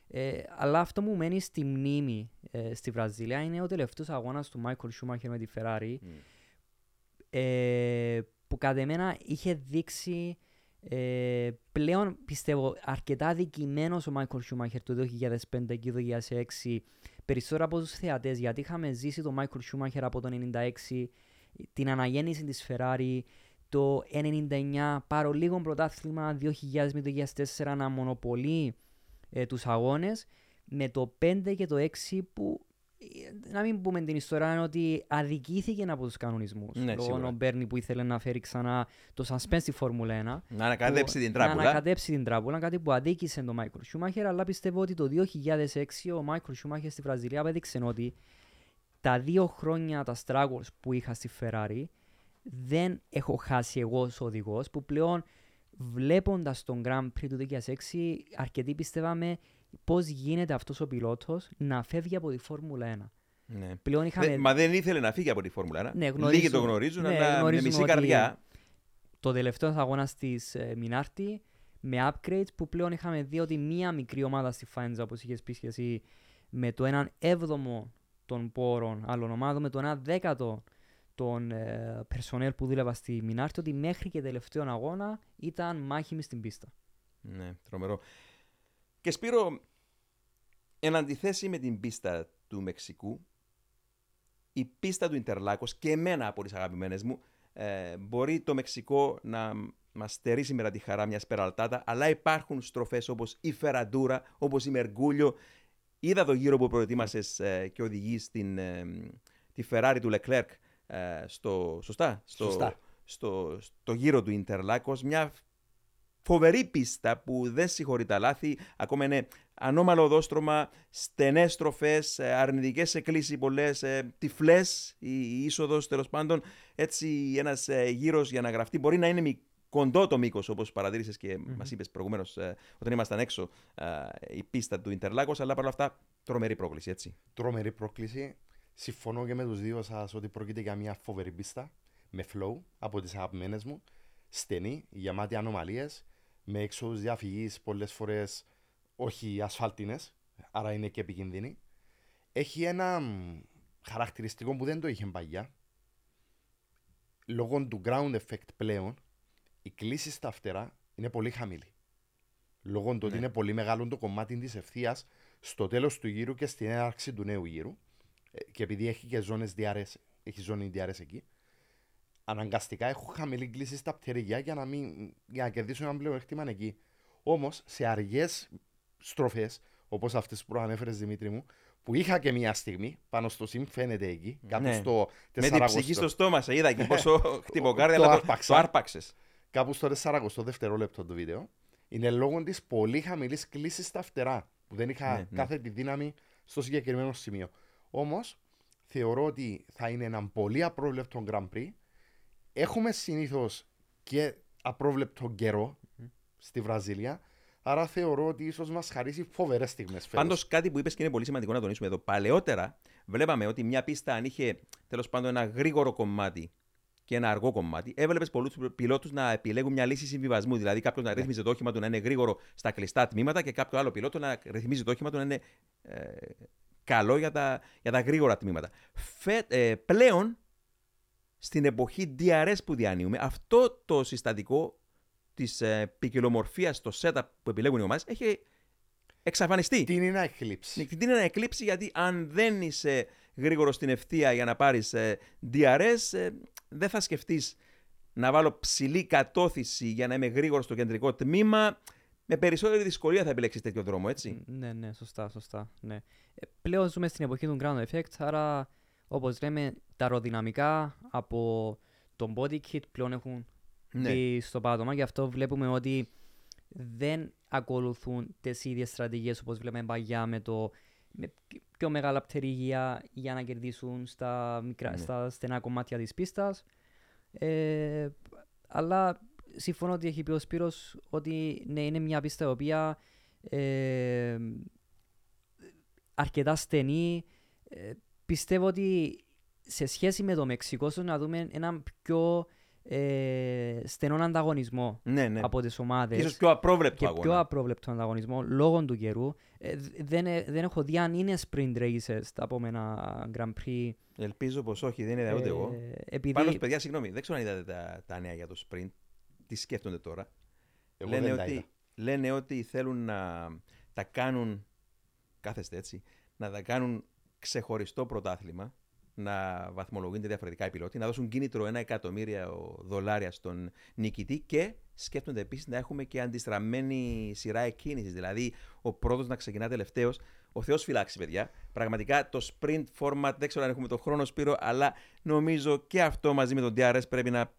Ε, αλλά αυτό που μένει στη μνήμη ε, στη Βραζιλία είναι ο τελευταίος αγώνας του Μάικλ Σούμαχερ με τη Ferrari ε, που κατά εμένα είχε δείξει ε, πλέον πιστεύω αρκετά δικημένο ο Μάικλ Σούμαχερ το 2005 και το 2006 περισσότερο από τους θεατές γιατί είχαμε ζήσει τον Μάικλ Σούμαχερ από το 1996 την αναγέννηση της Ferrari το 1999 πάρω λίγο πρωτάθλημα 2000 με το 2004 να μονοπολεί ε, τους αγώνες με το 5 και το 6 που ε, να μην πούμε την ιστορία είναι ότι αδικήθηκε από τους κανονισμούς Ναι, λόγω σίγουρα. ο Μπέρνι που ήθελε να φέρει ξανά το suspense στη Φόρμουλα 1 Να ανακατέψει που- την Να τράπουλα. ανακατέψει την τράπουλα, κάτι που αδίκησε τον Μάικλ Σούμαχερ, αλλά πιστεύω ότι το 2006 ο Μάικλ Σούμαχερ στη Βραζιλία απέδειξε ότι τα δύο χρόνια τα struggles που είχα στη Ferrari δεν έχω χάσει εγώ ως οδηγός που πλέον βλέποντας τον Grand Prix του 2006 αρκετοί πιστεύαμε πώς γίνεται αυτός ο πιλότος να φεύγει από τη Φόρμουλα 1. Ναι. Πλέον είχαμε Δε- Μα δεν ήθελε να φύγει από τη Φόρμουλα 1. Ναι, Λίγοι γνωρίζουν- το γνωρίζουν, ναι, αλλά με γνωρίζουν μισή ότι- καρδιά. το τελευταίο αγώνα τη ε, Μινάρτη με upgrades που πλέον είχαμε δει ότι μία μικρή ομάδα στη Φάιντζα, όπως είχες πει και εσύ, με το έναν έβδομο των πόρων άλλων ομάδων, με το ένα δέκατο των ε, personnel που δούλευα στη Μινάρτη, ότι μέχρι και τελευταίο αγώνα ήταν μάχημοι στην πίστα. Ναι, τρομερό. Και Σπύρο, εν αντιθέσει με την πίστα του Μεξικού, η πίστα του Ιντερλάκος και εμένα από τις αγαπημένες μου, ε, μπορεί το Μεξικό να μας στερεί σήμερα τη χαρά μιας περαλτάτα, αλλά υπάρχουν στροφές όπως η Φεραντούρα, όπως η Μεργούλιο. Είδα το γύρο που προετοίμασες ε, και οδηγείς την, ε, τη Ferrari του Leclerc ε, στο, σωστά, στο, Σωστά. Στο, στο γύρο του Ιντερλάκος, μια φοβερή πίστα που δεν συγχωρεί τα λάθη. Ακόμα είναι ανώμαλο οδόστρωμα, στενές στροφές, ε, αρνητικές εκκλήσεις πολλές, ε, τυφλές η, η είσοδος τέλος πάντων. Έτσι ένας ε, γύρος για να γραφτεί μπορεί να είναι μη- κοντό το μήκος όπως παρατήρησες και μας είπες προηγουμένως ε, όταν ήμασταν έξω ε, η πίστα του Ιντερλάκος αλλά παρόλα αυτά τρομερή πρόκληση έτσι. Τρομερή πρόκληση. Συμφωνώ και με τους δύο σας ότι πρόκειται για μια φοβερή πίστα με flow από τις αγαπημένες μου. Στενή, γεμάτη ανομαλίες, με έξοδους διαφυγής πολλές φορές όχι ασφάλτινες, άρα είναι και επικίνδυνη. Έχει ένα μ, χαρακτηριστικό που δεν το είχε παλιά. Λόγω του ground effect πλέον, η κλίση στα φτερά είναι πολύ χαμηλή. Λόγω του ότι Ναι. είναι πολύ μεγάλο το κομμάτι της ευθείας στο τέλος του γύρου και στην έναρξη του νέου γύρου. Ε, Και επειδή έχει και ζώνες διάρρες, έχει ζώνη διάρρες εκεί, αναγκαστικά έχω χαμηλή κλίση στα πτερίγια για να, μην, για να κερδίσω ένα πλεονέκτημα εκεί. Όμως σε αργές στροφές, όπως αυτές που προανέφερες Δημήτρη μου, που είχα και μια στιγμή πάνω στο ΣΥΜ, φαίνεται εκεί, κάτω Ναι. στο Με την 40 ψυχή στο στόμα σε είδα και πόσο χτυποκάρδια Το αλλά το, άρπαξα. το άρπαξες. κάπου στο 40 δευτερόλεπτο του βίντεο, είναι λόγω της πολύ χαμηλής κλίσης στα φτερά. Που δεν είχα Ναι, ναι. κάθε τη δύναμη στο συγκεκριμένο σημείο. Όμως, θεωρώ ότι θα είναι ένα πολύ απρόβλεπτο Grand Prix. Έχουμε συνήθως και απρόβλεπτο καιρό στη Βραζίλια. Άρα θεωρώ ότι ίσως μας χαρίσει φοβερές στιγμές φέτος. Πάντως, κάτι που είπες και είναι πολύ σημαντικό να τονίσουμε εδώ. Παλαιότερα, βλέπαμε ότι μια πίστα, αν είχε τέλος πάντων ένα γρήγορο κομμάτι και ένα αργό κομμάτι, έβλεπες πολλούς πιλότους να επιλέγουν μια λύση συμβιβασμού. Δηλαδή, κάποιος να ρύθμιζε το όχημα του να είναι γρήγορο στα κλειστά τμήματα και κάποιο άλλο πιλότο να ρυθμίζει το όχημα του να είναι ε, καλό για τα, για τα γρήγορα τμήματα. Φε, ε, πλέον, στην εποχή DRS που διανύουμε, αυτό το συστατικό της ε, ποικιλομορφίας στο setup που επιλέγουν οι ομάδες έχει εξαφανιστεί. Τι είναι να εκλείψει. Ναι, Την είναι να εκλείψει γιατί αν δεν είσαι γρήγορο στην ευθεία για να πάρεις DRS, ες, δεν θα σκεφτείς να βάλω ψηλή κατώθηση για να είμαι γρήγορο στο κεντρικό τμήμα. Με περισσότερη δυσκολία θα επιλέξεις τέτοιο δρόμο, έτσι. Ναι, ναι, σωστά, σωστά. Ναι. Ε, πλέον ζούμε στην εποχή του ground effect, άρα όπως λέμε τα αεροδυναμικά από τον body kit πλέον έχουν Ναι. μπει στο πάτωμα και αυτό βλέπουμε ότι δεν ακολουθούν τις ίδιες στρατηγίες όπως βλέπουμε παλιά με το με πιο μεγάλα πτερίγια για να κερδίσουν στα, μικρά, Ναι. στα στενά κομμάτια της πίστας. Ε, αλλά συμφωνώ ότι έχει πει ο Σπύρος ότι ναι, είναι μια πίστα η οποία ε, αρκετά στενή. Ε, πιστεύω ότι σε σχέση με το Μεξικό, ώστε να δούμε ένα πιο ε, στενόν ανταγωνισμό Ναι, ναι. από τις ομάδες Ίσως πιο απρόβλεπτο και αγώνα. πιο απρόβλεπτο ανταγωνισμό λόγω του καιρού. Ε, δ- δεν, ε- δεν έχω δει αν είναι sprint races τα επόμενα Grand Prix. Ελπίζω πως όχι, δεν είδα ούτε Ε, εγώ. επειδή Πάντως, παιδιά, συγγνώμη, δεν ξέρω αν είδατε τα, τα νέα για το sprint. Τι σκέφτονται τώρα. Εγώ λένε, δεν τα ότι, είδα. λένε ότι θέλουν να τα κάνουν, κάθεστε έτσι, να τα κάνουν ξεχωριστό πρωτάθλημα, να βαθμολογούνται διαφορετικά οι πιλότοι, να δώσουν κίνητρο ένα εκατομμύριο δολάρια στον νικητή και σκέφτονται επίσης να έχουμε και αντιστραμμένη σειρά εκκίνησης. Δηλαδή, ο πρώτος να ξεκινά τελευταίος. Ο Θεός φυλάξει, παιδιά. Πραγματικά το sprint format, δεν ξέρω αν έχουμε τον χρόνο Σπύρο, αλλά νομίζω και αυτό μαζί με τον DRS πρέπει να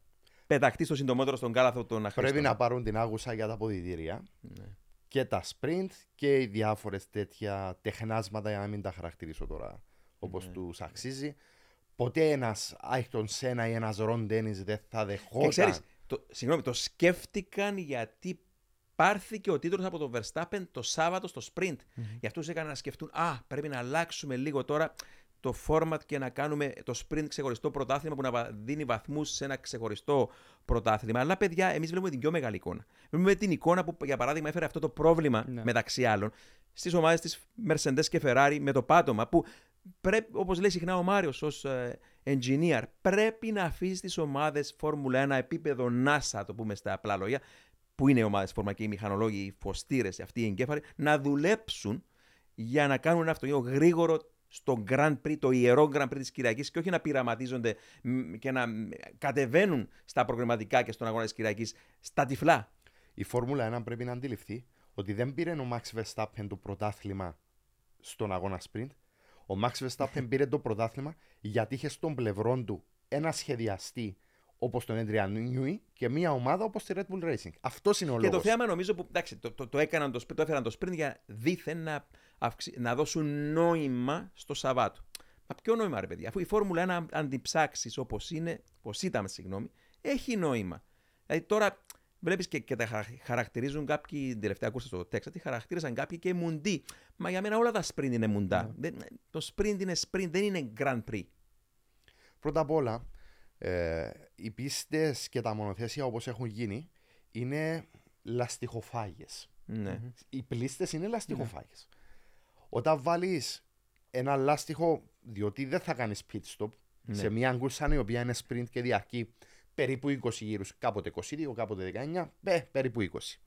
πεταχτεί στο συντομότερο στον κάλαθο των αχρήστων. Πρέπει να πάρουν την άγουσα για τα αποδητήρια Ναι. και τα sprint και οι διάφορες τέτοια τεχνάσματα για να μην τα χαρακτηρίσω τώρα όπως Ναι. τους αξίζει. Ποτέ ένας Άιχτον Σένα ή ένας Ρον Ντένις δεν θα Και δεχόταν. ξέρεις, το, συγγνώμη, το σκέφτηκαν γιατί πάρθηκε ο τίτλος από τον Verstappen το Σάββατο στο sprint. Γι' αυτό τους έκαναν να σκεφτούν, α, πρέπει να αλλάξουμε λίγο τώρα το format και να κάνουμε το sprint ξεχωριστό πρωτάθλημα που να βα- δίνει βαθμούς σε ένα ξεχωριστό πρωτάθλημα. Αλλά παιδιά, εμείς βλέπουμε την πιο μεγάλη εικόνα. Βλέπουμε την εικόνα που, για παράδειγμα, έφερε αυτό το πρόβλημα Ναι. μεταξύ άλλων στις ομάδες της Mercedes και Ferrari με το πάτωμα που πρέπει, όπως λέει συχνά ο Μάριος ως ε, engineer, πρέπει να αφήσεις τις ομάδες Φόρμουλα 1 επίπεδο NASA, το πούμε στα απλά λόγια, που είναι οι ομάδες Φόρμουλα και οι μηχανολόγοι, οι φωστήρες, αυτοί οι εγκέφαλοι, να δουλέψουν για να κάνουν ένα αυτοκίνητο γρήγορο στο Grand Prix, το ιερό Grand Prix της Κυριακής και όχι να πειραματίζονται μ, και να μ, κατεβαίνουν στα προγραμματικά και στον αγώνα της Κυριακής στα τυφλά. Η Φόρμουλα 1 πρέπει να αντιληφθεί ότι δεν πήρε ο Max Verstappen το πρωτάθλημα στον αγώνα sprint. Ο Max Verstappen πήρε το πρωτάθλημα γιατί είχε στον πλευρό του ένα σχεδιαστή όπως τον Adrian Newey και μια ομάδα όπως τη Red Bull Racing. Αυτός είναι ο Και το λόγος. θέαμα νομίζω που εντάξει, το, το, το, έκαναν το, sprint, το έφεραν το sprint για δίθεν να, αυξη- να δώσουν νόημα στο Σαββάτο. Μα ποιο νόημα, ρε παιδιά, αφού η Φόρμουλα 1, αν- αν την ψάξεις όπως είναι, όπως ήταν, συγγνώμη, έχει νόημα. Δηλαδή τώρα βλέπεις και, και τα χαρα- χαρακτηρίζουν κάποιοι, την τελευταία κούρσα στο Τέξα, τη χαρακτήριζαν κάποιοι και μουντί. Μα για μένα όλα τα sprint είναι μουντά. Δεν- το sprint είναι sprint, δεν είναι Grand Prix. Πρώτα απ' όλα, ε, οι πίστες και τα μονοθέσια όπως έχουν γίνει είναι λαστιχοφάγες. Ναι. Οι πλήστες είναι λαστιχοφάγες. Όταν βάλεις ένα λάστιχο, διότι δεν θα κάνεις pit stop, Ναι. σε μια κούρσα η οποία είναι sprint και διαρκεί περίπου 20 γύρους, κάποτε 22, κάποτε 19, ε, περίπου 20.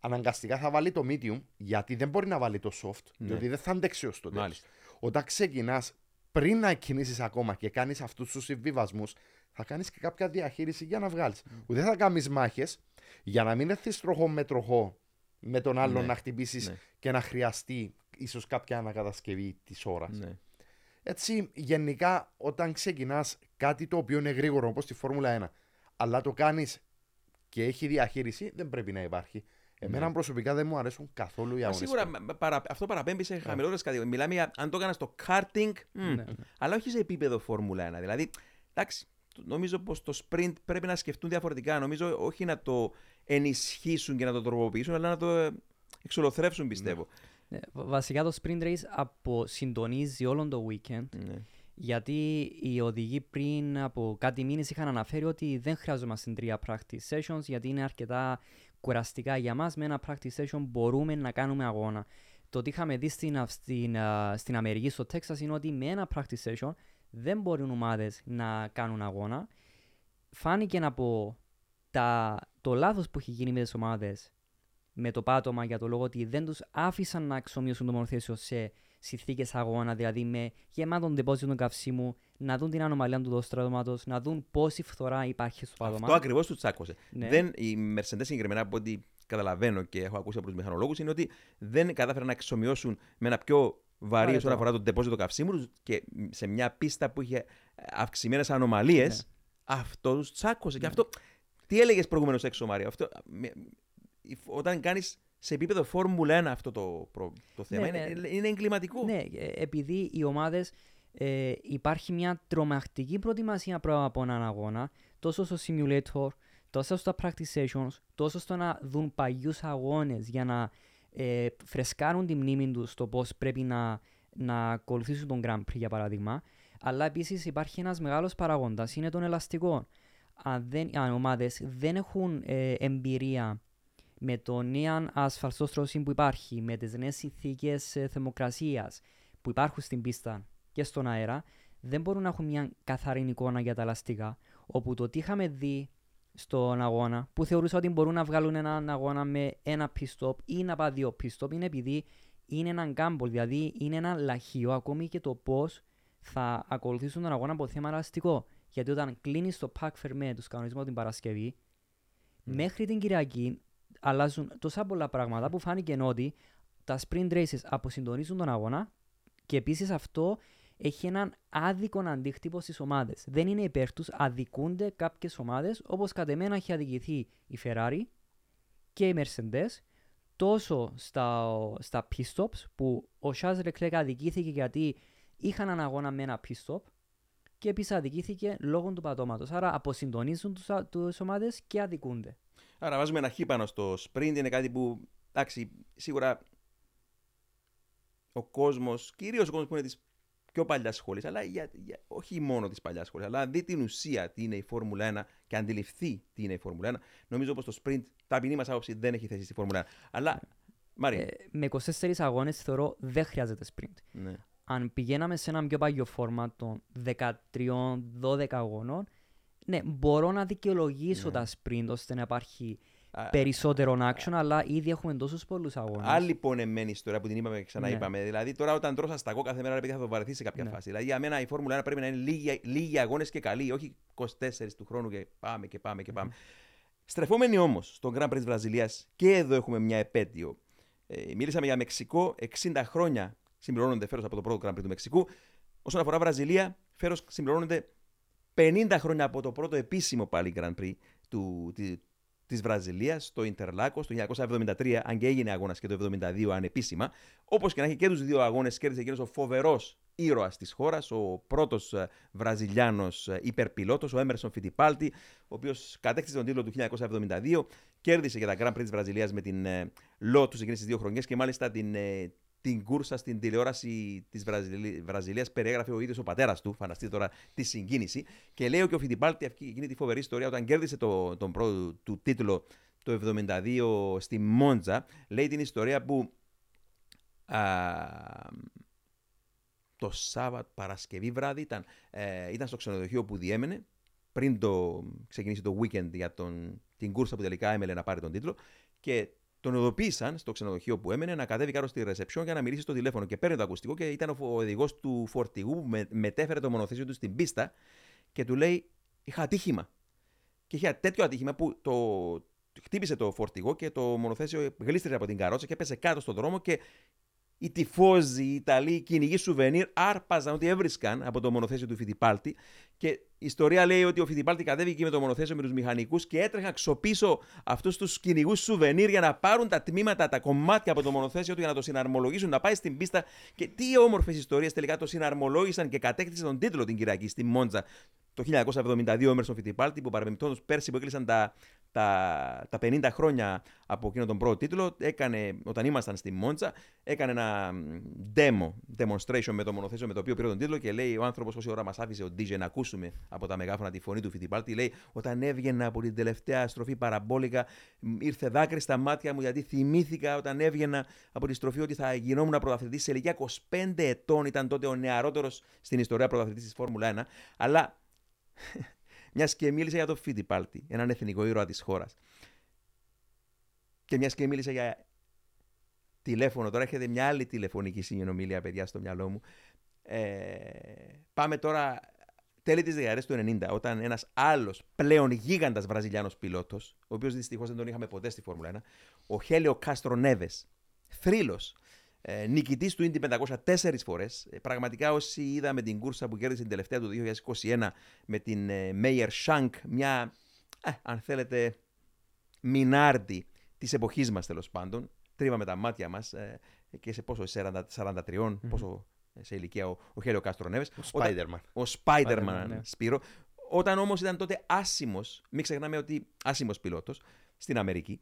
Αναγκαστικά θα βάλει το medium, γιατί δεν μπορεί να βάλει το soft, Ναι. διότι δεν θα αντέξει ως το τέλος. Μάλιστα. Όταν ξεκινάς, πριν να κινήσει ακόμα και κάνεις αυτούς τους συμβιβασμούς, θα κάνεις και κάποια διαχείριση για να βγάλεις. Ούτε θα κάνεις μάχες για να μην έρθεις τροχό με τροχό με τον άλλον Ναι. να χτυπήσεις Ναι. και να χρειαστεί ίσως κάποια ανακατασκευή της ώρας. Ναι. Έτσι, γενικά, όταν ξεκινάς κάτι το οποίο είναι γρήγορο, όπως τη Φόρμουλα 1, αλλά το κάνεις και έχει διαχείριση, δεν πρέπει να υπάρχει. Εμένα προσωπικά δεν μου αρέσουν καθόλου οι Ναι. Μα αγώνες. σίγουρα μα- παρα- αυτό παραπέμπει σε χαμηλότερες κατηγορίε. Μιλάμε για αν το έκανα στο karting, μ, Ναι. αλλά όχι σε επίπεδο Φόρμουλα 1. Δηλαδή, εντάξει, το- νομίζω πως το sprint πρέπει να σκεφτούν διαφορετικά. Νομίζω όχι να το ενισχύσουν και να το τροποποιήσουν, αλλά να το ε, εξολοθρεύσουν, πιστεύω. Ε, βα- Βασικά το sprint race αποσυντονίζει όλο το weekend Ναι. γιατί οι οδηγοί πριν από κάτι μήνες είχαν αναφέρει ότι δεν χρειάζομαστε τρία practice sessions γιατί είναι αρκετά κουραστικά για μας. Με ένα practice session μπορούμε να κάνουμε αγώνα. Το τι είχαμε δει στην, Αυ- στην, α, στην Αμερική, στο Τέξας, είναι ότι με ένα practice session δεν μπορούν ομάδες να κάνουν αγώνα. Φάνηκε από τα, το λάθος που έχει γίνει με τις ομάδες με το πάτωμα για το λόγο ότι δεν τους άφησαν να αξιομοιώσουν το μονοθέσιο σε συνθήκες αγώνα, δηλαδή με γεμάτον τεπόζιτο καυσίμου, να δουν την ανομαλία του δοστρώματος, να δουν πόση φθορά υπάρχει στο πάτωμα. Αυτό ακριβώς τους τσάκωσε. Ναι. Δεν, η Mercedes συγκεκριμένα από ό,τι καταλαβαίνω και έχω ακούσει από τους μηχανολόγους είναι ότι δεν κατάφεραν να εξομοιώσουν με ένα πιο βαρύ Βαρετό. όσον αφορά το τεπόζιτο καυσίμου τους και σε μια πίστα που είχε αυξημένες ανομαλίες. Ναι. Αυτό τους τσάκωσε. Και αυτό. Τι έλεγες προηγουμένως έξω, Μάρια. Αυτό, με- η- όταν κάνεις σε επίπεδο Φόρμουλα 1 αυτό το, προ- το θέμα, Ναι, είναι, ναι. είναι εγκληματικό. Ναι, ε, επειδή οι ομάδες ε, υπάρχει μια τρομακτική προετοιμασία πρώτα από έναν αγώνα, τόσο στο simulator, τόσο στα practice sessions, τόσο στο να δουν παλιούς αγώνες για να ε, φρεσκάρουν τη μνήμη τους στο πώς πρέπει να, να ακολουθήσουν τον Grand Prix για παράδειγμα. Αλλά επίσης υπάρχει ένας μεγάλος παραγόντας, είναι των ελαστικών. αν, δεν, αν ομάδες δεν έχουν ε, εμπειρία με το νέο ασφαλτόστρωση που υπάρχει, με τις νέες συνθήκες ε, θερμοκρασίας που υπάρχουν στην πίστα και στον αέρα, δεν μπορούν να έχουν μια καθαρή εικόνα για τα ελαστικά. Όπου το τι είχαμε δει στον αγώνα, που θεωρούσα ότι μπορούν να βγάλουν έναν αγώνα με ένα pit ή να πάει δύο pit είναι επειδή είναι έναν γκάμπολ, δηλαδή είναι ένα λαχείο ακόμη και το πώς θα ακολουθήσουν τον αγώνα από θέμα ελαστικό. Γιατί όταν κλείνεις το Pack Fermé τους κανονισμού την Παρασκευή, μέχρι την Κυριακή αλλάζουν τόσα πολλά πράγματα που φάνηκε ότι τα sprint races αποσυντονίζουν τον αγώνα και επίσης αυτό έχει έναν άδικο αντίκτυπο στις ομάδες. Δεν είναι υπέρ τους, αδικούνται κάποιες ομάδες, όπως κατ' εμένα έχει αδικηθεί η Ferrari και η Mercedes, τόσο στα, στα pit stops που ο Charles Leclerc αδικήθηκε γιατί είχαν έναν αγώνα με ένα pit stop και επίσης αδικήθηκε λόγω του πατώματος. Άρα αποσυντονίζουν τι ομάδες και αδικούνται. Άρα βάζουμε ένα χ στο sprint, είναι κάτι που εντάξει, σίγουρα ο κόσμος, κυρίως ο κόσμος που είναι της πιο παλιάς σχολής, αλλά για, για, όχι μόνο της παλιάς σχολής, αλλά δει την ουσία τι είναι η Φόρμουλα 1 και αντιληφθεί τι είναι η Φόρμουλα 1, νομίζω πως το sprint, ταπεινή μας άποψη, δεν έχει θέση στη Φόρμουλα 1. Αλλά. Μάρι. Ε, με 24 αγώνες θεωρώ δεν χρειάζεται sprint. Ναι. Αν πηγαίναμε σε ένα πιο παλιό φόρμα των 13-12 αγώνων, ναι, μπορώ να δικαιολογήσω ναι. τα sprint ώστε να υπάρχει περισσότερο action, αλλά ήδη έχουμε τόσους πολλούς αγώνες. Άλλη πονεμένη ιστορία που την είπαμε και ξαναείπαμε. Ναι. Δηλαδή, τώρα όταν τρώσα στα κάθε μέρα, επειδή θα το βαρεθεί σε κάποια ναι. φάση. Δηλαδή, για μένα η Φόρμουλα 1 πρέπει να είναι λίγοι, λίγοι αγώνες και καλοί, όχι 24 του χρόνου και πάμε και πάμε και πάμε. Mm. Στρεφόμενοι όμως στον Grand Prix της Βραζιλίας, και εδώ έχουμε μια επέτειο. Ε, μίλησαμε για Μεξικό, 60 χρόνια συμπληρώνονται φέρος από το πρώτο Grand Prix του Μεξικού. Όσον αφορά Βραζιλία, φέρος συμπληρώνονται 50 χρόνια από το πρώτο επίσημο πάλι Grand Prix του, τη Βραζιλίας στο Ιντερλάκο το 1973, αν και έγινε αγώνας και το 1972 ανεπίσημα. Όπως και να έχει και τους δύο αγώνες, κέρδισε εκείνος ο φοβερός ήρωας της χώρας, ο πρώτος ε, Βραζιλιάνος ε, υπερπιλότος, ο Έμερσον Φιτιπάλτη, ο οποίος κατέκτησε τον τίτλο του 1972, κέρδισε για τα Grand Prix της Βραζιλίας με την Lotus εκείνες τις δύο χρονιές και μάλιστα την ε, την κούρσα στην τηλεόραση της Βραζιλίας περιέγραφε ο ίδιος ο πατέρας του. Φανταστείτε τώρα τη συγκίνηση. Και λέει και ο Φιντιπάλτη εκείνη τη φοβερή ιστορία όταν κέρδισε το, τον πρώτο του τίτλο το 72 στη Μόντζα. Λέει την ιστορία που α, το Σάββατο Παρασκευή βράδυ ήταν, ε, ήταν στο ξενοδοχείο που διέμενε πριν το ξεκινήσει το weekend για τον, την κούρσα που τελικά έμελε να πάρει τον τίτλο και τον ειδοποίησαν στο ξενοδοχείο που έμενε να κατέβει κάτω στη ρεσεψιόν για να μιλήσει στο τηλέφωνο. Και παίρνει το ακουστικό και ήταν ο οδηγός του φορτηγού που με, μετέφερε το μονοθέσιο του στην πίστα και του λέει: Είχα ατύχημα. Και είχε τέτοιο ατύχημα που το, χτύπησε το φορτηγό και το μονοθέσιο γλίστρησε από την καρότσα και έπεσε κάτω στον δρόμο και οι τυφώζοι, οι Ιταλοί, οι κυνηγοί σουβενίρ άρπαζαν ότι έβρισκαν από το μονοθέσιο του Φιτιπάλτη. Και η ιστορία λέει ότι ο Φιτιπάλτη κατέβηκε με το μονοθέσιο με τους μηχανικούς και έτρεχαν ξοπίσω αυτούς τους κυνηγούς σουβενίρ για να πάρουν τα τμήματα, τα κομμάτια από το μονοθέσιο του για να το συναρμολογήσουν, να πάει στην πίστα. Και τι όμορφες ιστορίες τελικά το συναρμολόγησαν και κατέκτησε τον τίτλο την Κυριακή στη Μόντζα το 1972 ο Έμερσον Φιτιπάλτη που παρεμπιπτόντως πέρσι που έκλεισαν τα, τα, τα 50 χρόνια από εκείνο τον πρώτο τίτλο, έκανε, όταν ήμασταν στη Μόντσα, έκανε ένα demo, demonstration με το μονοθέσιο με το οποίο πήρε τον τίτλο και λέει ο άνθρωπος, όση ώρα μας άφησε ο DJ να ακούσουμε από τα μεγάφωνα τη φωνή του Φιτιπάλτη, λέει όταν έβγαινα από την τελευταία στροφή παραμπόλικα, ήρθε δάκρυ στα μάτια μου γιατί θυμήθηκα όταν έβγαινα από τη στροφή ότι θα γινόμουν πρωταθλητής σε ηλικία 25 ετών. Ήταν τότε ο νεαρότερος στην ιστορία πρωταθλητής της Φόρμουλα 1. Αλλά μιας και μίλησε για τον Φίτιπάλτη, έναν εθνικό ήρωα της χώρας. Και μιας και μίλησε για τηλέφωνο, τώρα έχετε μια άλλη τηλεφωνική συνομιλία, παιδιά, στο μυαλό μου. Ε, πάμε τώρα τέλη της δεκαετίας του 90, όταν ένας άλλος πλέον γίγαντας Βραζιλιάνος πιλότος, ο οποίος δυστυχώς δεν τον είχαμε ποτέ στη Φόρμουλα 1, ο Χέλιο Κάστρο Νέβες, θρύλος, ε, νικητής του Indy 500 τέσσερις φορές. Ε, πραγματικά όσοι είδαμε την κούρσα που κέρδισε την τελευταία του 2021 με την ε, Μέιερ Σhank, μια, ε, αν θέλετε, μινάρντι της εποχής μας τέλος πάντων. Τρίβαμε τα μάτια μας ε, και σε πόσο, 40, 43, πόσο σε ηλικία ο, ο Χέλιο Κάστρο Νέβες. Ο Σπάιντερμαν. Ο Σπάιντερμαν, ναι. Σπύρο. Όταν όμως ήταν τότε άσημος, μην ξεχνάμε ότι άσημος πιλότος στην Αμερική,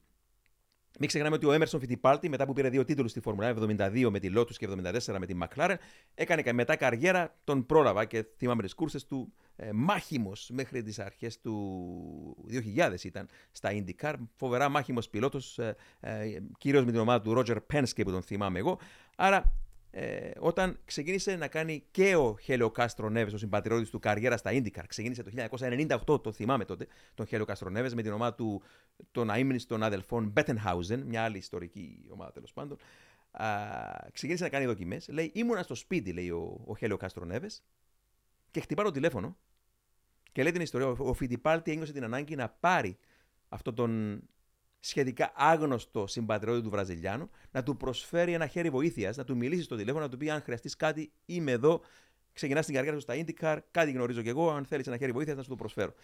Μην ξεχνάμε ότι ο Έμερσον Φιτιπάλτη, μετά που πήρε δύο τίτλους στη Φόρμουλα 72 με τη Lotus και 74 με τη McLaren, έκανε και μετά καριέρα, τον πρόλαβα και θυμάμαι τις κούρσες του ε, μάχημος μέχρι τις αρχές του 2000 ήταν στα IndyCar. Φοβερά μάχημος πιλότος, ε, ε, κυρίως με την ομάδα του Roger Penske που τον θυμάμαι εγώ. Άρα ε, όταν ξεκίνησε να κάνει και ο Χέλιο Κάστρο Νέβες, ο συμπατριώτης του καριέρας στα IndyCar. Ξεκίνησε το 1998, το θυμάμαι τότε, τον Χέλιο Κάστρο Νέβες με την ομάδα του των αίμνηστων αδελφών Μπέτενχάουζεν, μια άλλη ιστορική ομάδα τέλος πάντων. Α, ξεκίνησε να κάνει δοκιμές. Λέει: Ήμουνα στο σπίτι, λέει ο, ο Χέλιο Κάστρο Νέβες, και χτυπάω το τηλέφωνο και λέει την ιστορία. Ο, ο Φιτιπάλτη ένιωσε την ανάγκη να πάρει αυτό τον σχετικά άγνωστο συμπατριώτη του Βραζιλιάνου, να του προσφέρει ένα χέρι βοήθειας, να του μιλήσει στο τηλέφωνο, να του πει: Αν χρειαστείς κάτι, είμαι εδώ. Ξεκινάς την καριέρα σου στα IndyCar, κάτι γνωρίζω κι εγώ. Αν θέλεις ένα χέρι βοήθειας, να σου το προσφέρω.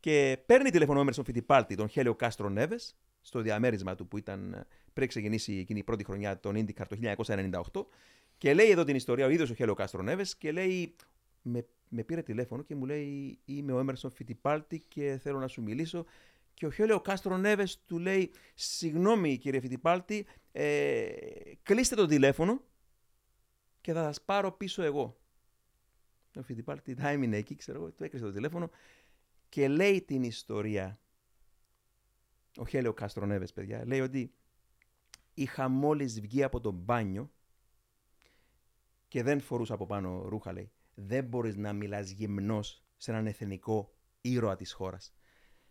Και παίρνει τηλέφωνο ο Έμερσον Φιτιπάλντι, τον Χέλιο Καστρονέβες, στο διαμέρισμά του που ήταν πριν ξεκινήσει εκείνη η πρώτη χρονιά των IndyCar το 1998. Και λέει εδώ την ιστορία ο ίδιος ο Χέλιο Καστρονέβες και λέει: με, με πήρε τηλέφωνο και μου λέει: Είμαι ο Έμερσον Φιτιπάλντι και θέλω να σου μιλήσω. Και ο Χέλιο Καστρονέβες του λέει: Συγγνώμη κύριε Φιτιπάλντι, ε, κλείστε το τηλέφωνο και θα σας πάρω πίσω εγώ. Ο Φιτιπάλτη θα έμεινε εκεί, ξέρω εγώ, του έκλεισε το τηλέφωνο και λέει την ιστορία. Ο Χέλιο Κάστρο Νέβες, παιδιά, λέει ότι είχα μόλις βγει από το μπάνιο και δεν φορούσα από πάνω ρούχα, λέει. Δεν μπορείς να μιλάς γυμνός σε έναν εθνικό ήρωα της χώρας.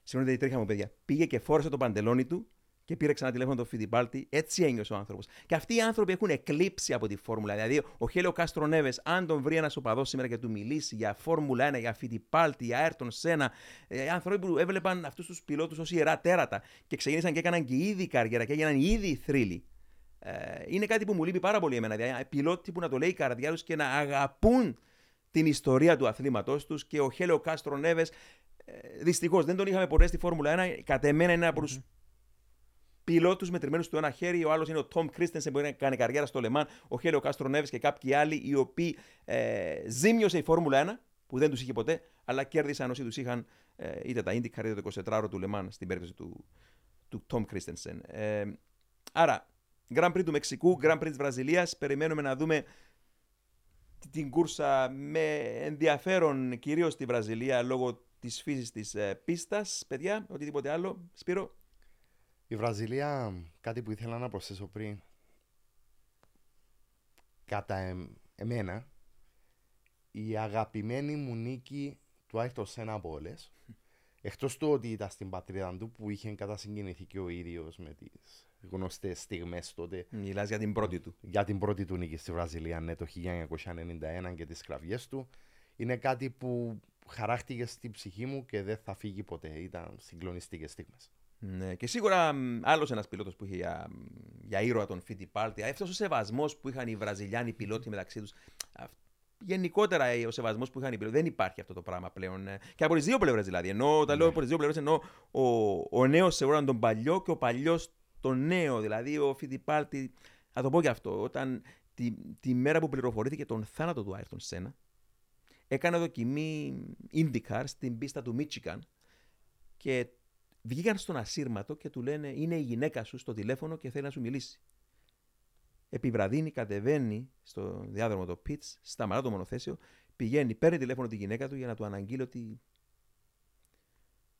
Συγγνώμη, δεν τρίχα μου, παιδιά. Πήγε και φόρεσε το παντελόνι του και πήρε ξανά τηλέφωνο τον Φιντιπάλτη. Έτσι ένιωσε ο άνθρωπος. Και αυτοί οι άνθρωποι έχουν εκλείψει από τη Φόρμουλα. Δηλαδή, ο Χέλιο Κάστρο Νέβες, αν τον βρει ένας οπαδός σήμερα και του μιλήσει για Φόρμουλα 1, για Φιντιπάλτη, για Αέρτον Σένα, ε, άνθρωποι που έβλεπαν αυτούς τους πιλότους ως ιερά τέρατα και ξεκίνησαν και έκαναν και ήδη καριέρα και έγιναν ήδη θρύλοι. Ε, είναι κάτι που μου λείπει πάρα πολύ εμένα. Δηλαδή, πιλότοι που να το λέει η καρδιά τους και να αγαπούν την ιστορία του αθλήματός τους και ο Χέλιο Κάστρο Νέβες ε, Δυστυχώς δεν τον είχαμε ποτέ στη Φόρμουλα 1. Κατ' εμένα είναι ένα από τους πιλότους μετρημένους στο ένα χέρι. Ο άλλος είναι ο Τόμ Κρίστενσεν που να κάνει καριέρα στο Λεμάν. Ο Χέλιο Κάστρο Νέβε και κάποιοι άλλοι οι οποίοι ε, ζήμιωσε η Φόρμουλα 1 που δεν τους είχε ποτέ, αλλά κέρδισαν όσοι τους είχαν ε, είτε τα Indycar είτε το 24ωρο του Λεμάν στην περίπτωση του, του Τόμ Κρίστενσεν. Ε, άρα, Grand Prix του Μεξικού, Grand Prix της Βραζιλίας. Περιμένουμε να δούμε την κούρσα με ενδιαφέρον κυρίως στη Βραζιλία λόγω της φύσης της ε, πίστας, παιδιά, οτιδήποτε άλλο. Σπύρο. Η Βραζιλία, κάτι που ήθελα να προσθέσω πριν, κατά εμένα, η αγαπημένη μου νίκη του Άιρτο Σένα από όλες. Εκτός του ότι ήταν στην πατρίδα του που είχε κατασυγκινηθεί και ο ίδιος με τις γνωστές στιγμές τότε. Μιλάς για την πρώτη του. Για την πρώτη του νίκη στη Βραζιλία, ναι, το 1991 και τις κραυγές του. Είναι κάτι που χαράχτηκε στην ψυχή μου και δεν θα φύγει ποτέ. Ήταν συγκλονιστικές στιγμές. Ναι, και σίγουρα άλλος ένας πιλότος που είχε για, για ήρωα τον Φιτιπάλτη, αυτός ο σεβασμός που είχαν οι Βραζιλιάνοι πιλότοι μεταξύ τους. Γενικότερα ε, ο σεβασμός που είχαν οι πιλότοι δεν υπάρχει αυτό το πράγμα πλέον. Ε, και από τις δύο πλευρές δηλαδή. Ενώ όταν ναι. λέω από τις δύο πλευρές, εννοώ ο, ο νέος σεβόταν τον παλιό και ο παλιός τον νέο. Δηλαδή ο Φιτιπάλτη, θα το πω και αυτό, όταν τη, τη μέρα που πληροφορήθηκε τον θάνατο του Άιρτον Σένα, έκανε δοκιμή IndyCar στην πίστα του Μίτσικαν και βγήκαν στον ασύρματο και του λένε είναι η γυναίκα σου στο τηλέφωνο και θέλει να σου μιλήσει. Επιβραδύνει, κατεβαίνει στο διάδρομο το Pitts, σταματά το μονοθέσιο, πηγαίνει, παίρνει τηλέφωνο τη γυναίκα του για να του αναγγείλει ότι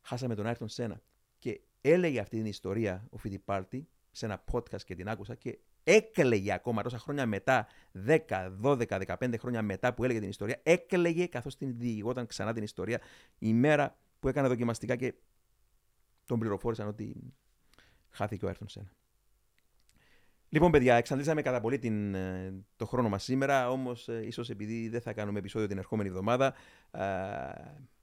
χάσαμε τον Άιρτον Σένα. Και έλεγε αυτή την ιστορία ο Φιτιπάλτη σε ένα podcast και την άκουσα και έκλαιγε ακόμα τόσα χρόνια μετά, 10, 12, 15 χρόνια μετά που έλεγε την ιστορία, έκλαιγε καθώς την διηγόταν ξανά την ιστορία η μέρα που έκανε δοκιμαστικά και τον πληροφόρησαν ότι χάθηκε ο Έρθον Σένα. Λοιπόν, παιδιά, εξαντλήσαμε κατά πολύ την, ε, το χρόνο μας σήμερα. Όμως, ε, ίσως επειδή δεν θα κάνουμε επεισόδιο την ερχόμενη εβδομάδα, ε,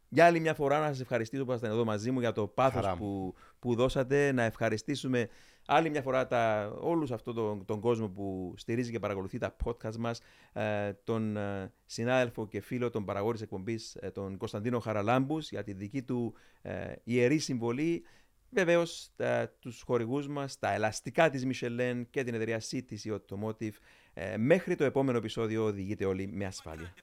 για άλλη μια φορά να σας ευχαριστήσω που ήσασταν εδώ μαζί μου για το πάθος που, που δώσατε. Να ευχαριστήσουμε άλλη μια φορά τα, όλους αυτόν τον, τον κόσμο που στηρίζει και παρακολουθεί τα podcast μας, ε, τον ε, συνάδελφο και φίλο, τον παραγόρης της εκπομπής, ε, τον Κωνσταντίνο Χαραλάμπους, για τη δική του ε, ιερή συμβολή. Βεβαίως, τους χορηγούς μας, τα ελαστικά της Michelin και την εταιρεία City Automotive. Ε, μέχρι το επόμενο επεισόδιο οδηγείτε όλοι με ασφάλεια.